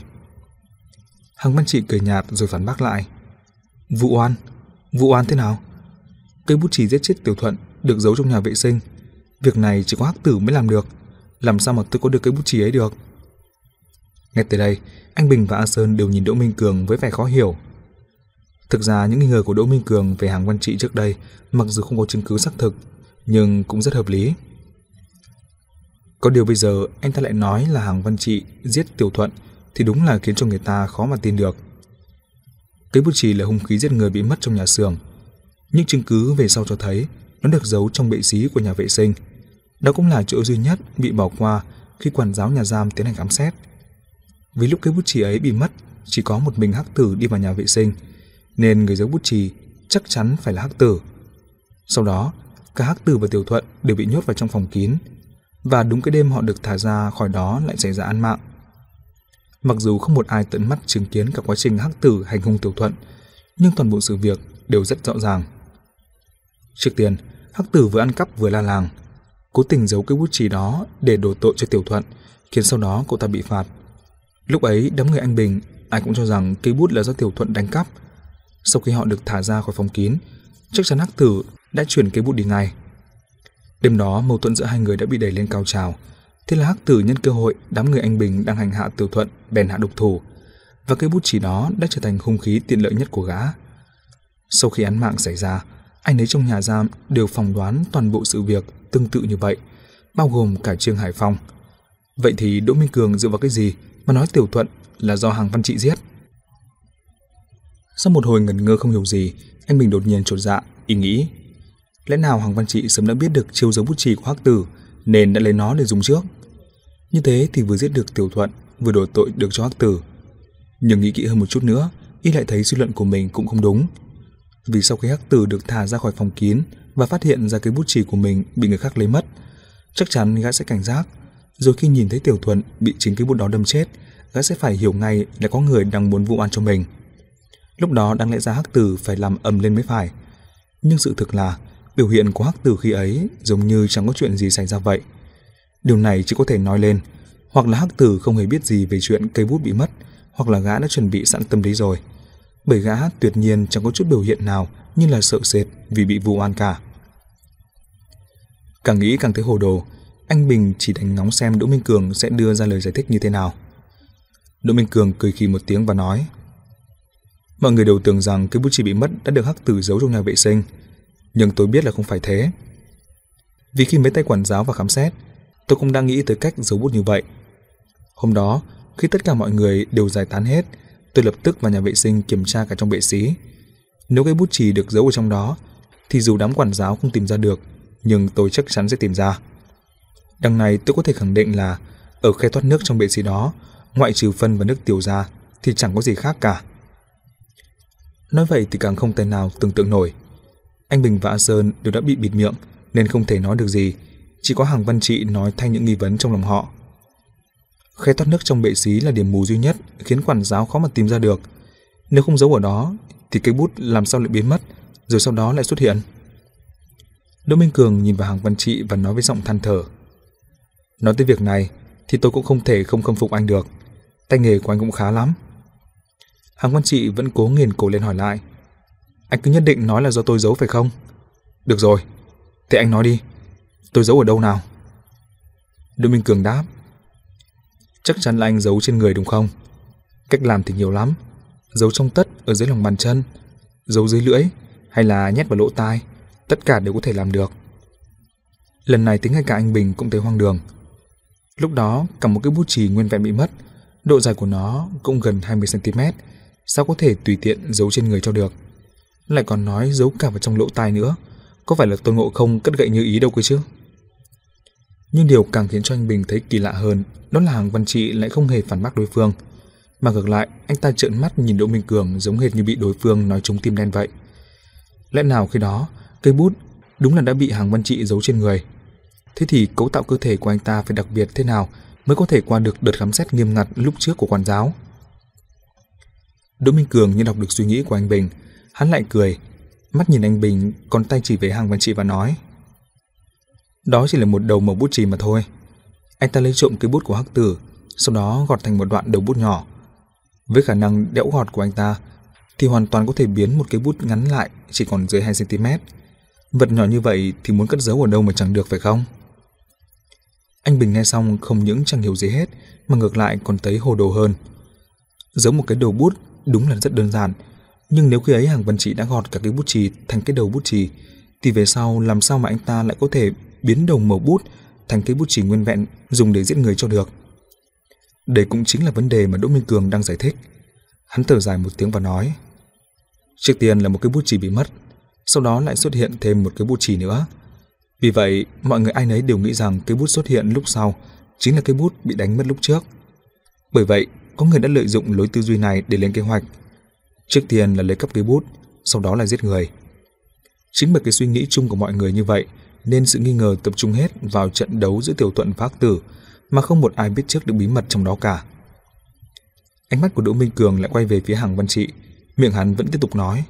Hàng Văn Trị cười nhạt rồi phản bác lại. Vụ oan? Vụ oan thế nào? Cây bút chỉ giết chết Tiểu Thuận được giấu trong nhà vệ sinh. Việc này chỉ có Hắc Tử mới làm được. Làm sao mà tôi có được cây bút chỉ ấy được? Ngay từ đây, anh Bình và A Sơn đều nhìn Đỗ Minh Cường với vẻ khó hiểu. Thực ra những nghi ngờ của Đỗ Minh Cường về hàng văn trị trước đây mặc dù không có chứng cứ xác thực, nhưng cũng rất hợp lý. Có điều bây giờ anh ta lại nói là hàng văn trị giết Tiểu Thuận thì đúng là khiến cho người ta khó mà tin được. Cái bút chì là hung khí giết người bị mất trong nhà xưởng. Những chứng cứ về sau cho thấy nó được giấu trong bệ xí của nhà vệ sinh. Đó cũng là chỗ duy nhất bị bỏ qua khi quản giáo nhà giam tiến hành khám xét. Vì lúc cái bút chì ấy bị mất, chỉ có một mình hắc tử đi vào nhà vệ sinh, nên người giấu bút chì chắc chắn phải là hắc tử. Sau đó, cả hắc tử và tiểu thuận đều bị nhốt vào trong phòng kín, và đúng cái đêm họ được thả ra khỏi đó lại xảy ra án mạng. Mặc dù không một ai tận mắt chứng kiến cả quá trình hắc tử hành hung tiểu thuận, nhưng toàn bộ sự việc đều rất rõ ràng. Trước tiên, hắc tử vừa ăn cắp vừa la làng, cố tình giấu cái bút chì đó để đổ tội cho tiểu thuận, khiến sau đó cậu ta bị phạt. Lúc ấy, đám người anh Bình, ai cũng cho rằng cây bút là do Tiểu Thuận đánh cắp. Sau khi họ được thả ra khỏi phòng kín, chắc chắn Hắc Tử đã chuyển cây bút đi ngay. Đêm đó, mâu thuẫn giữa hai người đã bị đẩy lên cao trào. Thế là Hắc Tử nhân cơ hội đám người anh Bình đang hành hạ Tiểu Thuận bèn hạ độc thủ, và cây bút chỉ đó đã trở thành hung khí tiện lợi nhất của gã. Sau khi án mạng xảy ra, anh ấy trong nhà giam đều phỏng đoán toàn bộ sự việc tương tự như vậy, bao gồm cả Trương Hải Phong. Vậy thì Đỗ Minh Cường dựa vào cái gì mà nói Tiểu Thuận là do Hàng Văn Trị giết. Sau một hồi ngẩn ngơ không hiểu gì, anh mình đột nhiên trột dạ, ý nghĩ. Lẽ nào hoàng Văn Trị sớm đã biết được chiêu dấu bút chì của Hắc Tử, nên đã lấy nó để dùng trước. Như thế thì vừa giết được Tiểu Thuận, vừa đổ tội được cho Hắc Tử. Nhưng nghĩ kỹ hơn một chút nữa, y lại thấy suy luận của mình cũng không đúng. vì sau khi hắc tử được thả ra khỏi phòng kín và phát hiện ra cái bút chì của mình bị người khác lấy mất, chắc chắn gã sẽ cảnh giác. Rồi khi nhìn thấy Tiểu Thuận bị chính cái bút đó đâm chết, gã sẽ phải hiểu ngay là có người đang muốn vụ oan cho mình. Lúc đó đáng lẽ ra hắc tử phải làm ầm lên mới phải. Nhưng sự thực là biểu hiện của hắc tử khi ấy giống như chẳng có chuyện gì xảy ra vậy. Điều này chỉ có thể nói lên, hoặc là hắc tử không hề biết gì về chuyện cây bút bị mất, hoặc là gã đã chuẩn bị sẵn tâm lý rồi. Bởi gã tuyệt nhiên chẳng có chút biểu hiện nào như là sợ sệt vì bị vụ oan cả. Càng nghĩ càng thấy hồ đồ, anh Bình chỉ đánh ngóng xem Đỗ Minh Cường sẽ đưa ra lời giải thích như thế nào. Đỗ Minh Cường cười khì một tiếng và nói Mọi người đều tưởng rằng cái bút chì bị mất đã được hắc tử giấu trong nhà vệ sinh, nhưng tôi biết là không phải thế. Vì khi mấy tay quản giáo và khám xét, tôi cũng đang nghĩ tới cách giấu bút như vậy. Hôm đó, khi tất cả mọi người đều giải tán hết, tôi lập tức vào nhà vệ sinh kiểm tra cả trong bệ xí. Nếu cái bút chì được giấu ở trong đó, thì dù đám quản giáo không tìm ra được, nhưng tôi chắc chắn sẽ tìm ra. Đằng này tôi có thể khẳng định là ở khe thoát nước trong bệ xí đó, ngoại trừ phân và nước tiểu ra, thì chẳng có gì khác cả. Nói vậy thì càng không thể nào tưởng tượng nổi. Anh Bình và A Sơn đều đã bị bịt miệng nên không thể nói được gì, chỉ có hàng văn trị nói thay những nghi vấn trong lòng họ. Khe thoát nước trong bệ xí là điểm mù duy nhất khiến quản giáo khó mà tìm ra được. Nếu không giấu ở đó thì cây bút làm sao lại biến mất rồi sau đó lại xuất hiện. Đỗ Minh Cường nhìn vào hàng văn trị và nói với giọng than thở. Nói tới việc này thì tôi cũng không thể không khâm phục anh được. Tay nghề của anh cũng khá lắm. Hàng quan trị vẫn cố nghiền cổ lên hỏi lại. Anh cứ nhất định nói là do tôi giấu phải không? Được rồi, thế anh nói đi. Tôi giấu ở đâu nào? Đỗ Minh Cường đáp. Chắc chắn là anh giấu trên người đúng không? Cách làm thì nhiều lắm. Giấu trong tất ở dưới lòng bàn chân, giấu dưới lưỡi hay là nhét vào lỗ tai, tất cả đều có thể làm được. Lần này tính ngay cả anh Bình cũng thấy hoang đường. Lúc đó, cả một cái bút chì nguyên vẹn bị mất, độ dài của nó cũng gần 20cm, sao có thể tùy tiện giấu trên người cho được. Lại còn nói giấu cả vào trong lỗ tai nữa, có phải là Tôn Ngộ không cất gậy như ý đâu cơ chứ? Nhưng điều càng khiến cho anh Bình thấy kỳ lạ hơn, đó là hàng văn trị lại không hề phản bác đối phương. Mà ngược lại, anh ta trợn mắt nhìn Đỗ Minh Cường giống hệt như bị đối phương nói trúng tim đen vậy. Lẽ nào khi đó, cây bút đúng là đã bị hàng văn trị giấu trên người. Thế thì cấu tạo cơ thể của anh ta phải đặc biệt thế nào mới có thể qua được đợt khám xét nghiêm ngặt lúc trước của quản giáo? Đỗ Minh Cường như đọc được suy nghĩ của anh Bình, hắn lại cười, mắt nhìn anh Bình còn tay chỉ về hàng văn trị và nói Đó chỉ là một đầu màu bút chì mà thôi. Anh ta lấy trộm cái bút của Hắc Tử, sau đó gọt thành một đoạn đầu bút nhỏ. Với khả năng đẽo gọt của anh ta, thì hoàn toàn có thể biến một cái bút ngắn lại chỉ còn dưới 2cm. Vật nhỏ như vậy thì muốn cất giấu ở đâu mà chẳng được phải không? Anh Bình nghe xong không những chẳng hiểu gì hết, mà ngược lại còn thấy hồ đồ hơn. Giống một cái đầu bút đúng là rất đơn giản, nhưng nếu khi ấy hàng văn trị đã gọt cả cái bút chì thành cái đầu bút chì, thì về sau làm sao mà anh ta lại có thể biến đầu màu bút thành cái bút chì nguyên vẹn dùng để giết người cho được? Đây cũng chính là vấn đề mà Đỗ Minh Cường đang giải thích. Hắn thở dài một tiếng và nói Trước tiên là một cái bút chì bị mất, sau đó lại xuất hiện thêm một cái bút chì nữa. Vì vậy, mọi người ai nấy đều nghĩ rằng cây bút xuất hiện lúc sau chính là cây bút bị đánh mất lúc trước. Bởi vậy, có người đã lợi dụng lối tư duy này để lên kế hoạch. Trước tiên là lấy cắp cây bút, sau đó là giết người. Chính bởi cái suy nghĩ chung của mọi người như vậy, nên sự nghi ngờ tập trung hết vào trận đấu giữa tiểu thuận và hắc tử, mà không một ai biết trước được bí mật trong đó cả. Ánh mắt của Đỗ Minh Cường lại quay về phía hàng văn trị, miệng hắn vẫn tiếp tục nói.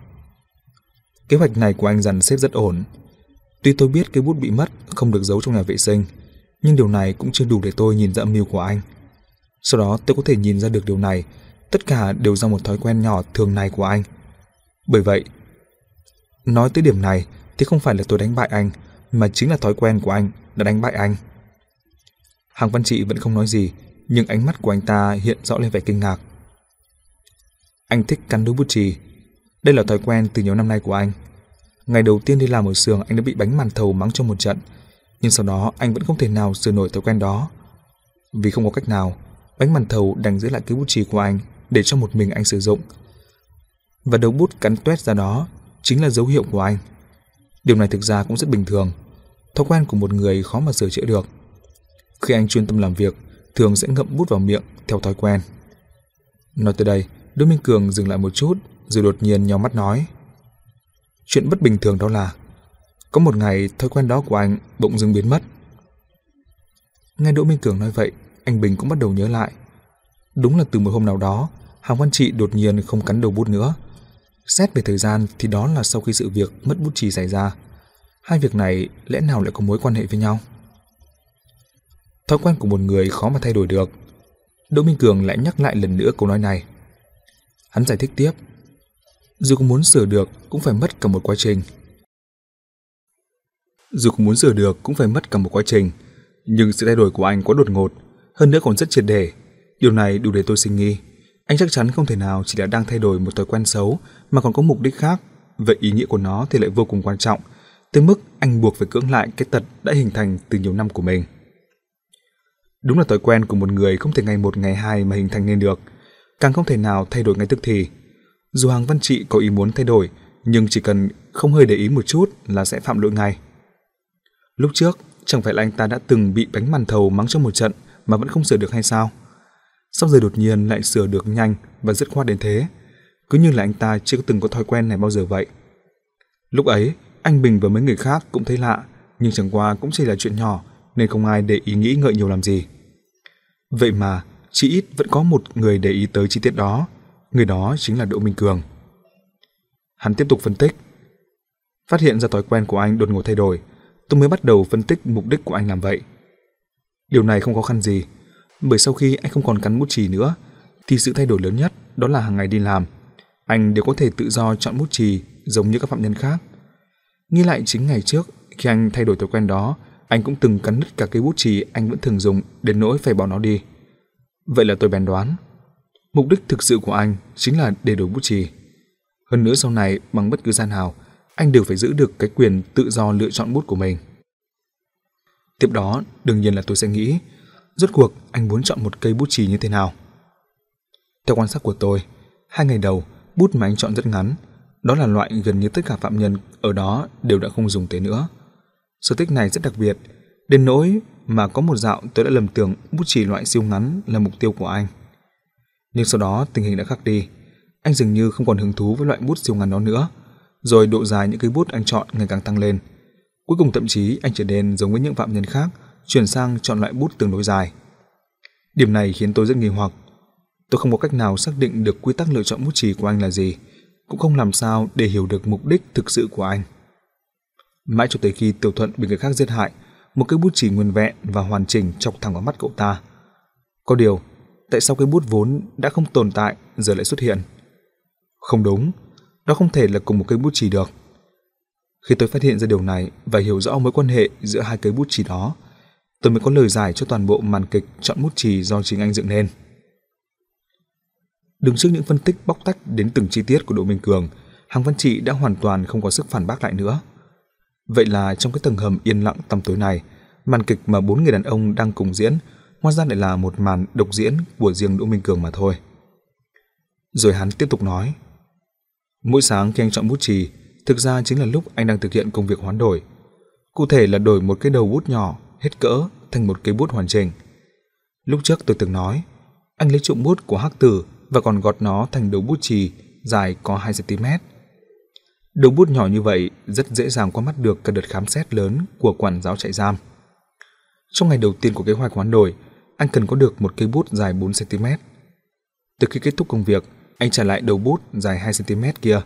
Kế hoạch này của anh dàn xếp rất ổn. Tuy tôi biết cây bút bị mất không được giấu trong nhà vệ sinh, nhưng điều này cũng chưa đủ để tôi nhìn ra âm mưu của anh. Sau đó tôi có thể nhìn ra được điều này, tất cả đều do một thói quen nhỏ thường này của anh. Bởi vậy, nói tới điểm này thì không phải là tôi đánh bại anh, mà chính là thói quen của anh đã đánh bại anh. Hàng Văn Trị vẫn không nói gì, nhưng ánh mắt của anh ta hiện rõ lên vẻ kinh ngạc. Anh thích cắn đôi bút chì. Đây là thói quen từ nhiều năm nay của anh. Ngày đầu tiên đi làm ở xưởng anh đã bị bánh màn thầu mắng trong một trận, nhưng sau đó anh vẫn không thể nào sửa nổi thói quen đó. Vì không có cách nào, bánh màn thầu đành giữ lại cái bút chì của anh để cho một mình anh sử dụng. Và đầu bút cắn tuét ra đó chính là dấu hiệu của anh. Điều này thực ra cũng rất bình thường. Thói quen của một người khó mà sửa chữa được. Khi anh chuyên tâm làm việc, thường sẽ ngậm bút vào miệng theo thói quen. Nói tới đây, Đỗ Minh Cường dừng lại một chút, rồi đột nhiên nhau mắt nói. Chuyện bất bình thường đó là có một ngày thói quen đó của anh bỗng dưng biến mất. Nghe Đỗ Minh Cường nói vậy, anh Bình cũng bắt đầu nhớ lại. Đúng là từ một hôm nào đó, Hàng Văn Trị đột nhiên không cắn đầu bút nữa. Xét về thời gian thì đó là sau khi sự việc mất bút chì xảy ra. Hai việc này lẽ nào lại có mối quan hệ với nhau? Thói quen của một người khó mà thay đổi được. Đỗ Minh Cường lại nhắc lại lần nữa câu nói này. Hắn giải thích tiếp. Dù có muốn sửa được cũng phải mất cả một quá trình. Dù có muốn sửa được cũng phải mất cả một quá trình, nhưng sự thay đổi của anh quá đột ngột, hơn nữa còn rất triệt để. Điều này đủ để tôi suy nghi. Anh chắc chắn không thể nào chỉ là đang thay đổi một thói quen xấu mà còn có mục đích khác. Vậy ý nghĩa của nó thì lại vô cùng quan trọng, tới mức anh buộc phải cưỡng lại cái tật đã hình thành từ nhiều năm của mình. Đúng là thói quen của một người không thể ngày một ngày hai mà hình thành nên được, càng không thể nào thay đổi ngay tức thì. Dù Hàng Văn Trị có ý muốn thay đổi, nhưng chỉ cần không hơi để ý một chút là sẽ phạm lỗi ngay. Lúc trước, chẳng phải là anh ta đã từng bị bánh màn thầu mắng trong một trận mà vẫn không sửa được hay sao? Sau giờ đột nhiên lại sửa được nhanh và dứt khoát đến thế, cứ như là anh ta chưa từng có thói quen này bao giờ vậy. Lúc ấy, anh Bình và mấy người khác cũng thấy lạ, nhưng chẳng qua cũng chỉ là chuyện nhỏ nên không ai để ý nghĩ ngợi nhiều làm gì. Vậy mà, chỉ ít vẫn có một người để ý tới chi tiết đó, người đó chính là Đỗ Minh Cường. Hắn tiếp tục phân tích. Phát hiện ra thói quen của anh đột ngột thay đổi, tôi mới bắt đầu phân tích mục đích của anh làm vậy. Điều này không khó khăn gì, bởi sau khi anh không còn cắn bút chì nữa, thì sự thay đổi lớn nhất đó là hàng ngày đi làm. Anh đều có thể tự do chọn bút chì giống như các phạm nhân khác. Nghĩ lại chính ngày trước, khi anh thay đổi thói quen đó, anh cũng từng cắn đứt cả cây bút chì anh vẫn thường dùng đến nỗi phải bỏ nó đi. Vậy là tôi bèn đoán, mục đích thực sự của anh chính là để đổi bút chì. Hơn nữa sau này bằng bất cứ gian nào, anh đều phải giữ được cái quyền tự do lựa chọn bút của mình. Tiếp đó, đương nhiên là tôi sẽ nghĩ, rốt cuộc anh muốn chọn một cây bút chì như thế nào. Theo quan sát của tôi, hai ngày đầu, bút mà anh chọn rất ngắn, đó là loại gần như tất cả phạm nhân ở đó đều đã không dùng tới nữa. Sở thích này rất đặc biệt, đến nỗi mà có một dạo tôi đã lầm tưởng bút chì loại siêu ngắn là mục tiêu của anh. Nhưng sau đó tình hình đã khác đi, anh dường như không còn hứng thú với loại bút siêu ngắn đó nữa, rồi độ dài những cây bút anh chọn ngày càng tăng lên. Cuối cùng thậm chí anh trở nên giống với những phạm nhân khác, chuyển sang chọn loại bút tương đối dài. Điểm này khiến tôi rất nghi hoặc. Tôi không có cách nào xác định được quy tắc lựa chọn bút chì của anh là gì, cũng không làm sao để hiểu được mục đích thực sự của anh. Mãi cho tới khi Tiểu Thuận bị người khác giết hại, một cây bút chì nguyên vẹn và hoàn chỉnh chọc thẳng vào mắt cậu ta. Có điều, tại sao cái bút vốn đã không tồn tại giờ lại xuất hiện? Không đúng, đó không thể là cùng một cây bút chì được. Khi tôi phát hiện ra điều này và hiểu rõ mối quan hệ giữa hai cây bút chì đó, tôi mới có lời giải cho toàn bộ màn kịch chọn bút chì do chính anh dựng nên. Đứng trước những phân tích bóc tách đến từng chi tiết của Đỗ Minh Cường, Hàng Văn Trị đã hoàn toàn không có sức phản bác lại nữa. Vậy là trong cái tầng hầm yên lặng tăm tối này, màn kịch mà bốn người đàn ông đang cùng diễn, hóa ra lại là một màn độc diễn của riêng Đỗ Minh Cường mà thôi. Rồi hắn tiếp tục nói, mỗi sáng khi anh chọn bút chì, thực ra chính là lúc anh đang thực hiện công việc hoán đổi. Cụ thể là đổi một cái đầu bút nhỏ, hết cỡ, thành một cây bút hoàn chỉnh. Lúc trước tôi từng nói, anh lấy trụng bút của hắc tử và còn gọt nó thành đầu bút chì dài có 2cm. Đầu bút nhỏ như vậy rất dễ dàng qua mắt được cả đợt khám xét lớn của quản giáo trại giam. Trong ngày đầu tiên của kế hoạch hoán đổi, anh cần có được một cây bút dài 4cm. Từ khi kết thúc công việc, anh trả lại đầu bút dài 2cm kia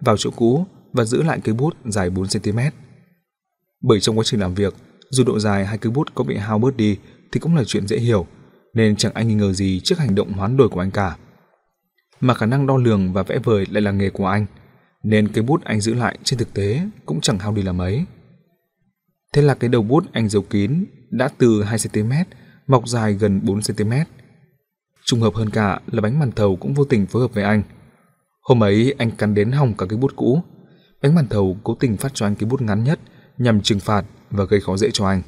vào chỗ cũ và giữ lại cây bút dài 4cm. Bởi trong quá trình làm việc, dù độ dài hai cây bút có bị hao bớt đi thì cũng là chuyện dễ hiểu, nên chẳng ai nghi ngờ gì trước hành động hoán đổi của anh cả. Mà khả năng đo lường và vẽ vời lại là nghề của anh, nên cây bút anh giữ lại trên thực tế cũng chẳng hao đi là mấy. Thế là cái đầu bút anh giấu kín đã từ 2cm mọc dài gần 4cm. Trùng hợp hơn cả là bánh màn thầu cũng vô tình phối hợp với anh. Hôm ấy anh cắn đến hỏng cả cái bút cũ. Bánh màn thầu cố tình phát cho anh cái bút ngắn nhất nhằm trừng phạt và gây khó dễ cho anh.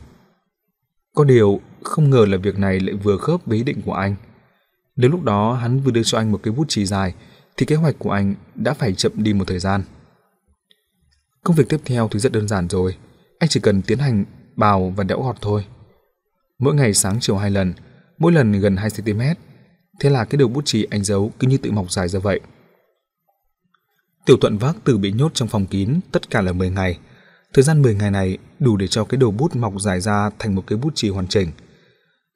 Có điều, không ngờ là việc này lại vừa khớp với ý định của anh. Nếu lúc đó hắn vừa đưa cho anh một cái bút chì dài thì kế hoạch của anh đã phải chậm đi một thời gian. Công việc tiếp theo thì rất đơn giản rồi, anh chỉ cần tiến hành bào và đẽo gọt thôi. Mỗi ngày sáng chiều hai lần, mỗi lần gần 2 cm. Thế là cái đầu bút chì anh giấu cứ như tự mọc dài ra vậy. Tiểu Thuận Vác từ Tử bị nhốt trong phòng kín tất cả là 10 ngày. Thời gian 10 ngày này đủ để cho cái đầu bút mọc dài ra thành một cái bút chì hoàn chỉnh.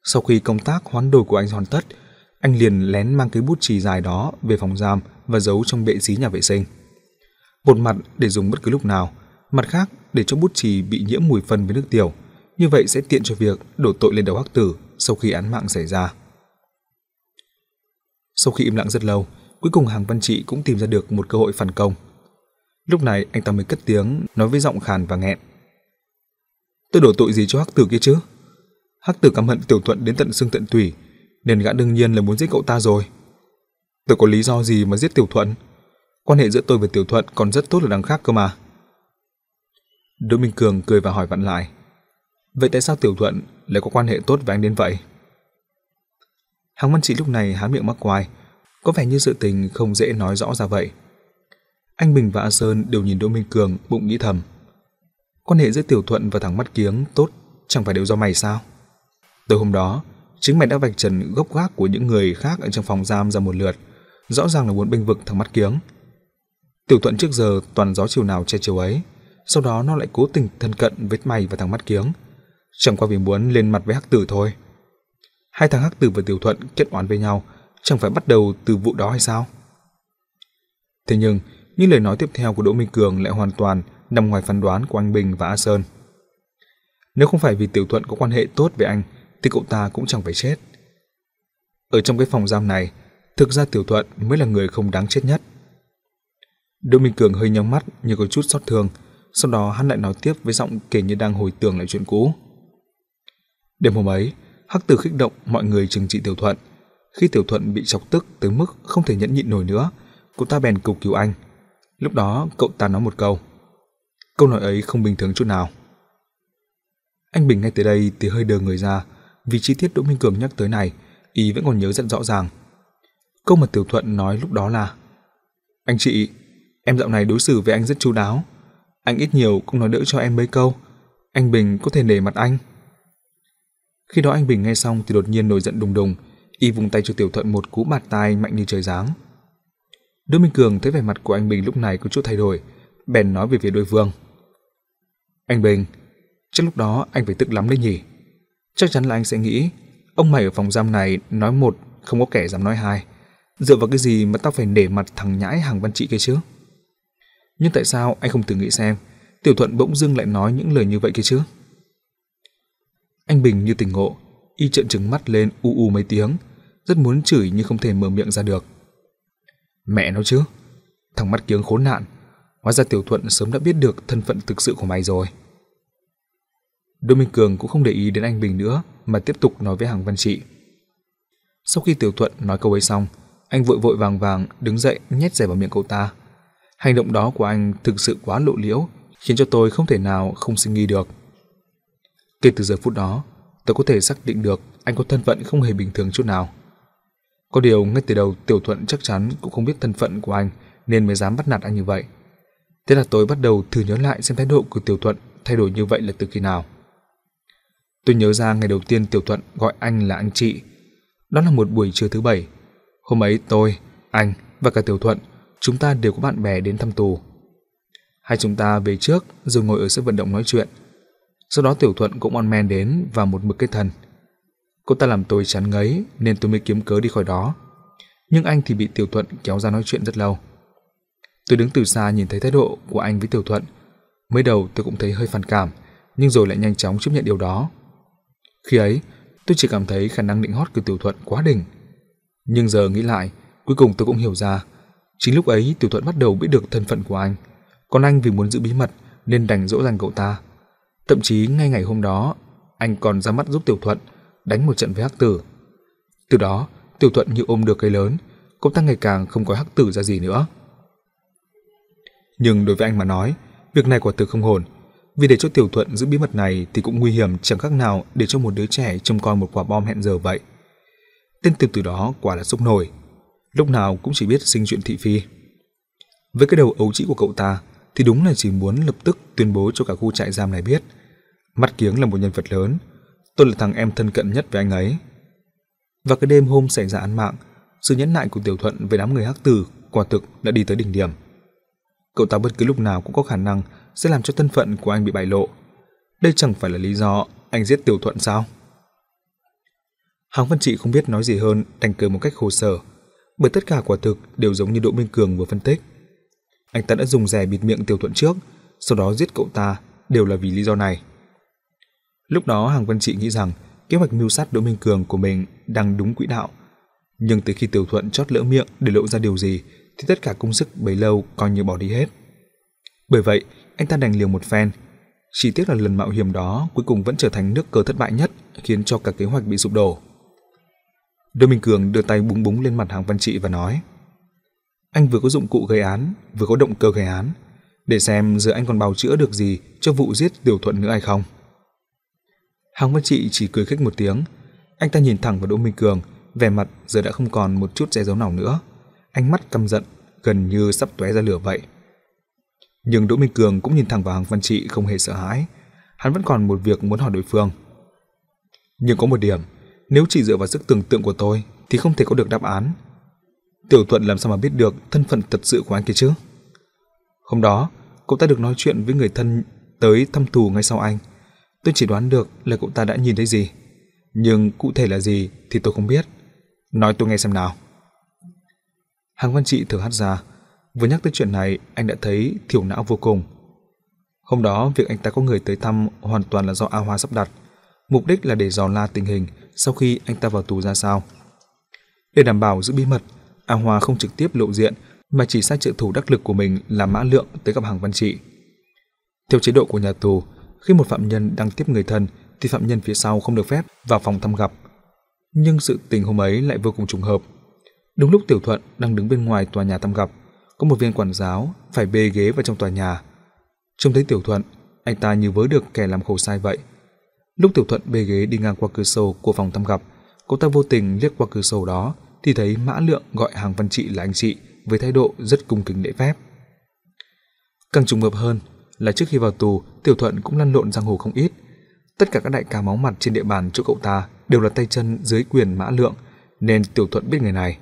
Sau khi công tác hoán đổi của anh hoàn tất, anh liền lén mang cái bút chì dài đó về phòng giam và giấu trong bệ xí nhà vệ sinh. Một mặt để dùng bất cứ lúc nào, mặt khác để cho bút chì bị nhiễm mùi phân với nước tiểu, như vậy sẽ tiện cho việc đổ tội lên đầu Hắc Tử sau khi án mạng xảy ra. Sau khi im lặng rất lâu, cuối cùng Hàng Văn Trị cũng tìm ra được một cơ hội phản công. Lúc này anh ta mới cất tiếng nói với giọng khàn và nghẹn. Tôi đổ tội gì cho Hắc Tử kia chứ? Hắc Tử căm hận Tiểu Thuận đến tận xương tận tủy, nên gã đương nhiên là muốn giết cậu ta rồi. Tôi có lý do gì mà giết Tiểu Thuận? Quan hệ giữa tôi và Tiểu Thuận còn rất tốt ở đằng khác cơ mà. Đỗ Minh Cường cười và hỏi vặn lại. Vậy tại sao Tiểu Thuận lại có quan hệ tốt với anh đến vậy? Hàng Văn chỉ lúc này há miệng mắc quai, có vẻ như sự tình không dễ nói rõ ra vậy. Anh Bình và A Sơn đều nhìn Đỗ Minh Cường bụng nghĩ thầm. Quan hệ giữa Tiểu Thuận và thằng mắt kiếng tốt chẳng phải đều do mày sao? Từ hôm đó, chính mày đã vạch trần gốc gác của những người khác ở trong phòng giam ra một lượt, rõ ràng là muốn bênh vực thằng mắt kiếng. Tiểu Thuận trước giờ toàn gió chiều nào che chiều ấy, sau đó nó lại cố tình thân cận với mày và thằng mắt kiếng, chẳng qua vì muốn lên mặt với Hắc Tử thôi. Hai thằng Hắc Tử và Tiểu Thuận kết oán với nhau, chẳng phải bắt đầu từ vụ đó hay sao? Thế nhưng, những lời nói tiếp theo của Đỗ Minh Cường lại hoàn toàn nằm ngoài phán đoán của anh Bình và A Sơn. Nếu không phải vì Tiểu Thuận có quan hệ tốt với anh, thì cậu ta cũng chẳng phải chết. Ở trong cái phòng giam này, thực ra Tiểu Thuận mới là người không đáng chết nhất. Đỗ Minh Cường hơi nhắm mắt như có chút xót thương, sau đó hắn lại nói tiếp với giọng kể như đang hồi tưởng lại chuyện cũ. Đêm hôm ấy, Hắc Tử khích động mọi người trừng trị Tiểu Thuận. Khi Tiểu Thuận bị chọc tức tới mức không thể nhẫn nhịn nổi nữa, cậu ta bèn cầu cứu anh. Lúc đó cậu ta nói một câu. Câu nói ấy không bình thường chút nào. Anh Bình ngay tới đây thì hơi đờ người ra, vì chi tiết Đỗ Minh Cường nhắc tới này, ý vẫn còn nhớ rất rõ ràng. Câu mà Tiểu Thuận nói lúc đó là Anh chị, em dạo này đối xử với anh rất chu đáo. Anh ít nhiều cũng nói đỡ cho em mấy câu. Anh Bình có thể nể mặt anh. Khi đó anh Bình nghe xong thì đột nhiên nổi giận đùng đùng, y vùng tay cho Tiểu Thuận một cú bạt tai mạnh như trời giáng. Đỗ Minh Cường thấy vẻ mặt của anh Bình lúc này có chút thay đổi, bèn nói về phía đối phương. Anh Bình, chắc lúc đó anh phải tức lắm đấy nhỉ? Chắc chắn là anh sẽ nghĩ, ông mày ở phòng giam này nói một, không có kẻ dám nói hai. Dựa vào cái gì mà tao phải nể mặt thằng nhãi hàng văn trị kia chứ? Nhưng tại sao anh không thử nghĩ xem, Tiểu Thuận bỗng dưng lại nói những lời như vậy kia chứ? Anh Bình như tỉnh ngộ, y trợn trừng mắt lên u u mấy tiếng, rất muốn chửi nhưng không thể mở miệng ra được. Mẹ nó chứ, thằng mắt kiếng khốn nạn, hóa ra Tiểu Thuận sớm đã biết được thân phận thực sự của mày rồi. Đỗ Minh Cường cũng không để ý đến anh Bình nữa mà tiếp tục nói với Hàng Văn Trị. Sau khi Tiểu Thuận nói câu ấy xong, anh vội vội vàng vàng đứng dậy nhét rẻ vào miệng cậu ta. Hành động đó của anh thực sự quá lộ liễu, khiến cho tôi không thể nào không sinh nghi được. Kể từ giờ phút đó, tôi có thể xác định được anh có thân phận không hề bình thường chút nào. Có điều ngay từ đầu Tiểu Thuận chắc chắn cũng không biết thân phận của anh nên mới dám bắt nạt anh như vậy. Thế là tôi bắt đầu thử nhớ lại xem thái độ của Tiểu Thuận thay đổi như vậy là từ khi nào. Tôi nhớ ra ngày đầu tiên Tiểu Thuận gọi anh là anh chị. Đó là một buổi trưa thứ bảy. Hôm ấy tôi, anh và cả Tiểu Thuận, chúng ta đều có bạn bè đến thăm tù. Hai chúng ta về trước rồi ngồi ở sân vận động nói chuyện. Sau đó Tiểu Thuận cũng on men đến và một mực cái thần. Cô ta làm tôi chán ngấy nên tôi mới kiếm cớ đi khỏi đó. Nhưng anh thì bị Tiểu Thuận kéo ra nói chuyện rất lâu. Tôi đứng từ xa nhìn thấy thái độ của anh với Tiểu Thuận. Mới đầu tôi cũng thấy hơi phản cảm, nhưng rồi lại nhanh chóng chấp nhận điều đó. Khi ấy, tôi chỉ cảm thấy khả năng định hót của Tiểu Thuận quá đỉnh. Nhưng giờ nghĩ lại, cuối cùng tôi cũng hiểu ra. Chính lúc ấy Tiểu Thuận bắt đầu biết được thân phận của anh. Còn anh vì muốn giữ bí mật nên đành dỗ dành cậu ta. Thậm chí ngay ngày hôm đó, anh còn ra mắt giúp Tiểu Thuận đánh một trận với Hắc Tử. Từ đó, Tiểu Thuận như ôm được cây lớn, cậu ta ngày càng không có Hắc Tử ra gì nữa. Nhưng đối với anh mà nói, việc này quả thực không hồn, vì để cho Tiểu Thuận giữ bí mật này thì cũng nguy hiểm chẳng khác nào để cho một đứa trẻ trông coi một quả bom hẹn giờ vậy. Tên tiểu tử đó quả là sốc nổi, lúc nào cũng chỉ biết sinh chuyện thị phi. Với cái đầu ấu trĩ của cậu ta thì đúng là chỉ muốn lập tức tuyên bố cho cả khu trại giam này biết. Mắt kiếng là một nhân vật lớn, tôi là thằng em thân cận nhất với anh ấy. Và cái đêm hôm xảy ra án mạng, sự nhẫn nại của Tiểu Thuận với đám người hắc tử quả thực đã đi tới đỉnh điểm. Cậu ta bất cứ lúc nào cũng có khả năng sẽ làm cho thân phận của anh bị bại lộ. Đây chẳng phải là lý do anh giết Tiểu Thuận sao? Hàng Văn Trị không biết nói gì hơn, đành cười một cách khổ sở, bởi tất cả quả thực đều giống như Đỗ Minh Cường vừa phân tích. Anh ta đã dùng rẻ bịt miệng Tiểu Thuận trước, sau đó giết cậu ta đều là vì lý do này. Lúc đó Hàng Văn Trị nghĩ rằng kế hoạch mưu sát Đỗ Minh Cường của mình đang đúng quỹ đạo, nhưng từ khi Tiểu Thuận chót lỡ miệng để lộ ra điều gì thì tất cả công sức bấy lâu coi như bỏ đi hết. Bởi vậy, anh ta đành liều một phen. Chỉ tiếc là lần mạo hiểm đó cuối cùng vẫn trở thành nước cờ thất bại nhất, khiến cho cả kế hoạch bị sụp đổ. Đỗ Minh Cường đưa tay búng búng lên mặt Hàng Văn Trị và nói: "Anh vừa có dụng cụ gây án, vừa có động cơ gây án, để xem giờ anh còn bào chữa được gì cho vụ giết Tiểu Thuận nữa hay không." Hàng Văn Trị chỉ cười khích một tiếng, anh ta nhìn thẳng vào Đỗ Minh Cường, vẻ mặt giờ đã không còn một chút che giấu nào nữa, ánh mắt căm giận, gần như sắp tóe ra lửa vậy. Nhưng Đỗ Minh Cường cũng nhìn thẳng vào Hàng Văn Trị không hề sợ hãi, hắn vẫn còn một việc muốn hỏi đối phương. Nhưng có một điểm, nếu chỉ dựa vào sức tưởng tượng của tôi thì không thể có được đáp án. Tiểu Thuận làm sao mà biết được thân phận thật sự của anh kia chứ? Hôm đó, cậu ta được nói chuyện với người thân tới thăm thù ngay sau anh. Tôi chỉ đoán được là cậu ta đã nhìn thấy gì, nhưng cụ thể là gì thì tôi không biết. Nói tôi nghe xem nào. Hàng Văn Trị thở hắt ra, vừa nhắc tới chuyện này, anh đã thấy thiểu não vô cùng. Hôm đó, việc anh ta có người tới thăm hoàn toàn là do A Hoa sắp đặt, mục đích là để dò la tình hình sau khi anh ta vào tù ra sao. Để đảm bảo giữ bí mật, A Hoa không trực tiếp lộ diện mà chỉ sai trợ thủ đắc lực của mình là Mã Lượng tới gặp Hàng Văn Trị. Theo chế độ của nhà tù, khi một phạm nhân đang tiếp người thân thì phạm nhân phía sau không được phép vào phòng thăm gặp. Nhưng sự tình hôm ấy lại vô cùng trùng hợp. Đúng lúc Tiểu Thuận đang đứng bên ngoài tòa nhà thăm gặp, có một viên quản giáo phải bê ghế vào trong tòa nhà. Trông thấy Tiểu Thuận, anh ta như vớ được kẻ làm khổ sai vậy. Lúc Tiểu Thuận bê ghế đi ngang qua cửa sổ của phòng thăm gặp, cô ta vô tình liếc qua cửa sổ đó thì thấy Mã Lượng gọi Hàng Văn Trị là anh chị với thái độ rất cung kính lễ phép. Càng trùng hợp hơn là trước khi vào tù, Tiểu Thuận cũng lăn lộn giang hồ không ít. Tất cả các đại ca máu mặt trên địa bàn chỗ cậu ta đều là tay chân dưới quyền Mã Lượng, nên Tiểu Thuận biết người này.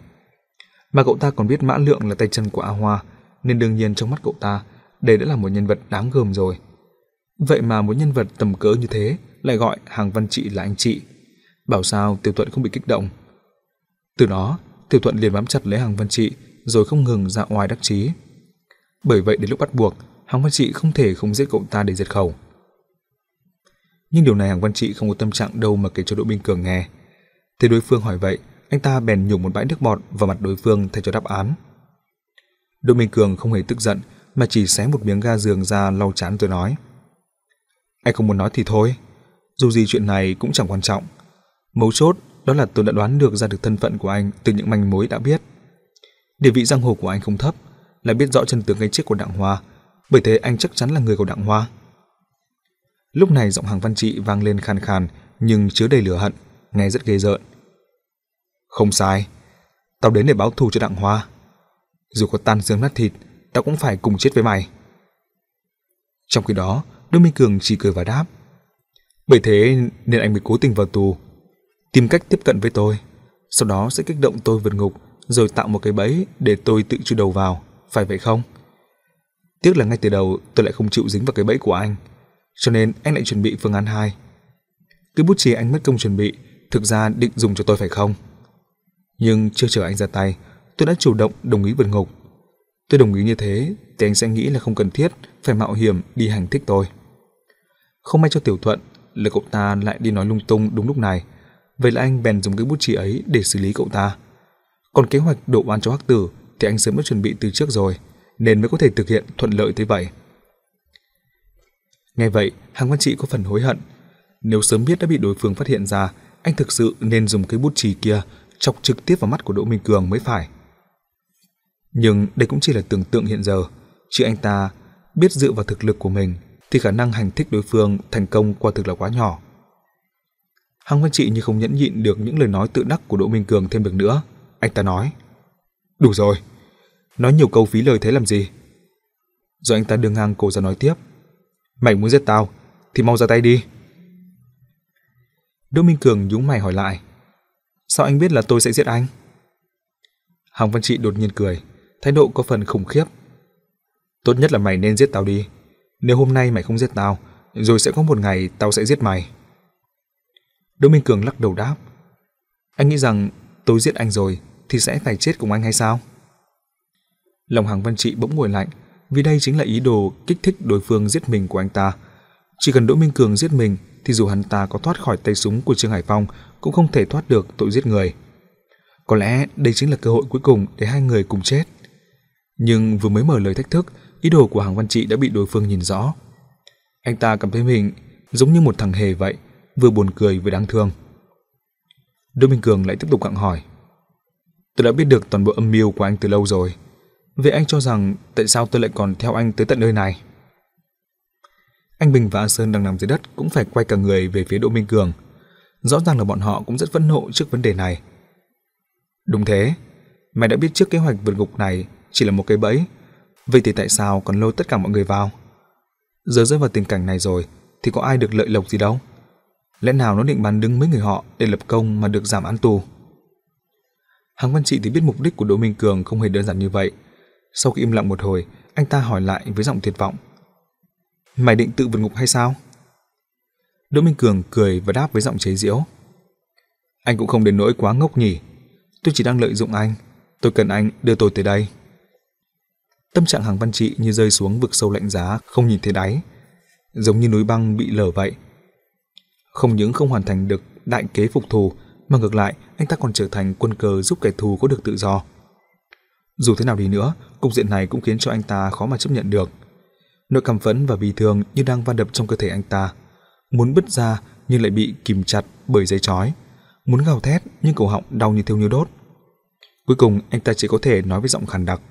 Mà cậu ta còn biết Mã Lượng là tay chân của A Hoa, nên đương nhiên trong mắt cậu ta, đây đã là một nhân vật đáng gờm rồi. Vậy mà một nhân vật tầm cỡ như thế lại gọi Hàng Văn Trị là anh chị. Bảo sao Tiểu Thuận không bị kích động. Từ đó, Tiểu Thuận liền bám chặt lấy Hàng Văn Trị rồi không ngừng ra oai đắc chí. Bởi vậy đến lúc bắt buộc, Hàng Văn Trị không thể không giết cậu ta để diệt khẩu. Nhưng điều này Hàng Văn Trị không có tâm trạng đâu mà kể cho Đỗ Minh Cường nghe. Thế đối phương hỏi vậy, anh ta bèn nhổ một bãi nước bọt vào mặt đối phương thay cho đáp án. Đỗ Minh Cường không hề tức giận mà chỉ xé một miếng ga giường ra lau chán rồi nói: "Anh không muốn nói thì thôi, dù gì chuyện này cũng chẳng quan trọng. Mấu chốt đó là tôi đã đoán được ra được thân phận của anh từ những manh mối đã biết. Địa vị giang hồ của anh không thấp, là biết rõ chân tướng cái chết của Đặng Hoa, bởi thế anh chắc chắn là người của Đặng Hoa." Lúc này giọng hàng Văn Trị vang lên khàn khàn nhưng chứa đầy lửa hận, nghe rất ghê rợn. Không sai, tao đến để báo thù cho Đặng Hoa. Dù có tan xương nát thịt, tao cũng phải cùng chết với mày. Trong khi đó, Đỗ Minh Cường chỉ cười và đáp. Bởi thế nên anh mới cố tình vào tù, tìm cách tiếp cận với tôi, sau đó sẽ kích động tôi vượt ngục, rồi tạo một cái bẫy để tôi tự chui đầu vào, phải vậy không? Tiếc là ngay từ đầu tôi lại không chịu dính vào cái bẫy của anh, cho nên anh lại chuẩn bị phương án 2. Cái bút chì anh mất công chuẩn bị, thực ra định dùng cho tôi phải không? Nhưng chưa chờ anh ra tay, tôi đã chủ động đồng ý vượt ngục. Tôi đồng ý như thế thì anh sẽ nghĩ là không cần thiết phải mạo hiểm đi hành thích tôi. Không may cho Tiểu Thuận là cậu ta lại đi nói lung tung đúng lúc này. Vậy là anh bèn dùng cái bút chì ấy để xử lý cậu ta. Còn kế hoạch đổ oan cho Hắc Tử thì anh sớm đã chuẩn bị từ trước rồi, nên mới có thể thực hiện thuận lợi thế vậy. Nghe vậy, Hàng Văn Trị có phần hối hận. Nếu sớm biết đã bị đối phương phát hiện ra, anh thực sự nên dùng cái bút chì kia chọc trực tiếp vào mắt của Đỗ Minh Cường mới phải. Nhưng đây cũng chỉ là tưởng tượng hiện giờ, chứ anh ta biết dựa vào thực lực của mình thì khả năng hành thích đối phương thành công quả thực là quá nhỏ. Hằng Văn Trị như không nhẫn nhịn được những lời nói tự đắc của Đỗ Minh Cường thêm được nữa. Anh ta nói, đủ rồi, nói nhiều câu phí lời thế làm gì? Rồi anh ta đưa ngang cổ ra nói tiếp, mày muốn giết tao thì mau ra tay đi. Đỗ Minh Cường nhúng mày hỏi lại, Sao anh biết là tôi sẽ giết anh? Hằng Văn Trị đột nhiên cười, thái độ có phần khủng khiếp. Tốt nhất là mày nên giết tao đi. Nếu hôm nay mày không giết tao, rồi sẽ có một ngày tao sẽ giết mày. Đỗ Minh Cường lắc đầu đáp. Anh nghĩ rằng tôi giết anh rồi thì sẽ phải chết cùng anh hay sao? Lòng hàng văn trị bỗng ngồi lạnh, vì đây chính là ý đồ kích thích đối phương giết mình của anh ta. Chỉ cần Đỗ Minh Cường giết mình thì dù hắn ta có thoát khỏi tay súng của Trương Hải Phong cũng không thể thoát được tội giết người. Có lẽ đây chính là cơ hội cuối cùng để hai người cùng chết. Nhưng vừa mới mở lời thách thức, ý đồ của Hàng Văn Trị đã bị đối phương nhìn rõ. Anh ta cảm thấy mình giống như một thằng hề vậy, vừa buồn cười vừa đáng thương. Đỗ Minh Cường lại tiếp tục gặng hỏi. Tôi đã biết được toàn bộ âm mưu của anh từ lâu rồi. Vậy anh cho rằng tại sao tôi lại còn theo anh tới tận nơi này? Anh Bình và A Sơn đang nằm dưới đất cũng phải quay cả người về phía Đỗ Minh Cường. Rõ ràng là bọn họ cũng rất phẫn nộ trước vấn đề này. Đúng thế, mày đã biết trước kế hoạch vượt ngục này chỉ là một cái bẫy. Vậy thì tại sao còn lôi tất cả mọi người vào? Giờ rơi vào tình cảnh này rồi thì có ai được lợi lộc gì đâu? Lẽ nào nó định bán đứng mấy người họ để lập công mà được giảm án tù? Hàng Văn Trị thì biết mục đích của Đỗ Minh Cường không hề đơn giản như vậy. Sau khi im lặng một hồi, anh ta hỏi lại với giọng tuyệt vọng. Mày định tự vượt ngục hay sao? Đỗ Minh Cường cười và đáp với giọng chế giễu. Anh cũng không đến nỗi quá ngốc nhỉ. Tôi chỉ đang lợi dụng anh. Tôi cần anh đưa tôi tới đây. Tâm trạng hàng văn trị như rơi xuống vực sâu lạnh giá, không nhìn thấy đáy. Giống như núi băng bị lở vậy. Không những không hoàn thành được đại kế phục thù, mà ngược lại anh ta còn trở thành quân cờ giúp kẻ thù có được tự do. Dù thế nào đi nữa, cục diện này cũng khiến cho anh ta khó mà chấp nhận được. Nỗi căm phẫn và bi thương như đang va đập trong cơ thể anh ta. Muốn bứt ra nhưng lại bị kìm chặt bởi dây chói. Muốn gào thét nhưng cổ họng đau như thiêu như đốt. Cuối cùng anh ta chỉ có thể nói với giọng khàn đặc.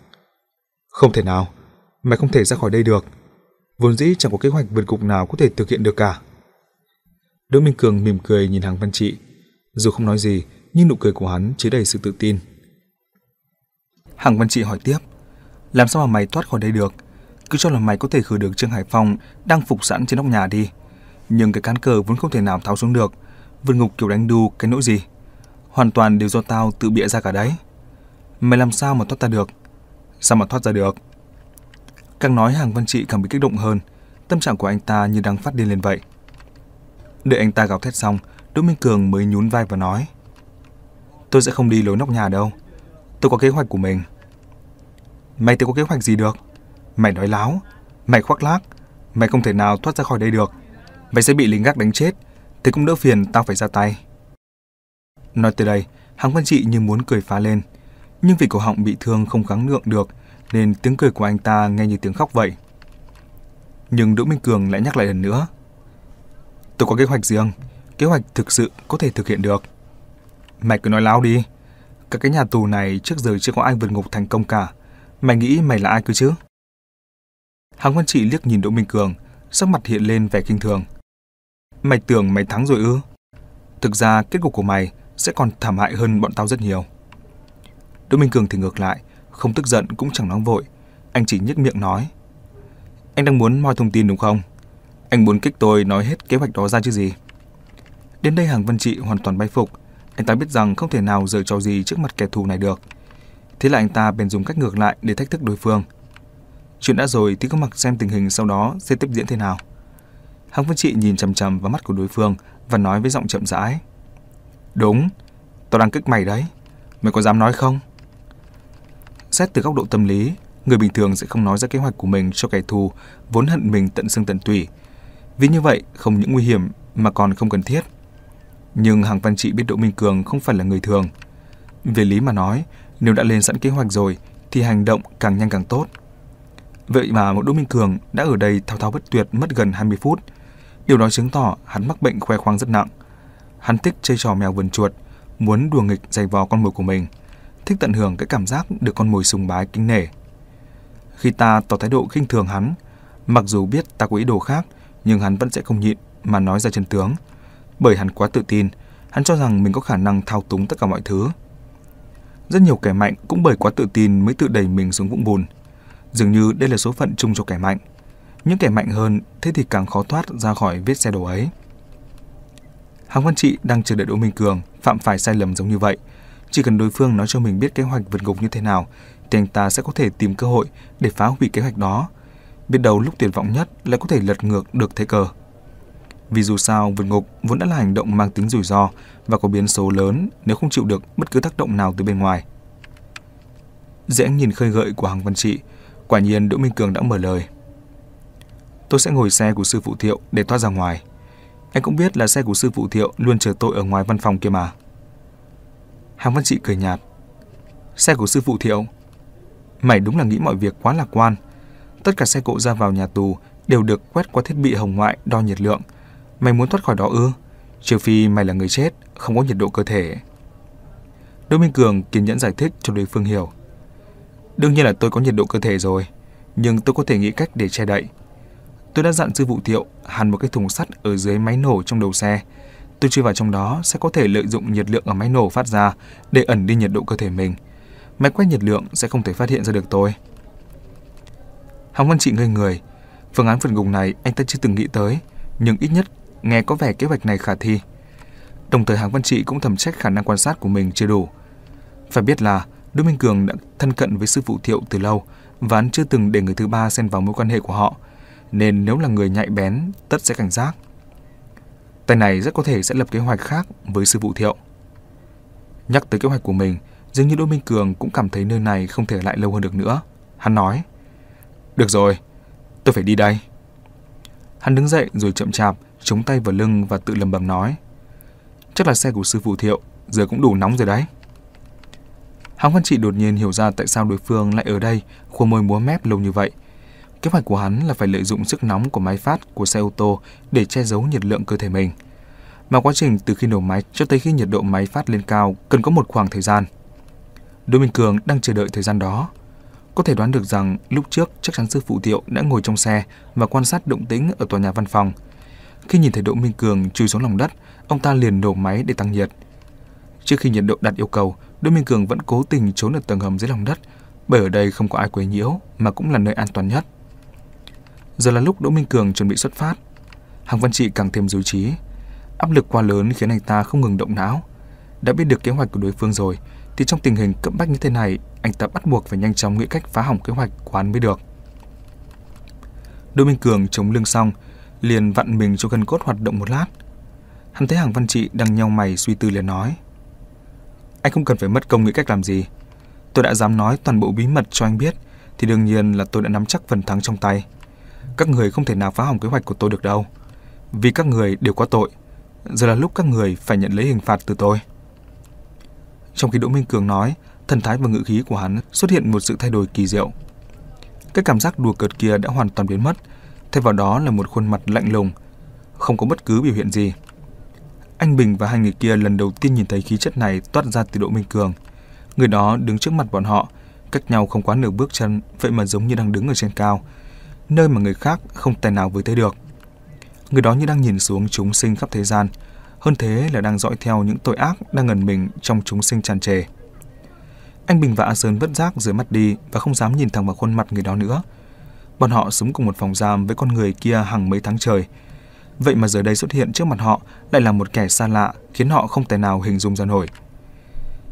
Không thể nào, mày không thể ra khỏi đây được. Vốn dĩ chẳng có kế hoạch vượt cục nào có thể thực hiện được cả. Đỗ Minh Cường mỉm cười nhìn hàng văn trị. Dù không nói gì, nhưng nụ cười của hắn chứa đầy sự tự tin. Hàng văn trị hỏi tiếp. Làm sao mà mày thoát khỏi đây được? Cứ cho là mày có thể khử được Trương Hải Phong đang phục sẵn trên nóc nhà đi. Nhưng cái cán cờ vốn không thể nào tháo xuống được. Vượt ngục kiểu đánh đu cái nỗi gì? Hoàn toàn đều do tao tự bịa ra cả đấy. Mày làm sao mà thoát ra được? Sao mà thoát ra được? Càng nói hàng văn trị càng bị kích động hơn. Tâm trạng của anh ta như đang phát điên lên vậy. Đợi anh ta gào thét xong, Đỗ Minh Cường mới nhún vai và nói Tôi sẽ không đi lối nóc nhà đâu. Tôi có kế hoạch của mình. Mày tự có kế hoạch gì được? Mày nói láo, mày khoác lác, mày không thể nào thoát ra khỏi đây được. Mày sẽ bị lính gác đánh chết, thế cũng đỡ phiền tao phải ra tay. Nói tới đây, Hàng Văn Trị như muốn cười phá lên, nhưng vì cổ họng bị thương không gắng lượng được nên tiếng cười của anh ta nghe như tiếng khóc vậy. Nhưng Đỗ Minh Cường lại nhắc lại lần nữa. Tôi có kế hoạch riêng, kế hoạch thực sự có thể thực hiện được. Mày cứ nói láo đi, các cái nhà tù này trước giờ chưa có ai vượt ngục thành công cả. Mày nghĩ mày là ai cơ chứ? Hàng Văn Trị liếc nhìn Đỗ Minh Cường, sắc mặt hiện lên vẻ kinh thường. Mày tưởng mày thắng rồi ư? Thực ra kết cục của mày sẽ còn thảm hại hơn bọn tao rất nhiều. Đỗ Minh Cường thì ngược lại, không tức giận cũng chẳng nóng vội, anh chỉ nhếch miệng nói: "Anh đang muốn moi thông tin đúng không? Anh muốn kích tôi nói hết kế hoạch đó ra chứ gì?" Đến đây Hàng Văn Trị hoàn toàn bay phục, anh ta biết rằng không thể nào giở trò gì trước mặt kẻ thù này được. Thế là anh ta bèn dùng cách ngược lại để thách thức đối phương. Chuyện đã rồi thì có mặc xem tình hình sau đó sẽ tiếp diễn thế nào. Hàng Văn Trị nhìn chằm chằm vào mắt của đối phương và nói với giọng chậm rãi. Đúng, tao đang kích mày đấy. Mày có dám nói không? Xét từ góc độ tâm lý, người bình thường sẽ không nói ra kế hoạch của mình cho kẻ thù vốn hận mình tận xương tận tủy. Vì như vậy, không những nguy hiểm mà còn không cần thiết. Nhưng Hàng Văn Trị biết Đỗ Minh Cường không phải là người thường. Về lý mà nói, nếu đã lên sẵn kế hoạch rồi thì hành động càng nhanh càng tốt. Vậy mà một Đỗ Minh Cường đã ở đây thao thao bất tuyệt mất gần 20 phút. Điều đó chứng tỏ hắn mắc bệnh khoe khoang rất nặng. Hắn thích chơi trò mèo vườn chuột, muốn đùa nghịch giày vò con mồi của mình, thích tận hưởng cái cảm giác được con mồi sùng bái kính nể. Khi ta tỏ thái độ khinh thường hắn, mặc dù biết ta có ý đồ khác, nhưng hắn vẫn sẽ không nhịn mà nói ra chân tướng. Bởi hắn quá tự tin, hắn cho rằng mình có khả năng thao túng tất cả mọi thứ. Rất nhiều kẻ mạnh cũng bởi quá tự tin mới tự đẩy mình xuống vũng bùn. Dường như đây là số phận chung cho kẻ mạnh. Những kẻ mạnh hơn thế thì càng khó thoát ra khỏi vết xe đổ ấy. Hàng Văn Trị đang chờ đợi Đỗ Minh Cường phạm phải sai lầm giống như vậy. Chỉ cần đối phương nói cho mình biết kế hoạch vượt ngục như thế nào, thì anh ta sẽ có thể tìm cơ hội để phá hủy kế hoạch đó, biết đâu lúc tuyệt vọng nhất lại có thể lật ngược được thế cờ. Vì dù sao, vượt ngục vốn đã là hành động mang tính rủi ro và có biến số lớn nếu không chịu được bất cứ tác động nào từ bên ngoài. Dễ nhìn khơi gợi của Hằng Văn Trị, quả nhiên Đỗ Minh Cường đã mở lời. Tôi sẽ ngồi xe của sư phụ Thiệu để thoát ra ngoài. Anh cũng biết là xe của sư phụ Thiệu luôn chờ tôi ở ngoài văn phòng kia mà. Hàng Văn Trị cười nhạt. Xe của sư phụ Thiệu? Mày đúng là nghĩ mọi việc quá lạc quan. Tất cả xe cộ ra vào nhà tù đều được quét qua thiết bị hồng ngoại đo nhiệt lượng. Mày muốn thoát khỏi đó ư? Trừ phi mày là người chết, không có nhiệt độ cơ thể. Đỗ Minh Cường kiên nhẫn giải thích cho đối phương hiểu. Đương nhiên là tôi có nhiệt độ cơ thể rồi, nhưng tôi có thể nghĩ cách để che đậy. Tôi đã dặn sư vụ thiệu hàn một cái thùng sắt ở dưới máy nổ trong đầu xe. Tôi chui vào trong đó sẽ có thể lợi dụng nhiệt lượng ở máy nổ phát ra để ẩn đi nhiệt độ cơ thể mình. Máy quét nhiệt lượng sẽ không thể phát hiện ra được tôi. Hồng Văn Trị ngây người. Phương án vượt ngục này anh ta chưa từng nghĩ tới, nhưng ít nhất nghe có vẻ kế hoạch này khả thi. Đồng thời Hàng Văn Trị cũng thầm trách khả năng quan sát của mình chưa đủ. Phải biết là Đỗ Minh Cường đã thân cận với sư phụ Thiệu từ lâu và anh chưa từng để người thứ ba xen vào mối quan hệ của họ, nên nếu là người nhạy bén, tất sẽ cảnh giác. Tay này rất có thể sẽ lập kế hoạch khác với sư phụ Thiệu. Nhắc tới kế hoạch của mình, dường như Đỗ Minh Cường cũng cảm thấy nơi này không thể lại lâu hơn được nữa. Hắn nói, được rồi, tôi phải đi đây. Hắn đứng dậy rồi chậm chạp, chống tay vào lưng và tự lầm bầm nói, Chắc là xe của sư phụ Thiệu, giờ cũng đủ nóng rồi đấy. Hằng Văn Trị đột nhiên hiểu ra tại sao đối phương lại ở đây, khua môi múa mép lâu như vậy. Kế hoạch của hắn là phải lợi dụng sức nóng của máy phát của xe ô tô để che giấu nhiệt lượng cơ thể mình. Mà quá trình từ khi nổ máy cho tới khi nhiệt độ máy phát lên cao cần có một khoảng thời gian. Đỗ Minh Cường đang chờ đợi thời gian đó. Có thể đoán được rằng lúc trước chắc chắn sư phụ thiệu đã ngồi trong xe và quan sát động tĩnh ở tòa nhà văn phòng. Khi nhìn thấy Đỗ Minh Cường chui xuống lòng đất, ông ta liền nổ máy để tăng nhiệt. Trước khi nhiệt độ đạt yêu cầu, Đỗ Minh Cường vẫn cố tình trốn ở tầng hầm dưới lòng đất, bởi ở đây không có ai quấy nhiễu mà cũng là nơi an toàn nhất. Giờ là lúc Đỗ Minh Cường chuẩn bị xuất phát. Hàng Văn Trị càng thêm dối trí. Áp lực quá lớn khiến anh ta không ngừng động não. Đã biết được kế hoạch của đối phương rồi, thì trong tình hình cấp bách như thế này, anh ta bắt buộc phải nhanh chóng nghĩ cách phá hỏng kế hoạch của hắn mới được. Đỗ Minh Cường chống lưng xong, liền vặn mình cho gân cốt hoạt động một lát. Hắn thấy Hàng Văn Trị đang nhau mày suy tư liền nói. Anh không cần phải mất công nghĩ cách làm gì. Tôi đã dám nói toàn bộ bí mật cho anh biết, thì đương nhiên là tôi đã nắm chắc phần thắng trong tay. Các người không thể nào phá hỏng kế hoạch của tôi được đâu. Vì các người đều có tội. Giờ là lúc các người phải nhận lấy hình phạt từ tôi. Trong khi Đỗ Minh Cường nói, thần thái và ngữ khí của hắn xuất hiện một sự thay đổi kỳ diệu. Cái cảm giác đùa cợt kia đã hoàn toàn biến mất, thay vào đó là một khuôn mặt lạnh lùng, không có bất cứ biểu hiện gì. Anh Bình và hai người kia lần đầu tiên nhìn thấy khí chất này toát ra từ Đỗ Minh Cường. Người đó đứng trước mặt bọn họ, cách nhau không quá nửa bước chân, vậy mà giống như đang đứng ở trên cao, nơi mà người khác không tài nào với tới được. Người đó như đang nhìn xuống chúng sinh khắp thế gian, hơn thế là đang dõi theo những tội ác đang ngần mình trong chúng sinh tràn trề. Anh Bình và A Sơn vất giác dưới mắt đi và không dám nhìn thẳng vào khuôn mặt người đó nữa. Bọn họ sống cùng một phòng giam với con người kia hàng mấy tháng trời. Vậy mà giờ đây xuất hiện trước mặt họ lại là một kẻ xa lạ khiến họ không thể nào hình dung ra nổi.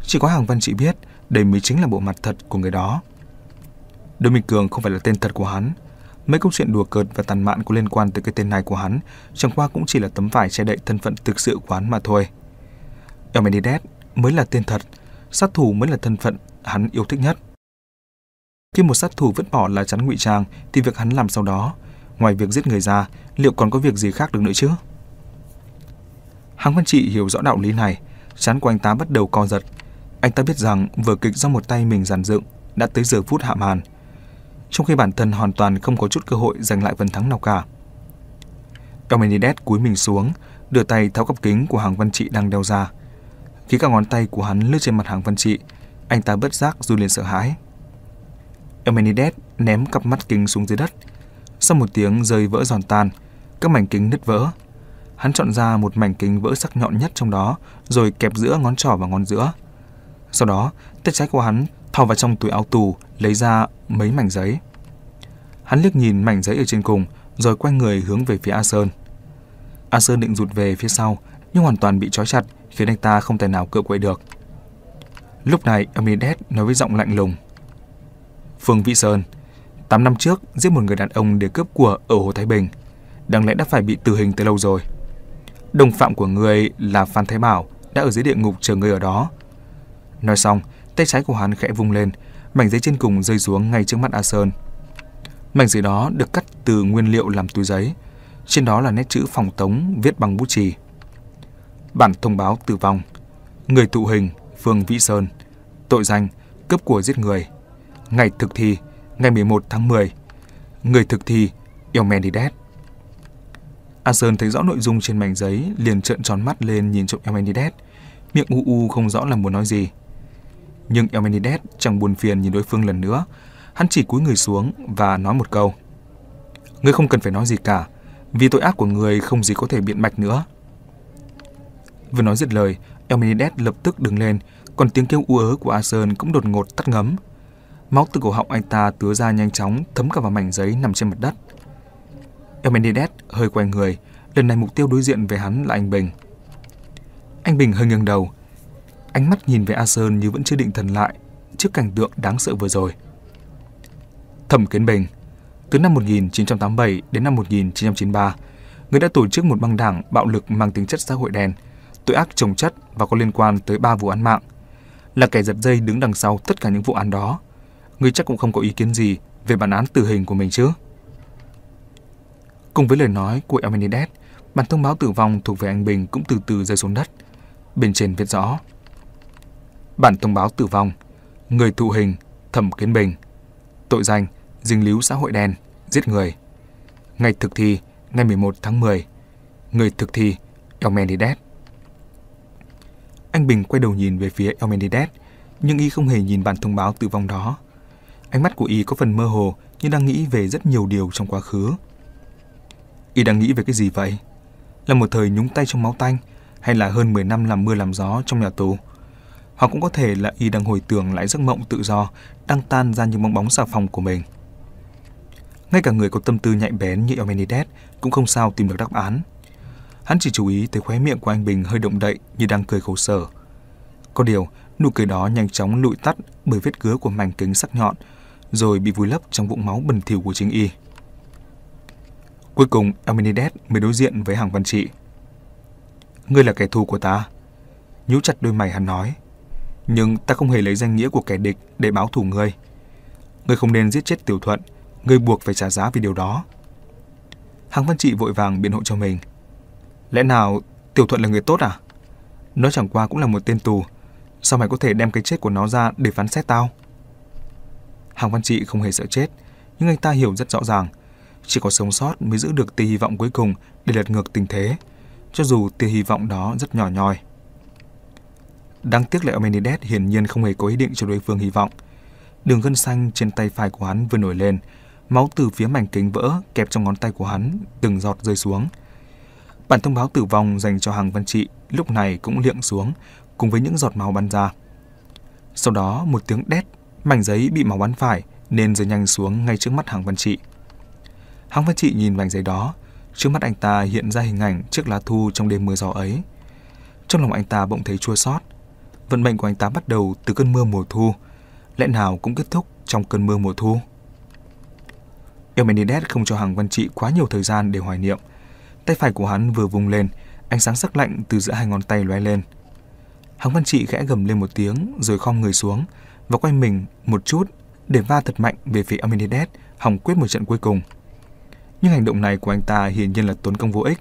Chỉ có Hàng Văn chị biết đây mới chính là bộ mặt thật của người đó. Đỗ Minh Cường không phải là tên thật của hắn, Mấy câu chuyện đùa cợt và tàn mạn có liên quan tới cái tên này của hắn chẳng qua cũng chỉ là tấm vải che đậy thân phận thực sự của hắn mà thôi. Elmenides mới là tên thật, sát thủ mới là thân phận hắn yêu thích nhất. Khi một sát thủ vứt bỏ là chắn ngụy trang thì việc hắn làm sau đó, ngoài việc giết người ra, liệu còn có việc gì khác được nữa chứ? Hàng Văn Trị hiểu rõ đạo lý này, chán của anh ta bắt đầu co giật. Anh ta biết rằng vở kịch do một tay mình giàn dựng đã tới giờ phút hạ màn trong khi bản thân hoàn toàn không có chút cơ hội giành lại phần thắng nào cả. Eumenides cúi mình xuống, đưa tay tháo cặp kính của hàng văn trị đang đeo ra. Khi các ngón tay của hắn lướt trên mặt hàng văn trị, anh ta bất giác run lên sợ hãi. Eumenides ném cặp mắt kính xuống dưới đất. Sau một tiếng rơi vỡ giòn tan, các mảnh kính nứt vỡ. Hắn chọn ra một mảnh kính vỡ sắc nhọn nhất trong đó, rồi kẹp giữa ngón trỏ và ngón giữa. Sau đó, tay trái của hắn thò vào trong túi áo tù, lấy ra mấy mảnh giấy. Hắn liếc nhìn mảnh giấy ở trên cùng, rồi quay người hướng về phía A Sơn. A Sơn định rụt về phía sau, nhưng hoàn toàn bị trói chặt, khiến anh ta không thể nào cựa quậy được. Lúc này, Amides nói với giọng lạnh lùng. Phương Vĩ Sơn, 8 năm trước, giết một người đàn ông để cướp của ở Hồ Thái Bình. Đáng lẽ đã phải bị tử hình từ lâu rồi. Đồng phạm của người là Phan Thái Bảo đã ở dưới địa ngục chờ người ở đó. Nói xong, tay trái của hắn khẽ vung lên, mảnh giấy trên cùng rơi xuống ngay trước mắt A Sơn. Mảnh giấy đó được cắt từ nguyên liệu làm túi giấy. Trên đó là nét chữ phòng tống viết bằng bút chì. Bản thông báo tử vong. Người tụ hình, Phương Vĩ Sơn. Tội danh, cướp của giết người. Ngày thực thi, ngày 11 tháng 10. Người thực thi, Elmenides. A Sơn thấy rõ nội dung trên mảnh giấy, liền trợn tròn mắt lên nhìn trộm Elmenides. Miệng u u không rõ là muốn nói gì. Nhưng Elmenides chẳng buồn phiền nhìn đối phương lần nữa. Hắn chỉ cúi người xuống và nói một câu. Ngươi không cần phải nói gì cả, vì tội ác của người không gì có thể biện bạch nữa. Vừa nói dứt lời, Elmenides lập tức đứng lên, còn tiếng kêu u ớ của A Sơn cũng đột ngột tắt ngấm. Máu từ cổ họng anh ta tứa ra nhanh chóng, thấm cả vào mảnh giấy nằm trên mặt đất. Elmenides hơi quay người, lần này mục tiêu đối diện với hắn là anh Bình. Anh Bình hơi nghiêng đầu, ánh mắt nhìn về A Sơn như vẫn chưa định thần lại trước cảnh tượng đáng sợ vừa rồi. Thẩm Kiến Bình, từ năm 1987 đến năm 1993, người đã tổ chức một băng đảng bạo lực mang tính chất xã hội đen, tội ác trồng chất và có liên quan tới 3 vụ án mạng. Là kẻ giật dây đứng đằng sau tất cả những vụ án đó. Người chắc cũng không có ý kiến gì về bản án tử hình của mình chứ? Cùng với lời nói của Elmenides, bản thông báo tử vong thuộc về anh Bình cũng từ từ rơi xuống đất. Bên trên viết rõ. Bản thông báo tử vong, người thụ hình, Thẩm Kiến Bình. Tội danh, dính líu xã hội đen, giết người. Ngày thực thi, ngày 11 tháng 10. Người thực thi, Elmenides. Anh Bình quay đầu nhìn về phía Elmenides, nhưng y không hề nhìn bản thông báo tử vong đó. Ánh mắt của y có phần mơ hồ như đang nghĩ về rất nhiều điều trong quá khứ. Y đang nghĩ về cái gì vậy? Là một thời nhúng tay trong máu tanh hay là hơn 10 năm làm mưa làm gió trong nhà tù? Hoặc cũng có thể là Y đang hồi tưởng lại giấc mộng tự do đang tan ra những bong bóng xà phòng của mình. Ngay cả người có tâm tư nhạy bén như Eumenides cũng không sao tìm được đáp án. Hắn chỉ chú ý tới khóe miệng của anh Bình hơi động đậy như đang cười khổ sở. Có điều, nụ cười đó nhanh chóng lụi tắt bởi vết cứa của mảnh kính sắc nhọn, rồi bị vùi lấp trong vũng máu bẩn thỉu của chính y. Cuối cùng, Eumenides mới đối diện với hàng văn trị. Ngươi là kẻ thù của ta. Nhíu chặt đôi mày hắn nói. Nhưng ta không hề lấy danh nghĩa của kẻ địch để báo thù ngươi. Ngươi không nên giết chết tiểu thuận, ngươi buộc phải trả giá vì điều đó. Hằng văn trị vội vàng biện hộ cho mình. Lẽ nào tiểu thuận là người tốt à? Nó chẳng qua cũng là một tên tù. Sao mày có thể đem cái chết của nó ra để phán xét tao? Hằng văn trị không hề sợ chết, nhưng anh ta hiểu rất rõ ràng chỉ có sống sót mới giữ được tia hy vọng cuối cùng để lật ngược tình thế, cho dù tia hy vọng đó rất nhỏ nhoi. Đáng tiếc là Eumenides hiển nhiên không hề có ý định cho đối phương hy vọng. Đường gân xanh trên tay phải của hắn vừa nổi lên, máu từ phía mảnh kính vỡ kẹp trong ngón tay của hắn từng giọt rơi xuống. Bản thông báo tử vong dành cho hàng văn trị lúc này cũng liệng xuống cùng với những giọt máu bắn ra. Sau đó một tiếng đét, mảnh giấy bị máu bắn phải nên rơi nhanh xuống ngay trước mắt hàng văn trị. Hằng Văn Trị nhìn mảnh giấy đó, trước mắt anh ta hiện ra hình ảnh chiếc lá thu trong đêm mưa gió ấy. Trong lòng anh ta bỗng thấy chua xót. Vận mệnh của anh ta bắt đầu từ cơn mưa mùa thu, lẽ nào cũng kết thúc trong cơn mưa mùa thu. Eumenides không cho Hằng Văn Trị quá nhiều thời gian để hoài niệm. Tay phải của hắn vừa vung lên, ánh sáng sắc lạnh từ giữa hai ngón tay lóe lên. Hằng Văn Trị khẽ gầm lên một tiếng rồi khom người xuống và quay mình một chút để va thật mạnh về phía Eumenides hòng quyết một trận cuối cùng. Nhưng hành động này của anh ta hiển nhiên là tốn công vô ích,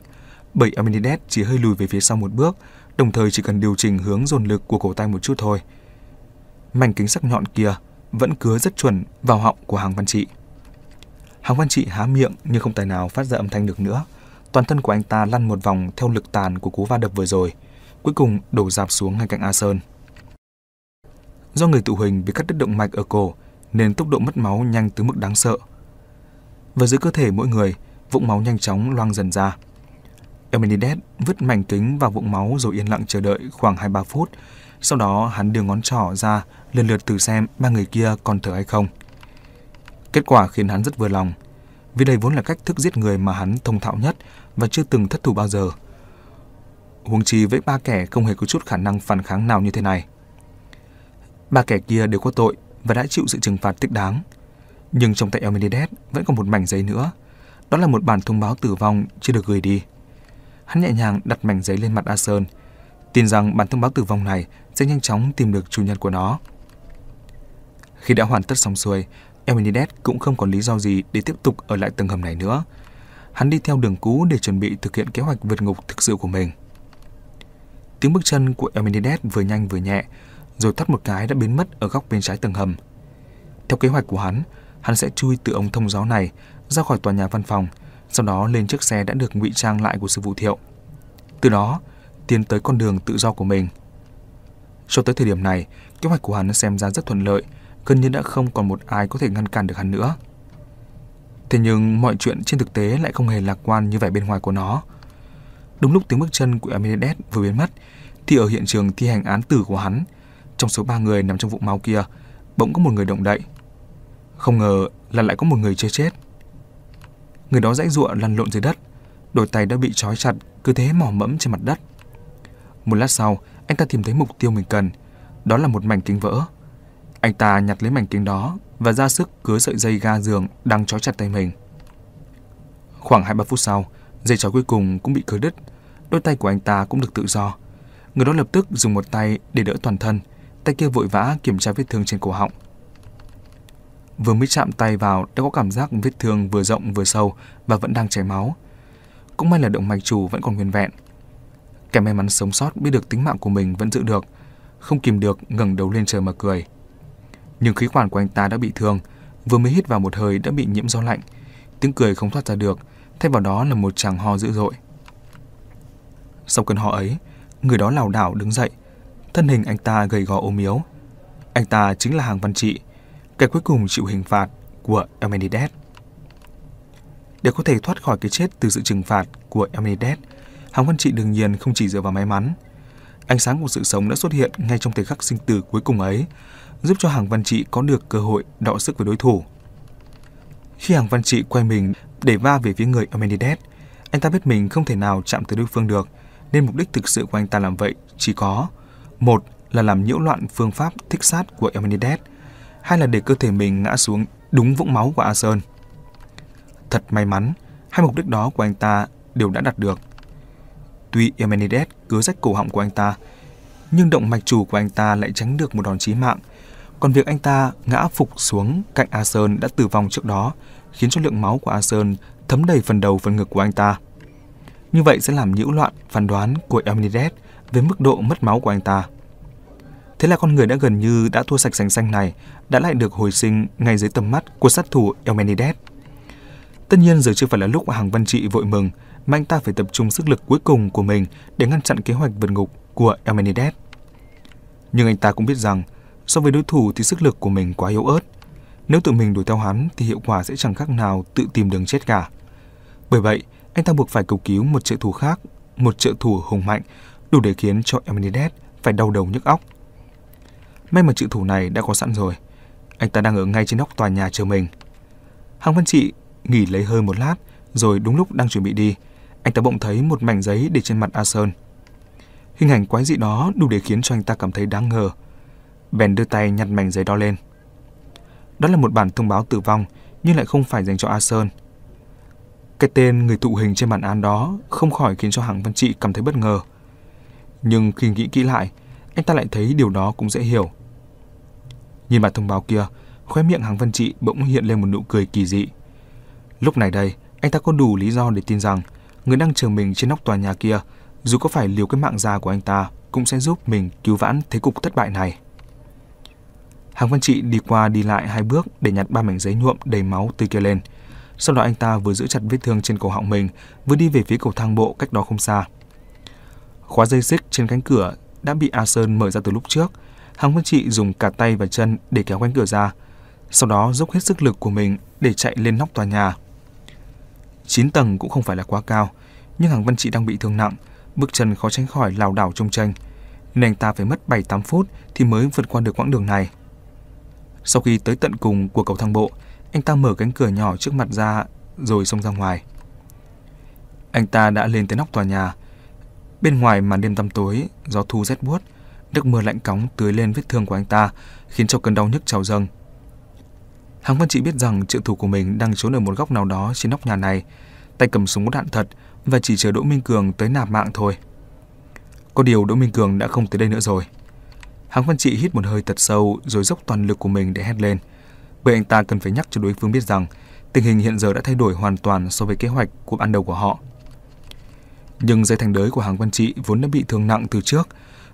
bởi Amenides chỉ hơi lùi về phía sau một bước, đồng thời chỉ cần điều chỉnh hướng dồn lực của cổ tay một chút thôi. Mảnh kính sắc nhọn kia vẫn cứa rất chuẩn vào họng của hàng văn trị. Hàng văn trị há miệng nhưng không tài nào phát ra âm thanh được nữa. Toàn thân của anh ta lăn một vòng theo lực tàn của cú va đập vừa rồi, cuối cùng đổ dạp xuống ngay cạnh A Sơn. Do người tụ hình bị cắt đứt động mạch ở cổ nên tốc độ mất máu nhanh tới mức đáng sợ và giữa cơ thể mỗi người, vũng máu nhanh chóng loang dần ra. Eminides vứt mảnh kính vào vũng máu rồi yên lặng chờ đợi khoảng 2-3 phút. Sau đó hắn đưa ngón trỏ ra lần lượt thử xem ba người kia còn thở hay không. Kết quả khiến hắn rất vừa lòng, vì đây vốn là cách thức giết người mà hắn thông thạo nhất và chưa từng thất thủ bao giờ. Huống chi với ba kẻ không hề có chút khả năng phản kháng nào như thế này. Ba kẻ kia đều có tội và đã chịu sự trừng phạt thích đáng. Nhưng trong tay Emenides vẫn còn một mảnh giấy nữa. Đó là một bản thông báo tử vong chưa được gửi đi. Hắn nhẹ nhàng đặt mảnh giấy lên mặt A Sơn, tin rằng bản thông báo tử vong này sẽ nhanh chóng tìm được chủ nhân của nó. Khi đã hoàn tất xong xuôi, Eminides cũng không còn lý do gì để tiếp tục ở lại tầng hầm này nữa. Hắn đi theo đường cũ để chuẩn bị thực hiện kế hoạch vượt ngục thực sự của mình. Tiếng bước chân của Eminides vừa nhanh vừa nhẹ, rồi thoát một cái đã biến mất ở góc bên trái tầng hầm. Theo kế hoạch của hắn, hắn sẽ chui từ ống thông gió này ra khỏi tòa nhà văn phòng, sau đó lên chiếc xe đã được ngụy trang lại của sư vụ thiệu. Từ đó, tiến tới con đường tự do của mình. Cho tới thời điểm này, kế hoạch của hắn xem ra rất thuận lợi, gần như đã không còn một ai có thể ngăn cản được hắn nữa. Thế nhưng mọi chuyện trên thực tế lại không hề lạc quan như vẻ bên ngoài của nó. Đúng lúc tiếng bước chân của Amides vừa biến mất, thì ở hiện trường thi hành án tử của hắn, trong số ba người nằm trong vụ máu kia, bỗng có một người động đậy. Không ngờ là lại có một người chưa chết. Người đó dãy ruộng lăn lộn dưới đất, đôi tay đã bị trói chặt, cứ thế mò mẫm trên mặt đất. Một lát sau, anh ta tìm thấy mục tiêu mình cần, đó là một mảnh kính vỡ. Anh ta nhặt lấy mảnh kính đó và ra sức cứa sợi dây ga giường đang trói chặt tay mình. Khoảng 2-3 phút sau, dây trói cuối cùng cũng bị cứa đứt, đôi tay của anh ta cũng được tự do. Người đó lập tức dùng một tay để đỡ toàn thân, tay kia vội vã kiểm tra vết thương trên cổ họng. Vừa mới chạm tay vào đã có cảm giác vết thương vừa rộng vừa sâu và vẫn đang chảy máu. Cũng may là động mạch chủ vẫn còn nguyên vẹn. Kẻ may mắn sống sót biết được tính mạng của mình vẫn giữ được, không kìm được ngẩng đầu lên trời mà cười. Nhưng khí quản của anh ta đã bị thương, vừa mới hít vào một hơi đã bị nhiễm gió lạnh, tiếng cười không thoát ra được, thay vào đó là một chàng ho dữ dội. Sau cơn ho ấy, người đó lảo đảo đứng dậy, thân hình anh ta gầy gò ốm yếu. Anh ta chính là Hàng Văn Trị, kẻ cuối cùng chịu hình phạt của Elmenides. Để có thể thoát khỏi cái chết từ sự trừng phạt của Elmenides, Hàng Văn Trị đương nhiên không chỉ dựa vào may mắn. Ánh sáng của sự sống đã xuất hiện ngay trong thời khắc sinh tử cuối cùng ấy, giúp cho Hàng Văn Trị có được cơ hội đọ sức với đối thủ. Khi Hàng Văn Trị quay mình để va về phía người Elmenides, anh ta biết mình không thể nào chạm tới đối phương được, nên mục đích thực sự của anh ta làm vậy chỉ có một là làm nhiễu loạn phương pháp thích sát của Elmenides, hay là để cơ thể mình ngã xuống đúng vũng máu của A Sơn. Thật may mắn, hai mục đích đó của anh ta đều đã đạt được. Tuy Emenides cứ rách cổ họng của anh ta, nhưng động mạch chủ của anh ta lại tránh được một đòn chí mạng. Còn việc anh ta ngã phục xuống cạnh A Sơn đã tử vong trước đó, khiến cho lượng máu của A Sơn thấm đầy phần đầu phần ngực của anh ta. Như vậy sẽ làm nhiễu loạn phán đoán của Emenides về mức độ mất máu của anh ta. Thế là con người đã gần như đã thua sạch sành xanh này đã lại được hồi sinh ngay dưới tầm mắt của sát thủ Elmenides. Tất nhiên giờ chưa phải là lúc Hàng Văn Trị vội mừng, mà anh ta phải tập trung sức lực cuối cùng của mình để ngăn chặn kế hoạch vượt ngục của Elmenides. Nhưng anh ta cũng biết rằng, so với đối thủ thì sức lực của mình quá yếu ớt. Nếu tự mình đuổi theo hắn thì hiệu quả sẽ chẳng khác nào tự tìm đường chết cả. Bởi vậy, anh ta buộc phải cầu cứu một trợ thủ khác, một trợ thủ hùng mạnh, đủ để khiến cho Elmenides phải đau đầu nhức óc. May mà trợ thủ này đã có sẵn rồi. Anh ta đang ở ngay trên nóc tòa nhà chờ mình. Hàng Văn Trị nghỉ lấy hơi một lát, rồi đúng lúc đang chuẩn bị đi, anh ta bỗng thấy một mảnh giấy để trên mặt A Sơn. Hình ảnh quái dị đó đủ để khiến cho anh ta cảm thấy đáng ngờ. Bèn đưa tay nhặt mảnh giấy đó lên. Đó là một bản thông báo tử vong, nhưng lại không phải dành cho A Sơn. Cái tên người tụ hình trên bản án đó không khỏi khiến cho Hạng Văn Trị cảm thấy bất ngờ. Nhưng khi nghĩ kỹ lại, anh ta lại thấy điều đó cũng dễ hiểu. Nhìn bản thông báo kia, khóe miệng Hàng Văn Trị bỗng hiện lên một nụ cười kỳ dị. Lúc này đây, anh ta có đủ lý do để tin rằng người đang chờ mình trên nóc tòa nhà kia, dù có phải liều cái mạng già của anh ta, cũng sẽ giúp mình cứu vãn thế cục thất bại này. Hàng Văn Trị đi qua đi lại hai bước để nhặt ba mảnh giấy nhuộm đầy máu tươi kia lên. Sau đó anh ta vừa giữ chặt vết thương trên cổ họng mình, vừa đi về phía cầu thang bộ cách đó không xa. Khóa dây xích trên cánh cửa đã bị A Sơn mở ra từ lúc trước. Hàng Văn Trị dùng cả tay và chân để kéo cánh cửa ra, sau đó dốc hết sức lực của mình để chạy lên nóc tòa nhà. 9 tầng cũng không phải là quá cao, nhưng Hàng Văn Trị đang bị thương nặng, bước chân khó tránh khỏi lảo đảo trong tranh, nên anh ta phải mất 7-8 phút thì mới vượt qua được quãng đường này. Sau khi tới tận cùng của cầu thang bộ, anh ta mở cánh cửa nhỏ trước mặt ra rồi xông ra ngoài. Anh ta đã lên tới nóc tòa nhà. Bên ngoài màn đêm tăm tối, gió thu rét buốt, nước mưa lạnh cóng tưới lên vết thương của anh ta, khiến cho cơn đau nhức trào dâng. Hàng Văn Trị biết rằng trợ thủ của mình đang trốn ở một góc nào đó trên nóc nhà này, tay cầm súng có đạn thật và chỉ chờ Đỗ Minh Cường tới nạp mạng thôi. Có điều Đỗ Minh Cường đã không tới đây nữa rồi. Hàng Văn Trị hít một hơi thật sâu rồi dốc toàn lực của mình để hét lên. Bởi anh ta cần phải nhắc cho đối phương biết rằng tình hình hiện giờ đã thay đổi hoàn toàn so với kế hoạch của ban đầu của họ. Nhưng dây thành đới của Hàng Văn Trị vốn đã bị thương nặng từ trước,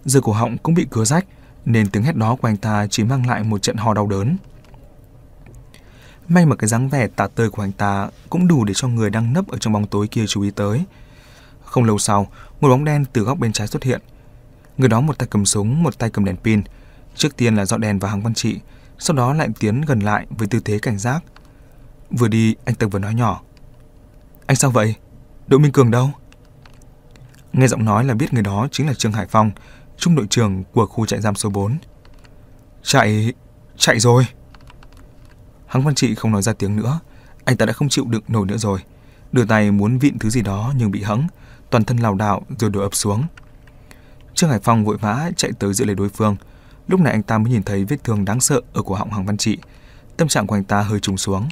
giờ cổ họng cũng bị cứa rách, nên tiếng hét đó của anh ta chỉ mang lại một trận ho đau đớn. May mà cái dáng vẻ tà tơi của anh ta cũng đủ để cho người đang nấp ở trong bóng tối kia chú ý tới. Không lâu sau, một bóng đen từ góc bên trái xuất hiện. Người đó một tay cầm súng, một tay cầm đèn pin. Trước tiên là dọn đèn vào hàng văn trị, sau đó lại tiến gần lại với tư thế cảnh giác. Vừa đi, anh ta vừa nói nhỏ. Anh sao vậy? Đỗ Minh Cường đâu? Nghe giọng nói là biết người đó chính là Trương Hải Phong, trung đội trưởng của khu trại giam số 4. Chạy... chạy rồi. hắn Văn Trị không nói ra tiếng nữa, anh ta đã không chịu đựng nổi nữa rồi. Đưa tay muốn vịn thứ gì đó nhưng bị hẫng, toàn thân lào đảo rồi đổ ập xuống. Trương Hải Phong vội vã chạy tới giữ lấy đối phương. Lúc này anh ta mới nhìn thấy vết thương đáng sợ ở cổ họng Hằng Văn Trị. Tâm trạng của anh ta hơi trùng xuống.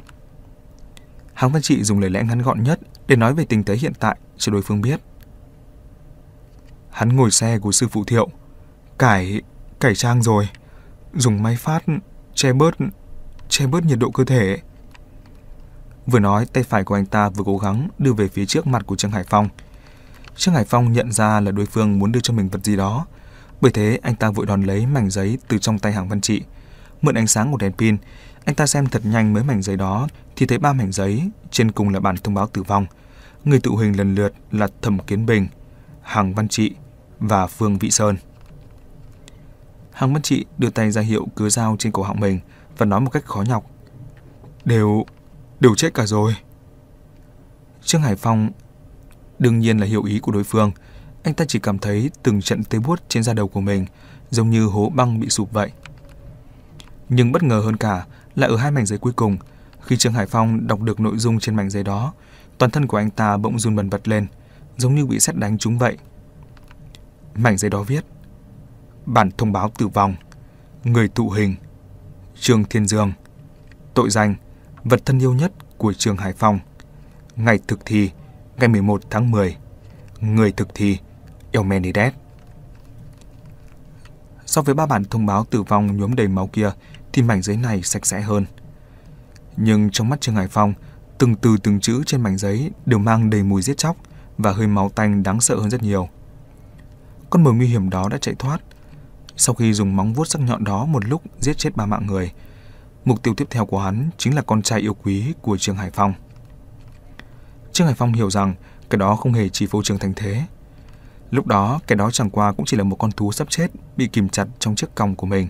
Hằng Văn Trị dùng lời lẽ ngắn gọn nhất để nói về tình thế hiện tại cho đối phương biết. Hắn ngồi xe của sư phụ Thiệu, cải cải trang rồi, dùng máy phát che bớt che bớt nhiệt độ cơ thể. Vừa nói, tay phải của anh ta vừa cố gắng đưa về phía trước mặt của Trương Hải Phong. Trương Hải Phong nhận ra là đối phương muốn đưa cho mình vật gì đó. Bởi thế, anh ta vội đòn lấy mảnh giấy từ trong tay hàng văn trị. Mượn ánh sáng của đèn pin, anh ta xem thật nhanh mấy mảnh giấy đó thì thấy ba mảnh giấy, trên cùng là bản thông báo tử vong. Người tự hình lần lượt là Thẩm Kiến Bình, Hàng Văn Trị và Phương Vị Sơn. Hằng mất Trị đưa tay ra hiệu cứa dao trên cổ họng mình, và nói một cách khó nhọc. Đều, đều chết cả rồi. Trương Hải Phong đương nhiên là hiểu ý của đối phương. Anh ta chỉ cảm thấy từng trận tê buốt trên da đầu của mình, giống như hố băng bị sụp vậy. Nhưng bất ngờ hơn cả là ở hai mảnh giấy cuối cùng, khi Trương Hải Phong đọc được nội dung trên mảnh giấy đó, toàn thân của anh ta bỗng run bần bật lên, giống như bị sét đánh trúng vậy. Mảnh giấy đó viết: Bản thông báo tử vong, người tụ hình. Trương Thiên Dương. Tội danh Vật thân yêu nhất của trường Hải Phong. Ngày thực thi Ngày 11 tháng 10 Người thực thi Eumenides. So với ba bản thông báo tử vong nhuốm đầy máu kia thì mảnh giấy này sạch sẽ hơn. Nhưng trong mắt Trương Hải Phong, từng từ từng chữ trên mảnh giấy đều mang đầy mùi giết chóc và hơi máu tanh đáng sợ hơn rất nhiều. Con mồi nguy hiểm đó đã chạy thoát, sau khi dùng móng vuốt sắc nhọn đó một lúc giết chết ba mạng người, mục tiêu tiếp theo của hắn chính là con trai yêu quý của Trương Hải Phong. Trương Hải Phong hiểu rằng cái đó không hề chỉ phô trương thành thế. Lúc đó, cái đó chẳng qua cũng chỉ là một con thú sắp chết bị kìm chặt trong chiếc còng của mình.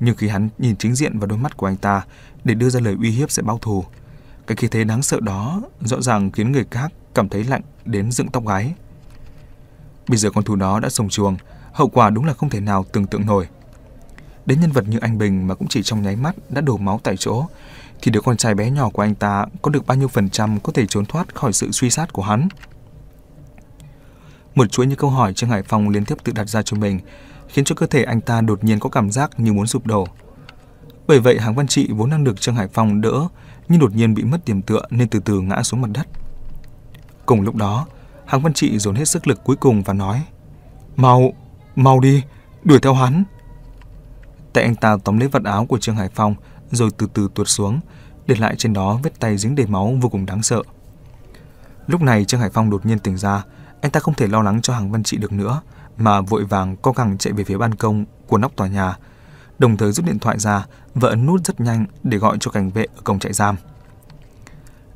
Nhưng khi hắn nhìn chính diện vào đôi mắt của anh ta để đưa ra lời uy hiếp sẽ báo thù, cái khí thế đáng sợ đó rõ ràng khiến người khác cảm thấy lạnh đến dựng tóc gáy. Bây giờ con thú đó đã sồng chuồng, hậu quả đúng là không thể nào tưởng tượng nổi. Đến nhân vật như anh Bình mà cũng chỉ trong nháy mắt đã đổ máu tại chỗ, thì đứa con trai bé nhỏ của anh ta có được bao nhiêu phần trăm có thể trốn thoát khỏi sự suy sát của hắn? Một chuỗi những câu hỏi Trương Hải Phong liên tiếp tự đặt ra cho mình, khiến cho cơ thể anh ta đột nhiên có cảm giác như muốn sụp đổ. Bởi vậy Hàng Văn Trị vốn đang được Trương Hải Phong đỡ, nhưng đột nhiên bị mất điểm tựa nên từ từ ngã xuống mặt đất. Cùng lúc đó, Hàng Văn Trị dồn hết sức lực cuối cùng và nói: "Mau, Mau đi, đuổi theo hắn. Tay anh ta tóm lấy vật áo của Trương Hải Phong rồi từ từ tuột xuống, để lại trên đó vết tay dính đầy máu vô cùng đáng sợ. Lúc này Trương Hải Phong đột nhiên tỉnh ra, anh ta không thể lo lắng cho Hàng Văn Trị được nữa, mà vội vàng co cẳng chạy về phía ban công của nóc tòa nhà, đồng thời rút điện thoại ra và ấn nút rất nhanh để gọi cho cảnh vệ ở cổng trại giam.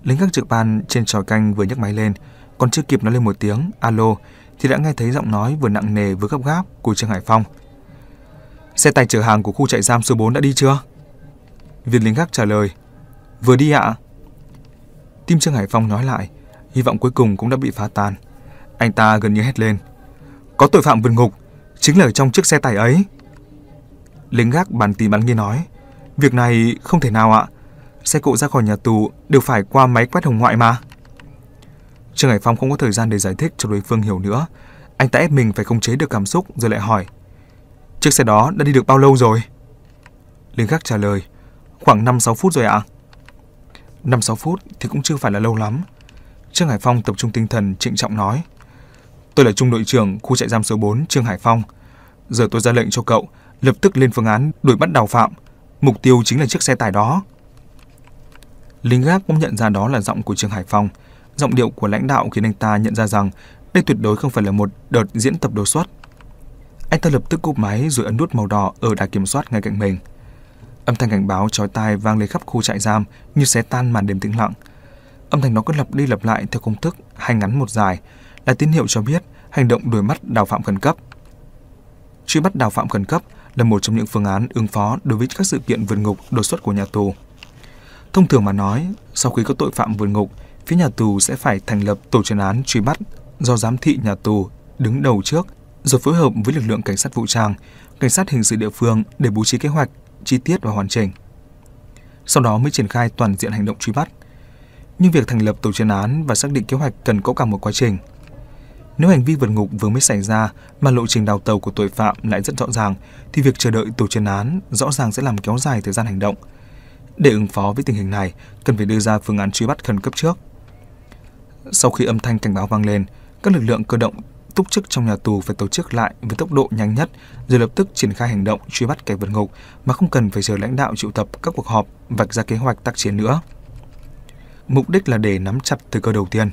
Lính các trực ban trên tròi canh vừa nhấc máy lên, còn chưa kịp nói lên một tiếng alo thì đã nghe thấy giọng nói vừa nặng nề vừa gấp gáp của Trương Hải Phong. Xe tải chở hàng của khu trại giam số 4 đã đi chưa? Viên lính gác trả lời, vừa đi ạ. Tim Trương Hải Phong nói lại, hy vọng cuối cùng cũng đã bị phá tan. Anh ta gần như hét lên, có tội phạm vượt ngục, chính là ở trong chiếc xe tải ấy. Lính gác bàn tìm bắn nghe nói, việc này không thể nào ạ. Xe cộ ra khỏi nhà tù đều phải qua máy quét hồng ngoại mà. Trương Hải Phong không có thời gian để giải thích cho đối phương hiểu nữa. Anh ta ép mình phải khống chế được cảm xúc rồi lại hỏi. Chiếc xe đó đã đi được bao lâu rồi? Linh Khắc trả lời. Khoảng 5-6 phút rồi ạ. À? 5-6 phút thì cũng chưa phải là lâu lắm. Trương Hải Phong tập trung tinh thần trịnh trọng nói. Tôi là trung đội trưởng khu trại giam số 4 Trương Hải Phong. Giờ tôi ra lệnh cho cậu lập tức lên phương án đuổi bắt đào phạm. Mục tiêu chính là chiếc xe tải đó. Linh gác cũng nhận ra đó là giọng của Trương Hải Phong. Giọng điệu của lãnh đạo khiến anh ta nhận ra rằng đây tuyệt đối không phải là một đợt diễn tập đột xuất. Anh ta lập tức cúp máy rồi ấn nút màu đỏ ở đài kiểm soát ngay cạnh mình. Âm thanh cảnh báo chói tai vang lên khắp khu trại giam như xé tan màn đêm tĩnh lặng. Âm thanh đó cứ lặp đi lặp lại theo công thức hai ngắn một dài là tín hiệu cho biết hành động đuổi mắt đào phạm khẩn cấp. Truy bắt đào phạm khẩn cấp là một trong những phương án ứng phó đối với các sự kiện vượt ngục đột xuất của nhà tù. Thông thường mà nói, sau khi có tội phạm vượt ngục, phía nhà tù sẽ phải thành lập tổ chuyên án truy bắt do giám thị nhà tù đứng đầu trước, rồi phối hợp với lực lượng cảnh sát vũ trang, cảnh sát hình sự địa phương để bố trí kế hoạch chi tiết và hoàn chỉnh. Sau đó mới triển khai toàn diện hành động truy bắt. Nhưng việc thành lập tổ chuyên án và xác định kế hoạch cần có cả một quá trình. Nếu hành vi vượt ngục vừa mới xảy ra mà lộ trình đào tàu của tội phạm lại rất rõ ràng, thì việc chờ đợi tổ chuyên án rõ ràng sẽ làm kéo dài thời gian hành động. Để ứng phó với tình hình này, cần phải đưa ra phương án truy bắt khẩn cấp trước. Sau khi âm thanh cảnh báo vang lên, các lực lượng cơ động túc chức trong nhà tù phải tổ chức lại với tốc độ nhanh nhất rồi lập tức triển khai hành động truy bắt kẻ vượt ngục mà không cần phải chờ lãnh đạo triệu tập các cuộc họp vạch ra kế hoạch tác chiến nữa. Mục đích là để nắm chặt thời cơ đầu tiên.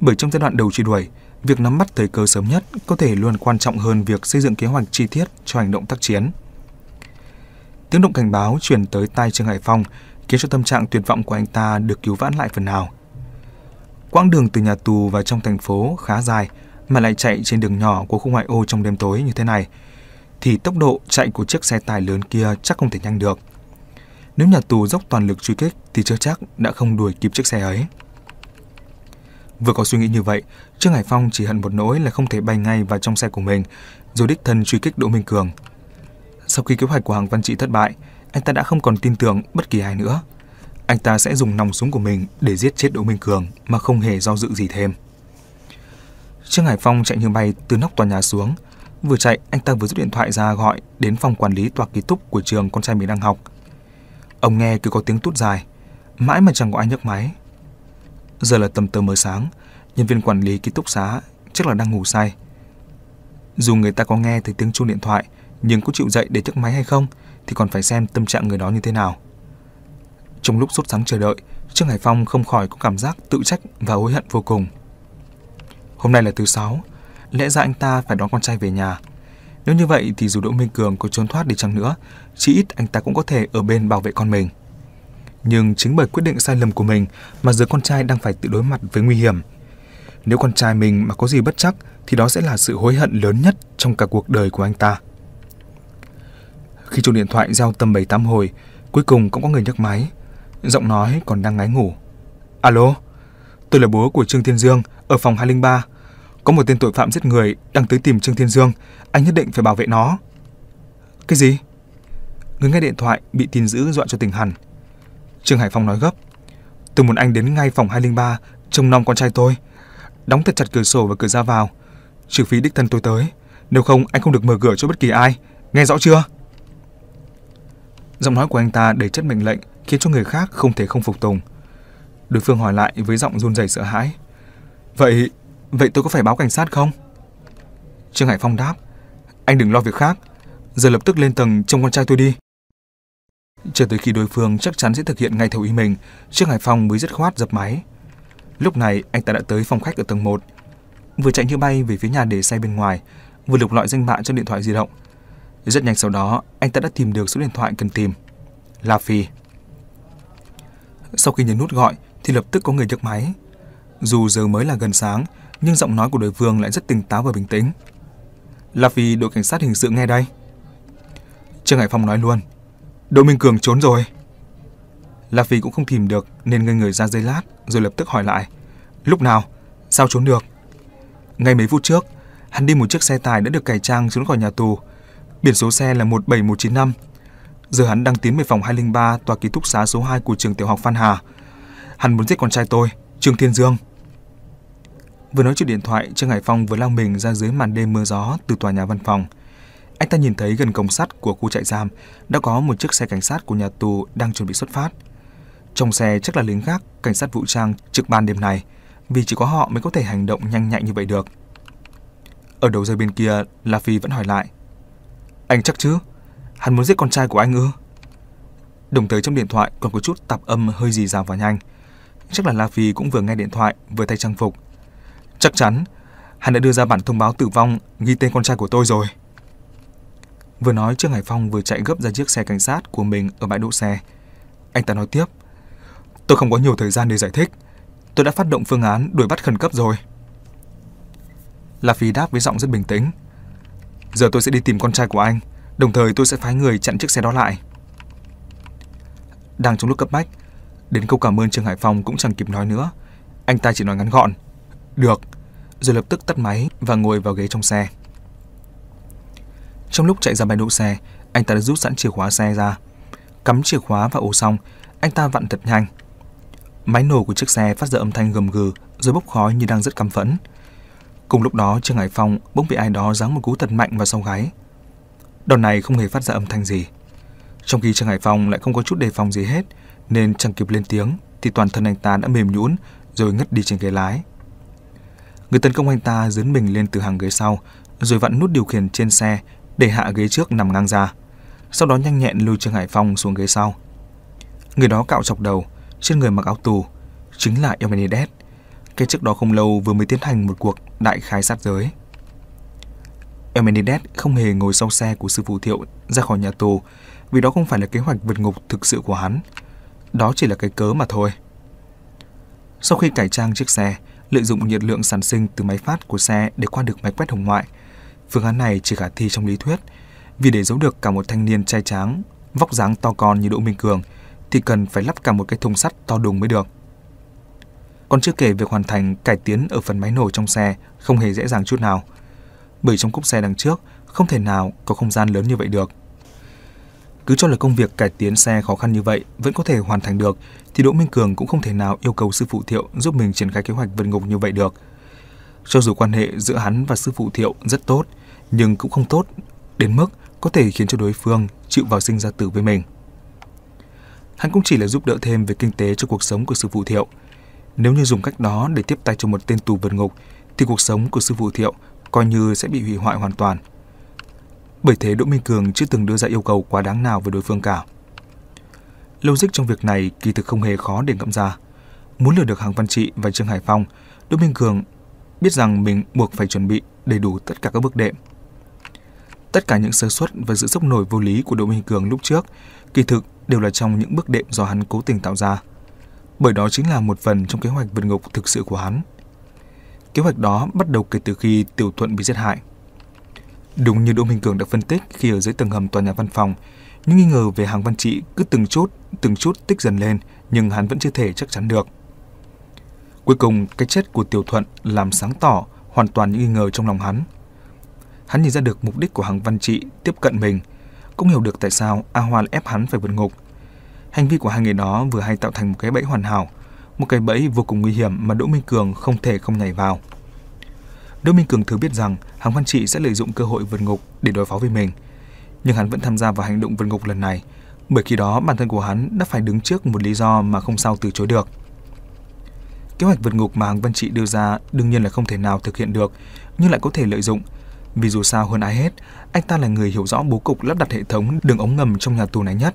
Bởi trong giai đoạn đầu truy đuổi, việc nắm bắt thời cơ sớm nhất có thể luôn quan trọng hơn việc xây dựng kế hoạch chi tiết cho hành động tác chiến. Tiếng động cảnh báo truyền tới tai Trương Hải Phong khiến cho tâm trạng tuyệt vọng của anh ta được cứu vãn lại phần nào. Quãng đường từ nhà tù vào trong thành phố khá dài mà lại chạy trên đường nhỏ của khu ngoại ô trong đêm tối như thế này thì tốc độ chạy của chiếc xe tải lớn kia chắc không thể nhanh được. Nếu nhà tù dốc toàn lực truy kích thì chưa chắc đã không đuổi kịp chiếc xe ấy. Vừa có suy nghĩ như vậy, Trương Hải Phong chỉ hận một nỗi là không thể bay ngay vào trong xe của mình, rồi đích thân truy kích Đỗ Minh Cường. Sau khi kế hoạch của Hàng Văn Trị thất bại, anh ta đã không còn tin tưởng bất kỳ ai nữa. Anh ta sẽ dùng nòng súng của mình để giết chết Đỗ Minh Cường mà không hề do dự gì thêm. Trương Hải Phong chạy như bay từ nóc tòa nhà xuống. Vừa chạy, anh ta vừa rút điện thoại ra gọi đến phòng quản lý tòa ký túc của trường con trai mình đang học. Ông nghe cứ có tiếng tút dài, mãi mà chẳng có ai nhấc máy. Giờ là tầm tờ mới sáng, nhân viên quản lý ký túc xá chắc là đang ngủ say. Dù người ta có nghe thấy tiếng chuông điện thoại, nhưng có chịu dậy để nhấc máy hay không thì còn phải xem tâm trạng người đó như thế nào. Trong lúc sốt sắng chờ đợi, Trương Hải Phong không khỏi có cảm giác tự trách và hối hận vô cùng. Hôm nay là thứ sáu, lẽ ra anh ta phải đón con trai về nhà. Nếu như vậy thì dù Đỗ Minh Cường có trốn thoát đi chăng nữa, chỉ ít anh ta cũng có thể ở bên bảo vệ con mình. Nhưng chính bởi quyết định sai lầm của mình mà giờ con trai đang phải tự đối mặt với nguy hiểm. Nếu con trai mình mà có gì bất chắc thì đó sẽ là sự hối hận lớn nhất trong cả cuộc đời của anh ta. Khi chuông điện thoại giao tầm 7-8 hồi, cuối cùng cũng có người nhấc máy. Giọng nói còn đang ngáy ngủ. Alo, tôi là bố của Trương Thiên Dương ở phòng 203. Có một tên tội phạm giết người đang tới tìm Trương Thiên Dương, anh nhất định phải bảo vệ nó. Cái gì? Người nghe điện thoại bị tin dữ dọa cho tỉnh hẳn. Trương Hải Phong nói gấp. Tôi muốn anh đến ngay phòng 203 trông nom con trai tôi. Đóng thật chặt cửa sổ và cửa ra vào. Trừ phí đích thân tôi tới. Nếu không anh không được mở cửa cho bất kỳ ai. Nghe rõ chưa? Giọng nói của anh ta đầy chất mệnh lệnh khiến cho người khác không thể không phục tùng. Đối phương hỏi lại với giọng run rẩy sợ hãi. Vậy, vậy tôi có phải báo cảnh sát không? Trương Hải Phong đáp. Anh đừng lo việc khác. Giờ lập tức lên tầng trông con trai tôi đi. Chờ tới khi đối phương chắc chắn sẽ thực hiện ngay theo ý mình, Trương Hải Phong mới dứt khoát dập máy. Lúc này anh ta đã tới phòng khách ở tầng 1. Vừa chạy như bay về phía nhà để xe bên ngoài, vừa lục lọi danh bạ trên điện thoại di động. Rất nhanh sau đó, anh ta đã tìm được số điện thoại cần tìm. La Phi. Sau khi nhấn nút gọi thì lập tức có người nhấc máy. Dù giờ mới là gần sáng, nhưng giọng nói của đối phương lại rất tỉnh táo và bình tĩnh. La Phi đội cảnh sát hình sự nghe đây. Trương Hải Phong nói luôn. Đỗ Minh Cường trốn rồi. La Phi cũng không tìm được nên ngây người ra giây lát rồi lập tức hỏi lại. Lúc nào? Sao trốn được? Ngay mấy phút trước, hắn đi một chiếc xe tải đã được cải trang trốn khỏi nhà tù. Biển số xe là 17195. Giờ hắn đang tiến về phòng 203 tòa ký túc xá số 2 của trường tiểu học Phan Hà. Hắn muốn giết con trai tôi, Trương Thiên Dương. Vừa nói chuyện điện thoại, Trương Hải Phong vừa lao mình ra dưới màn đêm mưa gió từ tòa nhà văn phòng. anh ta nhìn thấy gần cổng sắt của khu trại giam đã có một chiếc xe cảnh sát của nhà tù đang chuẩn bị xuất phát. Trong xe chắc là lính gác, cảnh sát vũ trang trực ban đêm này, vì chỉ có họ mới có thể hành động nhanh nhạy như vậy được. Ở đầu dây bên kia, La Phi vẫn hỏi lại. Anh chắc chứ? Hắn muốn giết con trai của anh ư? Đồng thời trong điện thoại còn có chút tạp âm hơi gì dào và nhanh. Chắc là La Phi cũng vừa nghe điện thoại, vừa thay trang phục. Chắc chắn, hắn đã đưa ra bản thông báo tử vong ghi tên con trai của tôi rồi. Vừa nói Trương Hải Phong vừa chạy gấp ra chiếc xe cảnh sát của mình ở bãi đỗ xe. Anh ta nói tiếp. Tôi không có nhiều thời gian để giải thích. Tôi đã phát động phương án đuổi bắt khẩn cấp rồi. La Phi đáp với giọng rất bình tĩnh. Giờ tôi sẽ đi tìm con trai của anh, đồng thời tôi sẽ phái người chặn chiếc xe đó lại. Đang trong lúc cấp bách, đến câu cảm ơn Trương Hải Phong cũng chẳng kịp nói nữa. Anh ta chỉ nói ngắn gọn. Được, rồi lập tức tắt máy và ngồi vào ghế trong xe. Trong lúc chạy ra bãi đỗ xe, anh ta đã rút sẵn chìa khóa xe ra. Cắm chìa khóa vào ổ xong, anh ta vặn thật nhanh. Máy nổ của chiếc xe phát ra âm thanh gầm gừ rồi bốc khói như đang rất căm phẫn. Cùng lúc đó, Trương Hải Phong bỗng bị ai đó giáng một cú thật mạnh vào sau gáy. Đòn này không hề phát ra âm thanh gì. Trong khi Trương Hải Phong lại không có chút đề phòng gì hết, nên chẳng kịp lên tiếng thì toàn thân anh ta đã mềm nhũn rồi ngất đi trên ghế lái. Người tấn công anh ta dấn mình lên từ hàng ghế sau, rồi vặn nút điều khiển trên xe để hạ ghế trước nằm ngang ra. Sau đó nhanh nhẹn lôi Trương Hải Phong xuống ghế sau. Người đó cạo chọc đầu, trên người mặc áo tù, chính là Eumenides. Cái trước đó không lâu vừa mới tiến hành một cuộc đại khai sát giới. Elmenides không hề ngồi sau xe của sư phụ Thiệu ra khỏi nhà tù vì đó không phải là kế hoạch vượt ngục thực sự của hắn. Đó chỉ là cái cớ mà thôi. Sau khi cải trang chiếc xe, lợi dụng nhiệt lượng sản sinh từ máy phát của xe để qua được máy quét hồng ngoại, phương án này chỉ khả thi trong lý thuyết, vì để giấu được cả một thanh niên trai tráng, vóc dáng to con như Đỗ Minh Cường thì cần phải lắp cả một cái thùng sắt to đùng mới được. Còn chưa kể việc hoàn thành cải tiến ở phần máy nổ trong xe không hề dễ dàng chút nào. Bởi trong cốp xe đằng trước không thể nào có không gian lớn như vậy được. Cứ cho là công việc cải tiến xe khó khăn như vậy vẫn có thể hoàn thành được thì Đỗ Minh Cường cũng không thể nào yêu cầu sư phụ Thiệu giúp mình triển khai kế hoạch vượt ngục như vậy được. Cho dù quan hệ giữa hắn và sư phụ Thiệu rất tốt, nhưng cũng không tốt đến mức có thể khiến cho đối phương chịu vào sinh ra tử với mình. Hắn cũng chỉ là giúp đỡ thêm về kinh tế cho cuộc sống của sư phụ Thiệu. Nếu như dùng cách đó để tiếp tay cho một tên tù vượt ngục, thì cuộc sống của sư phụ Thiệu coi như sẽ bị hủy hoại hoàn toàn. Bởi thế Đỗ Minh Cường chưa từng đưa ra yêu cầu quá đáng nào với đối phương cả. Logic trong việc này kỳ thực không hề khó để ngẫm ra. Muốn lừa được Hàng Văn Trị và Trương Hải Phong, Đỗ Minh Cường biết rằng mình buộc phải chuẩn bị đầy đủ tất cả các bước đệm. Tất cả những sơ suất và sự sốc nổi vô lý của Đỗ Minh Cường lúc trước kỳ thực đều là trong những bước đệm do hắn cố tình tạo ra. Bởi đó chính là một phần trong kế hoạch vượt ngục thực sự của hắn. Kế hoạch đó bắt đầu kể từ khi Tiểu Thuận bị giết hại. Đúng như Đỗ Minh Cường đã phân tích khi ở dưới tầng hầm tòa nhà văn phòng, những nghi ngờ về hàng văn trị cứ từng chút, từng chút tích dần lên, nhưng hắn vẫn chưa thể chắc chắn được. Cuối cùng, cái chết của Tiểu Thuận làm sáng tỏ hoàn toàn những nghi ngờ trong lòng hắn. Hắn nhìn ra được mục đích của hàng văn trị tiếp cận mình, cũng hiểu được tại sao A Hoa ép hắn phải vượt ngục. Hành vi của hai người đó vừa hay tạo thành một cái bẫy hoàn hảo, một cái bẫy vô cùng nguy hiểm mà Đỗ Minh Cường không thể không nhảy vào. Đỗ Minh Cường thừa biết rằng Hàng Văn Trị sẽ lợi dụng cơ hội vượt ngục để đối phó với mình, nhưng hắn vẫn tham gia vào hành động vượt ngục lần này, bởi khi đó bản thân của hắn đã phải đứng trước một lý do mà không sao từ chối được. Kế hoạch vượt ngục mà Hàng Văn Trị đưa ra đương nhiên là không thể nào thực hiện được, nhưng lại có thể lợi dụng, vì dù sao hơn ai hết, anh ta là người hiểu rõ bố cục lắp đặt hệ thống đường ống ngầm trong nhà tù này nhất.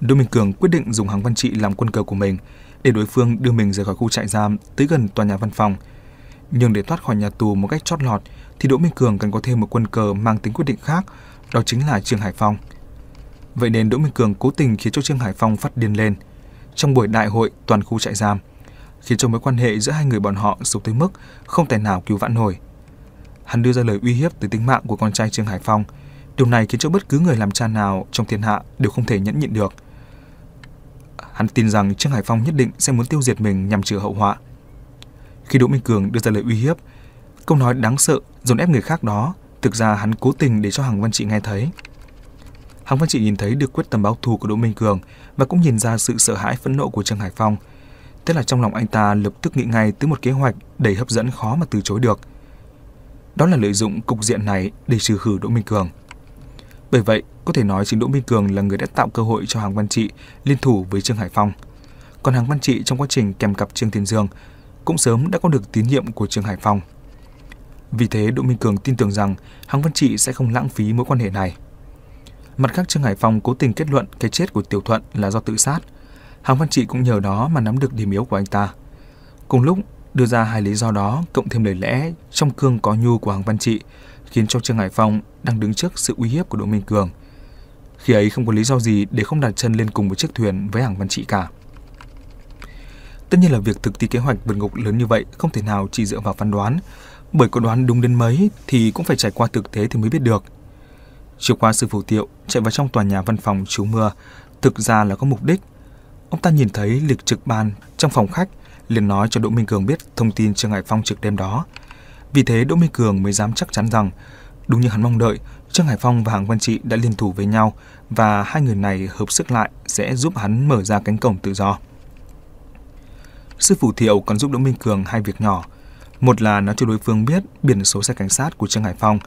Đỗ Minh Cường quyết định dùng Hàng Văn Trị làm quân cờ của mình để đối phương đưa mình rời khỏi khu trại giam tới gần tòa nhà văn phòng. Nhưng để thoát khỏi nhà tù một cách chót lọt thì Đỗ Minh Cường cần có thêm một quân cờ mang tính quyết định khác, đó chính là Trương Hải Phong. Vậy nên Đỗ Minh Cường cố tình khiến cho Trương Hải Phong phát điên lên trong buổi đại hội toàn khu trại giam, khiến cho mối quan hệ giữa hai người bọn họ sụp tới mức không thể nào cứu vãn nổi. Hắn đưa ra lời uy hiếp tới tính mạng của con trai Trương Hải Phong. Điều này khiến cho bất cứ người làm cha nào trong thiên hạ đều không thể nhẫn nhịn được. Hắn tin rằng Trương Hải Phong nhất định sẽ muốn tiêu diệt mình nhằm trừ hậu họa. Khi Đỗ Minh Cường đưa ra lời uy hiếp, câu nói đáng sợ dồn ép người khác đó, thực ra hắn cố tình để cho Hằng Văn Trị nghe thấy. Hằng Văn Trị nhìn thấy được quyết tâm báo thù của Đỗ Minh Cường và cũng nhìn ra sự sợ hãi phẫn nộ của Trương Hải Phong. Thế là trong lòng anh ta lập tức nghĩ ngay tới một kế hoạch đầy hấp dẫn khó mà từ chối được – đó là lợi dụng cục diện này để trừ khử Đỗ Minh Cường. Bởi vậy, có thể nói chính Đỗ Minh Cường là người đã tạo cơ hội cho Hàng Văn Trị liên thủ với Trương Hải Phong. Còn Hàng Văn Trị trong quá trình kèm cặp Trương Thiên Dương cũng sớm đã có được tín nhiệm của Trương Hải Phong. Vì thế, Đỗ Minh Cường tin tưởng rằng Hàng Văn Trị sẽ không lãng phí mối quan hệ này. Mặt khác, Trương Hải Phong cố tình kết luận cái chết của Tiểu Thuận là do tự sát. Hàng Văn Trị cũng nhờ đó mà nắm được điểm yếu của anh ta. Cùng lúc, đưa ra hai lý do đó cộng thêm lời lẽ trong cương có nhu của Hàng Văn Trị khiến cho Trương Hải Phong đang đứng trước sự uy hiếp của Đỗ Minh Cường. Khi ấy không có lý do gì để không đặt chân lên cùng một chiếc thuyền với Hàng Văn Trị cả. Tất nhiên là việc thực thi kế hoạch vượt ngục lớn như vậy không thể nào chỉ dựa vào phán đoán, bởi có đoán đúng đến mấy thì cũng phải trải qua thực tế thì mới biết được. Chiều qua sư phụ tiệu chạy vào trong tòa nhà văn phòng trú mưa, thực ra là có mục đích. Ông ta nhìn thấy lịch trực ban trong phòng khách, liền nói cho Đỗ Minh Cường biết thông tin Trương Hải Phong trực đêm đó. Vì thế Đỗ Minh Cường mới dám chắc chắn rằng, đúng như hắn mong đợi, Trương Hải Phong và Hạng Văn Trị đã liên thủ với nhau và hai người này hợp sức lại sẽ giúp hắn mở ra cánh cổng tự do. Sư phụ Thiệu còn giúp Đỗ Minh Cường hai việc nhỏ. Một là nói cho đối phương biết biển số xe cảnh sát của Trương Hải Phong.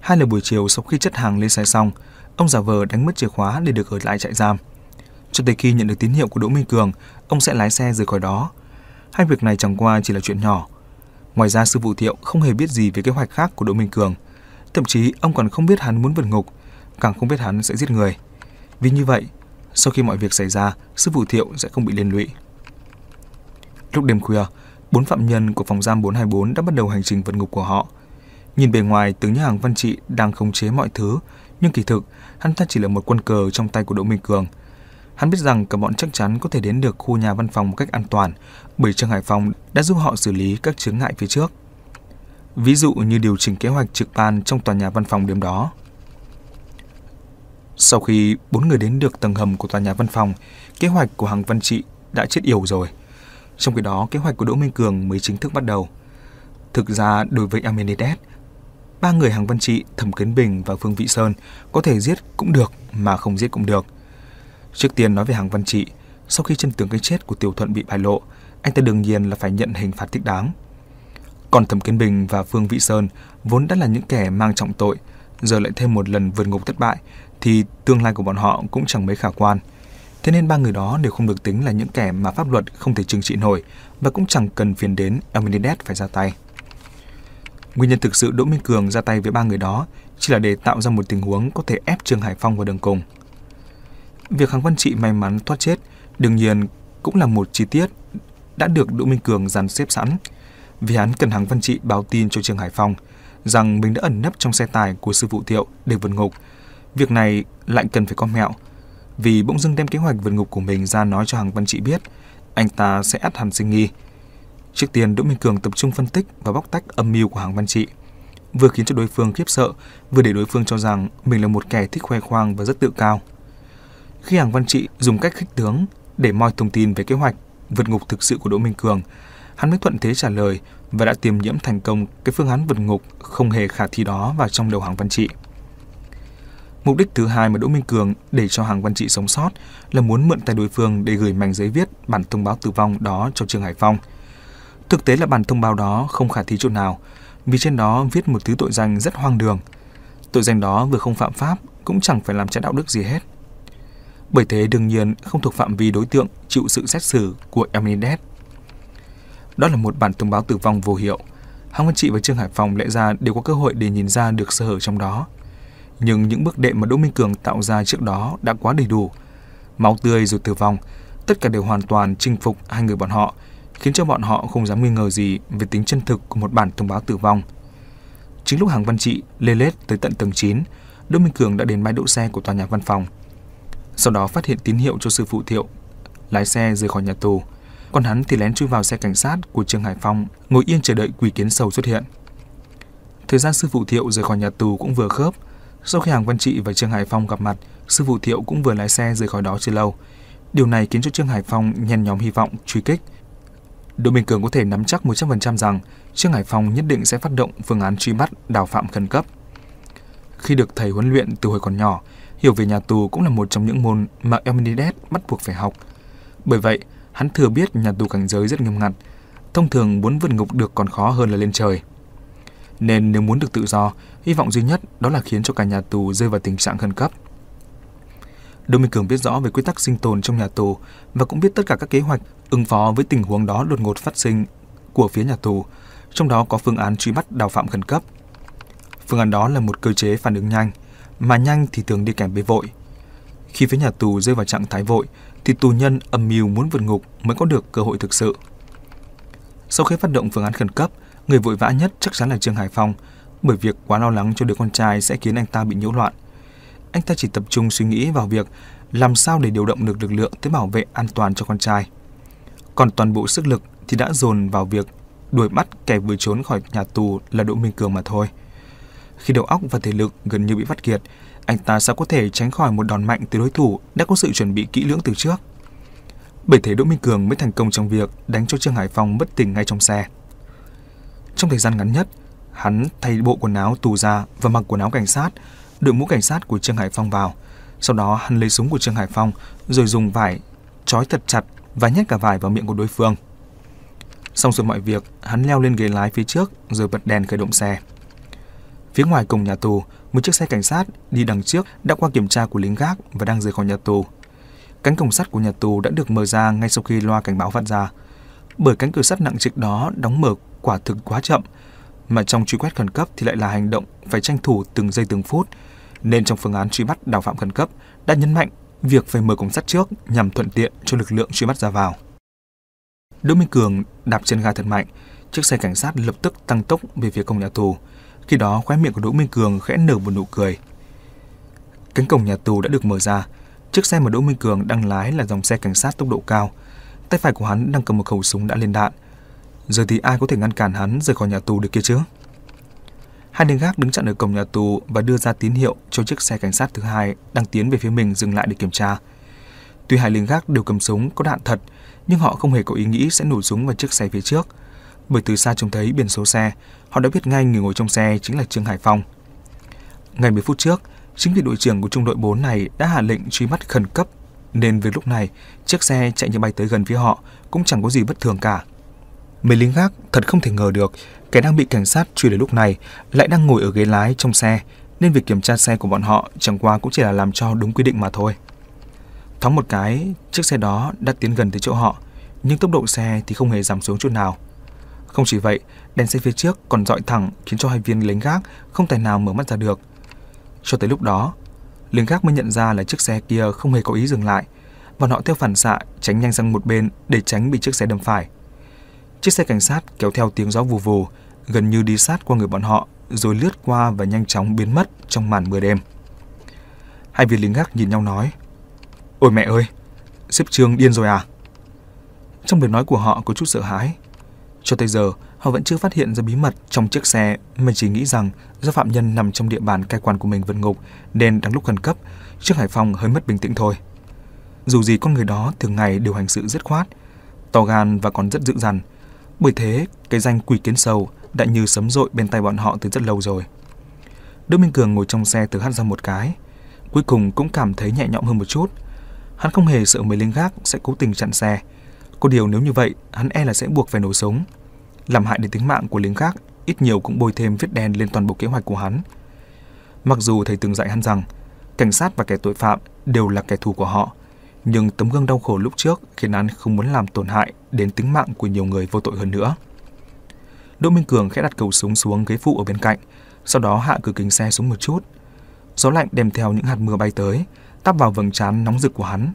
Hai là buổi chiều sau khi chất hàng lên xe xong, ông giả vờ đánh mất chìa khóa để được ở lại trại giam. Cho tới khi nhận được tín hiệu của Đỗ Minh Cường, ông sẽ lái xe rời khỏi đó. Hai việc này chẳng qua chỉ là chuyện nhỏ. Ngoài ra sư phụ Thiệu không hề biết gì về kế hoạch khác của Đỗ Minh Cường. Thậm chí ông còn không biết hắn muốn vượt ngục, càng không biết hắn sẽ giết người. Vì như vậy, sau khi mọi việc xảy ra, sư phụ Thiệu sẽ không bị liên lụy. Lúc đêm khuya, bốn phạm nhân của phòng giam 424 đã bắt đầu hành trình vượt ngục của họ. Nhìn bề ngoài tướng nhà hàng văn trị đang khống chế mọi thứ, nhưng kỳ thực hắn ta chỉ là một quân cờ trong tay của Đỗ Minh Cường. Hắn biết rằng cả bọn chắc chắn có thể đến được khu nhà văn phòng một cách an toàn, bởi Trương Hải Phong đã giúp họ xử lý các chướng ngại phía trước. Ví dụ như điều chỉnh kế hoạch trực ban trong tòa nhà văn phòng đêm đó. Sau khi bốn người đến được tầng hầm của tòa nhà văn phòng, kế hoạch của hàng văn trị đã chết yểu rồi. Trong khi đó, kế hoạch của Đỗ Minh Cường mới chính thức bắt đầu. Thực ra, đối với Amenides, ba người hàng văn trị, Thẩm Kiến Bình và Phương Vị Sơn có thể giết cũng được mà không giết cũng được. Trước tiên nói về hàng văn trị, sau khi chân tướng cái chết của Tiểu Thuận bị bại lộ, anh ta đương nhiên là phải nhận hình phạt thích đáng. Còn Thẩm Kiến Bình và Phương Vị Sơn vốn đã là những kẻ mang trọng tội, giờ lại thêm một lần vượt ngục thất bại thì tương lai của bọn họ cũng chẳng mấy khả quan. Thế nên ba người đó đều không được tính là những kẻ mà pháp luật không thể trừng trị nổi và cũng chẳng cần phiền đến Elmenides phải ra tay. Nguyên nhân thực sự Đỗ Minh Cường ra tay với ba người đó chỉ là để tạo ra một tình huống có thể ép Trương Hải Phong vào đường cùng. Việc Hàng Văn Trị may mắn thoát chết đương nhiên cũng là một chi tiết đã được Đỗ Minh Cường dàn xếp sẵn vì hắn cần Hàng Văn Trị báo tin cho trường Hải Phòng rằng mình đã ẩn nấp trong xe tải của sư phụ Thiệu để vượt ngục. Việc này lại cần phải có mẹo vì bỗng dưng đem kế hoạch vượt ngục của mình ra nói cho Hàng Văn Trị biết, anh ta sẽ ắt hẳn sinh nghi. Trước tiên, Đỗ Minh Cường tập trung phân tích và bóc tách âm mưu của Hàng Văn Trị, vừa khiến cho đối phương khiếp sợ, vừa để đối phương cho rằng mình là một kẻ thích khoe khoang và rất tự cao. Khi Hàng Văn Trị dùng cách khích tướng để moi thông tin về kế hoạch vượt ngục thực sự của Đỗ Minh Cường, hắn mới thuận thế trả lời và đã tiềm nhiễm thành công cái phương án vượt ngục không hề khả thi đó vào trong đầu Hàng Văn Trị. Mục đích thứ hai mà Đỗ Minh Cường để cho Hàng Văn Trị sống sót là muốn mượn tay đối phương để gửi mảnh giấy viết bản thông báo tử vong đó cho Trương Hải Phong. Thực tế là bản thông báo đó không khả thi chỗ nào, vì trên đó viết một thứ tội danh rất hoang đường. Tội danh đó vừa không phạm pháp, cũng chẳng phải làm trái đạo đức gì hết. Bởi thế đương nhiên không thuộc phạm vi đối tượng chịu sự xét xử của Eminides. Đó là một bản thông báo tử vong vô hiệu. Hàng Văn Trị và Trương Hải Phòng lẽ ra đều có cơ hội để nhìn ra được sơ hở trong đó – nhưng những bước đệm mà Đỗ Minh Cường tạo ra trước đó đã quá đầy đủ. Máu tươi rồi tử vong, tất cả đều hoàn toàn chinh phục hai người bọn họ, khiến cho bọn họ không dám nghi ngờ gì về tính chân thực của một bản thông báo tử vong. Chính lúc hàng văn trị lê lết tới tận tầng 9, Đỗ Minh Cường đã đến bãi đỗ xe của tòa nhà văn phòng. Sau đó phát hiện tín hiệu cho sư phụ Thiệu, lái xe rời khỏi nhà tù. Còn hắn thì lén chui vào xe cảnh sát của Trương Hải Phong, ngồi yên chờ đợi quỷ kiến sầu xuất hiện. Thời gian sư phụ Thiệu rời khỏi nhà tù cũng vừa khớp, sau khi Hàng Văn Trị và Trương Hải Phong gặp mặt, sư phụ Thiệu cũng vừa lái xe rời khỏi đó chưa lâu. Điều này khiến cho Trương Hải Phong nhen nhóm hy vọng truy kích. Đỗ Minh Cường có thể nắm chắc 100% rằng Trương Hải Phong nhất định sẽ phát động phương án truy bắt đào phạm khẩn cấp. Khi được thầy huấn luyện từ hồi còn nhỏ, hiểu về nhà tù cũng là một trong những môn mà Elmenides bắt buộc phải học. Bởi vậy, hắn thừa biết nhà tù cảnh giới rất nghiêm ngặt, thông thường muốn vượt ngục được còn khó hơn là lên trời. Nên nếu muốn được tự do, hy vọng duy nhất đó là khiến cho cả nhà tù rơi vào tình trạng khẩn cấp. Đỗ Minh Cường biết rõ về quy tắc sinh tồn trong nhà tù và cũng biết tất cả các kế hoạch ứng phó với tình huống đó đột ngột phát sinh của phía nhà tù, trong đó có phương án truy bắt đào phạm khẩn cấp. Phương án đó là một cơ chế phản ứng nhanh, mà nhanh thì thường đi kèm với vội. Khi phía nhà tù rơi vào trạng thái vội, thì tù nhân âm mưu muốn vượt ngục mới có được cơ hội thực sự. Sau khi phát động phương án khẩn cấp, người vội vã nhất chắc chắn là Trương Hải Phong, bởi việc quá lo lắng cho đứa con trai sẽ khiến anh ta bị nhiễu loạn. Anh ta chỉ tập trung suy nghĩ vào việc làm sao để điều động được lực lượng tới bảo vệ an toàn cho con trai. Còn toàn bộ sức lực thì đã dồn vào việc đuổi bắt kẻ vừa trốn khỏi nhà tù là Đỗ Minh Cường mà thôi. Khi đầu óc và thể lực gần như bị vắt kiệt, anh ta sao có thể tránh khỏi một đòn mạnh từ đối thủ đã có sự chuẩn bị kỹ lưỡng từ trước. Bởi thế Đỗ Minh Cường mới thành công trong việc đánh cho Trương Hải Phong bất tỉnh ngay trong xe. Trong thời gian ngắn nhất, hắn thay bộ quần áo tù ra và mặc quần áo cảnh sát, đội mũ cảnh sát của Trương Hải Phong vào. Sau đó hắn lấy súng của Trương Hải Phong rồi dùng vải trói thật chặt và nhét cả vải vào miệng của đối phương. Xong rồi mọi việc, hắn leo lên ghế lái phía trước rồi bật đèn khởi động xe. Phía ngoài cổng nhà tù, một chiếc xe cảnh sát đi đằng trước đã qua kiểm tra của lính gác và đang rời khỏi nhà tù. Cánh cổng sắt của nhà tù đã được mở ra ngay sau khi loa cảnh báo phát ra. Bởi cánh cửa sắt nặng trịch đó đóng mở quả thực quá chậm, mà trong truy quét khẩn cấp thì lại là hành động phải tranh thủ từng giây từng phút, nên trong phương án truy bắt đào phạm khẩn cấp đã nhấn mạnh việc phải mở cổng sắt trước nhằm thuận tiện cho lực lượng truy bắt ra vào. Đỗ Minh Cường đạp chân ga thật mạnh, chiếc xe cảnh sát lập tức tăng tốc về phía cổng nhà tù. Khi đó khóe miệng của Đỗ Minh Cường khẽ nở một nụ cười. Cánh cổng nhà tù đã được mở ra, chiếc xe mà Đỗ Minh Cường đang lái là dòng xe cảnh sát tốc độ cao. Tay phải của hắn đang cầm một khẩu súng đã lên đạn. Giờ thì ai có thể ngăn cản hắn rời khỏi nhà tù được kia chứ? Hai lính gác đứng chặn ở cổng nhà tù và đưa ra tín hiệu cho chiếc xe cảnh sát thứ hai đang tiến về phía mình dừng lại để kiểm tra. Tuy hai lính gác đều cầm súng có đạn thật, nhưng họ không hề có ý nghĩ sẽ nổ súng vào chiếc xe phía trước. Bởi từ xa trông thấy biển số xe, họ đã biết ngay người ngồi trong xe chính là Trương Hải Phong. Ngày 10 phút trước, chính vị đội trưởng của trung đội 4 này đã hạ lệnh truy bắt khẩn cấp, nên về lúc này, chiếc xe chạy như bay tới gần phía họ cũng chẳng có gì bất thường cả. Mấy lính gác thật không thể ngờ được kẻ đang bị cảnh sát truy đuổi lúc này lại đang ngồi ở ghế lái trong xe, nên việc kiểm tra xe của bọn họ chẳng qua cũng chỉ là làm cho đúng quy định mà thôi. Thoáng một cái, chiếc xe đó đã tiến gần tới chỗ họ, nhưng tốc độ xe thì không hề giảm xuống chút nào. Không chỉ vậy, đèn xe phía trước còn dọi thẳng khiến cho hai viên lính gác không tài nào mở mắt ra được. Cho tới lúc đó, lính gác mới nhận ra là chiếc xe kia không hề có ý dừng lại, và họ theo phản xạ tránh nhanh sang một bên để tránh bị chiếc xe đâm phải. Chiếc xe cảnh sát kéo theo tiếng gió vù vù, gần như đi sát qua người bọn họ, rồi lướt qua và nhanh chóng biến mất trong màn mưa đêm. Hai viên lính gác nhìn nhau nói, Ôi mẹ ơi, xếp trương điên rồi à? Trong lời nói của họ có chút sợ hãi. Cho tới giờ, họ vẫn chưa phát hiện ra bí mật trong chiếc xe mà chỉ nghĩ rằng do phạm nhân nằm trong địa bàn cai quản của mình vượt ngục nên đang lúc khẩn cấp, trước Hải Phòng hơi mất bình tĩnh thôi. Dù gì con người đó thường ngày đều hành sự rất khoát, to gan và còn rất dữ dằn. Bởi thế, cái danh quỷ kiến sâu đã như sấm rội bên tay bọn họ từ rất lâu rồi. Đỗ Minh Cường ngồi trong xe từ hắt ra một cái, cuối cùng cũng cảm thấy nhẹ nhõm hơn một chút. Hắn không hề sợ mấy lính gác sẽ cố tình chặn xe. Có điều nếu như vậy, hắn e là sẽ buộc phải nổ súng. Làm hại đến tính mạng của lính khác ít nhiều cũng bôi thêm vết đen lên toàn bộ kế hoạch của hắn. Mặc dù thầy từng dạy hắn rằng, cảnh sát và kẻ tội phạm đều là kẻ thù của họ, nhưng tấm gương đau khổ lúc trước khiến hắn không muốn làm tổn hại đến tính mạng của nhiều người vô tội hơn nữa. Đỗ Minh Cường khẽ đặt cầu súng xuống ghế phụ ở bên cạnh, sau đó hạ cửa kính xe xuống một chút. Gió lạnh đem theo những hạt mưa bay tới, tắp vào vầng trán nóng rực của hắn.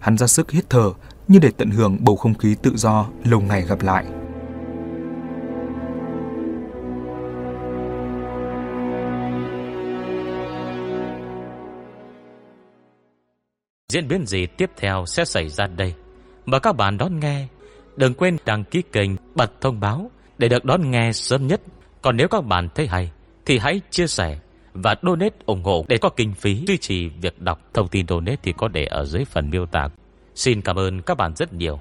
Hắn ra sức hít thở như để tận hưởng bầu không khí tự do lâu ngày gặp lại.
Diễn biến gì tiếp theo sẽ xảy ra đây? Mời các bạn đón nghe. Đừng quên đăng ký kênh, bật thông báo để được đón nghe sớm nhất. Còn nếu các bạn thấy hay, thì hãy chia sẻ và donate ủng hộ để có kinh phí duy trì việc đọc. Thông tin donate thì có để ở dưới phần miêu tả. Xin cảm ơn các bạn rất nhiều.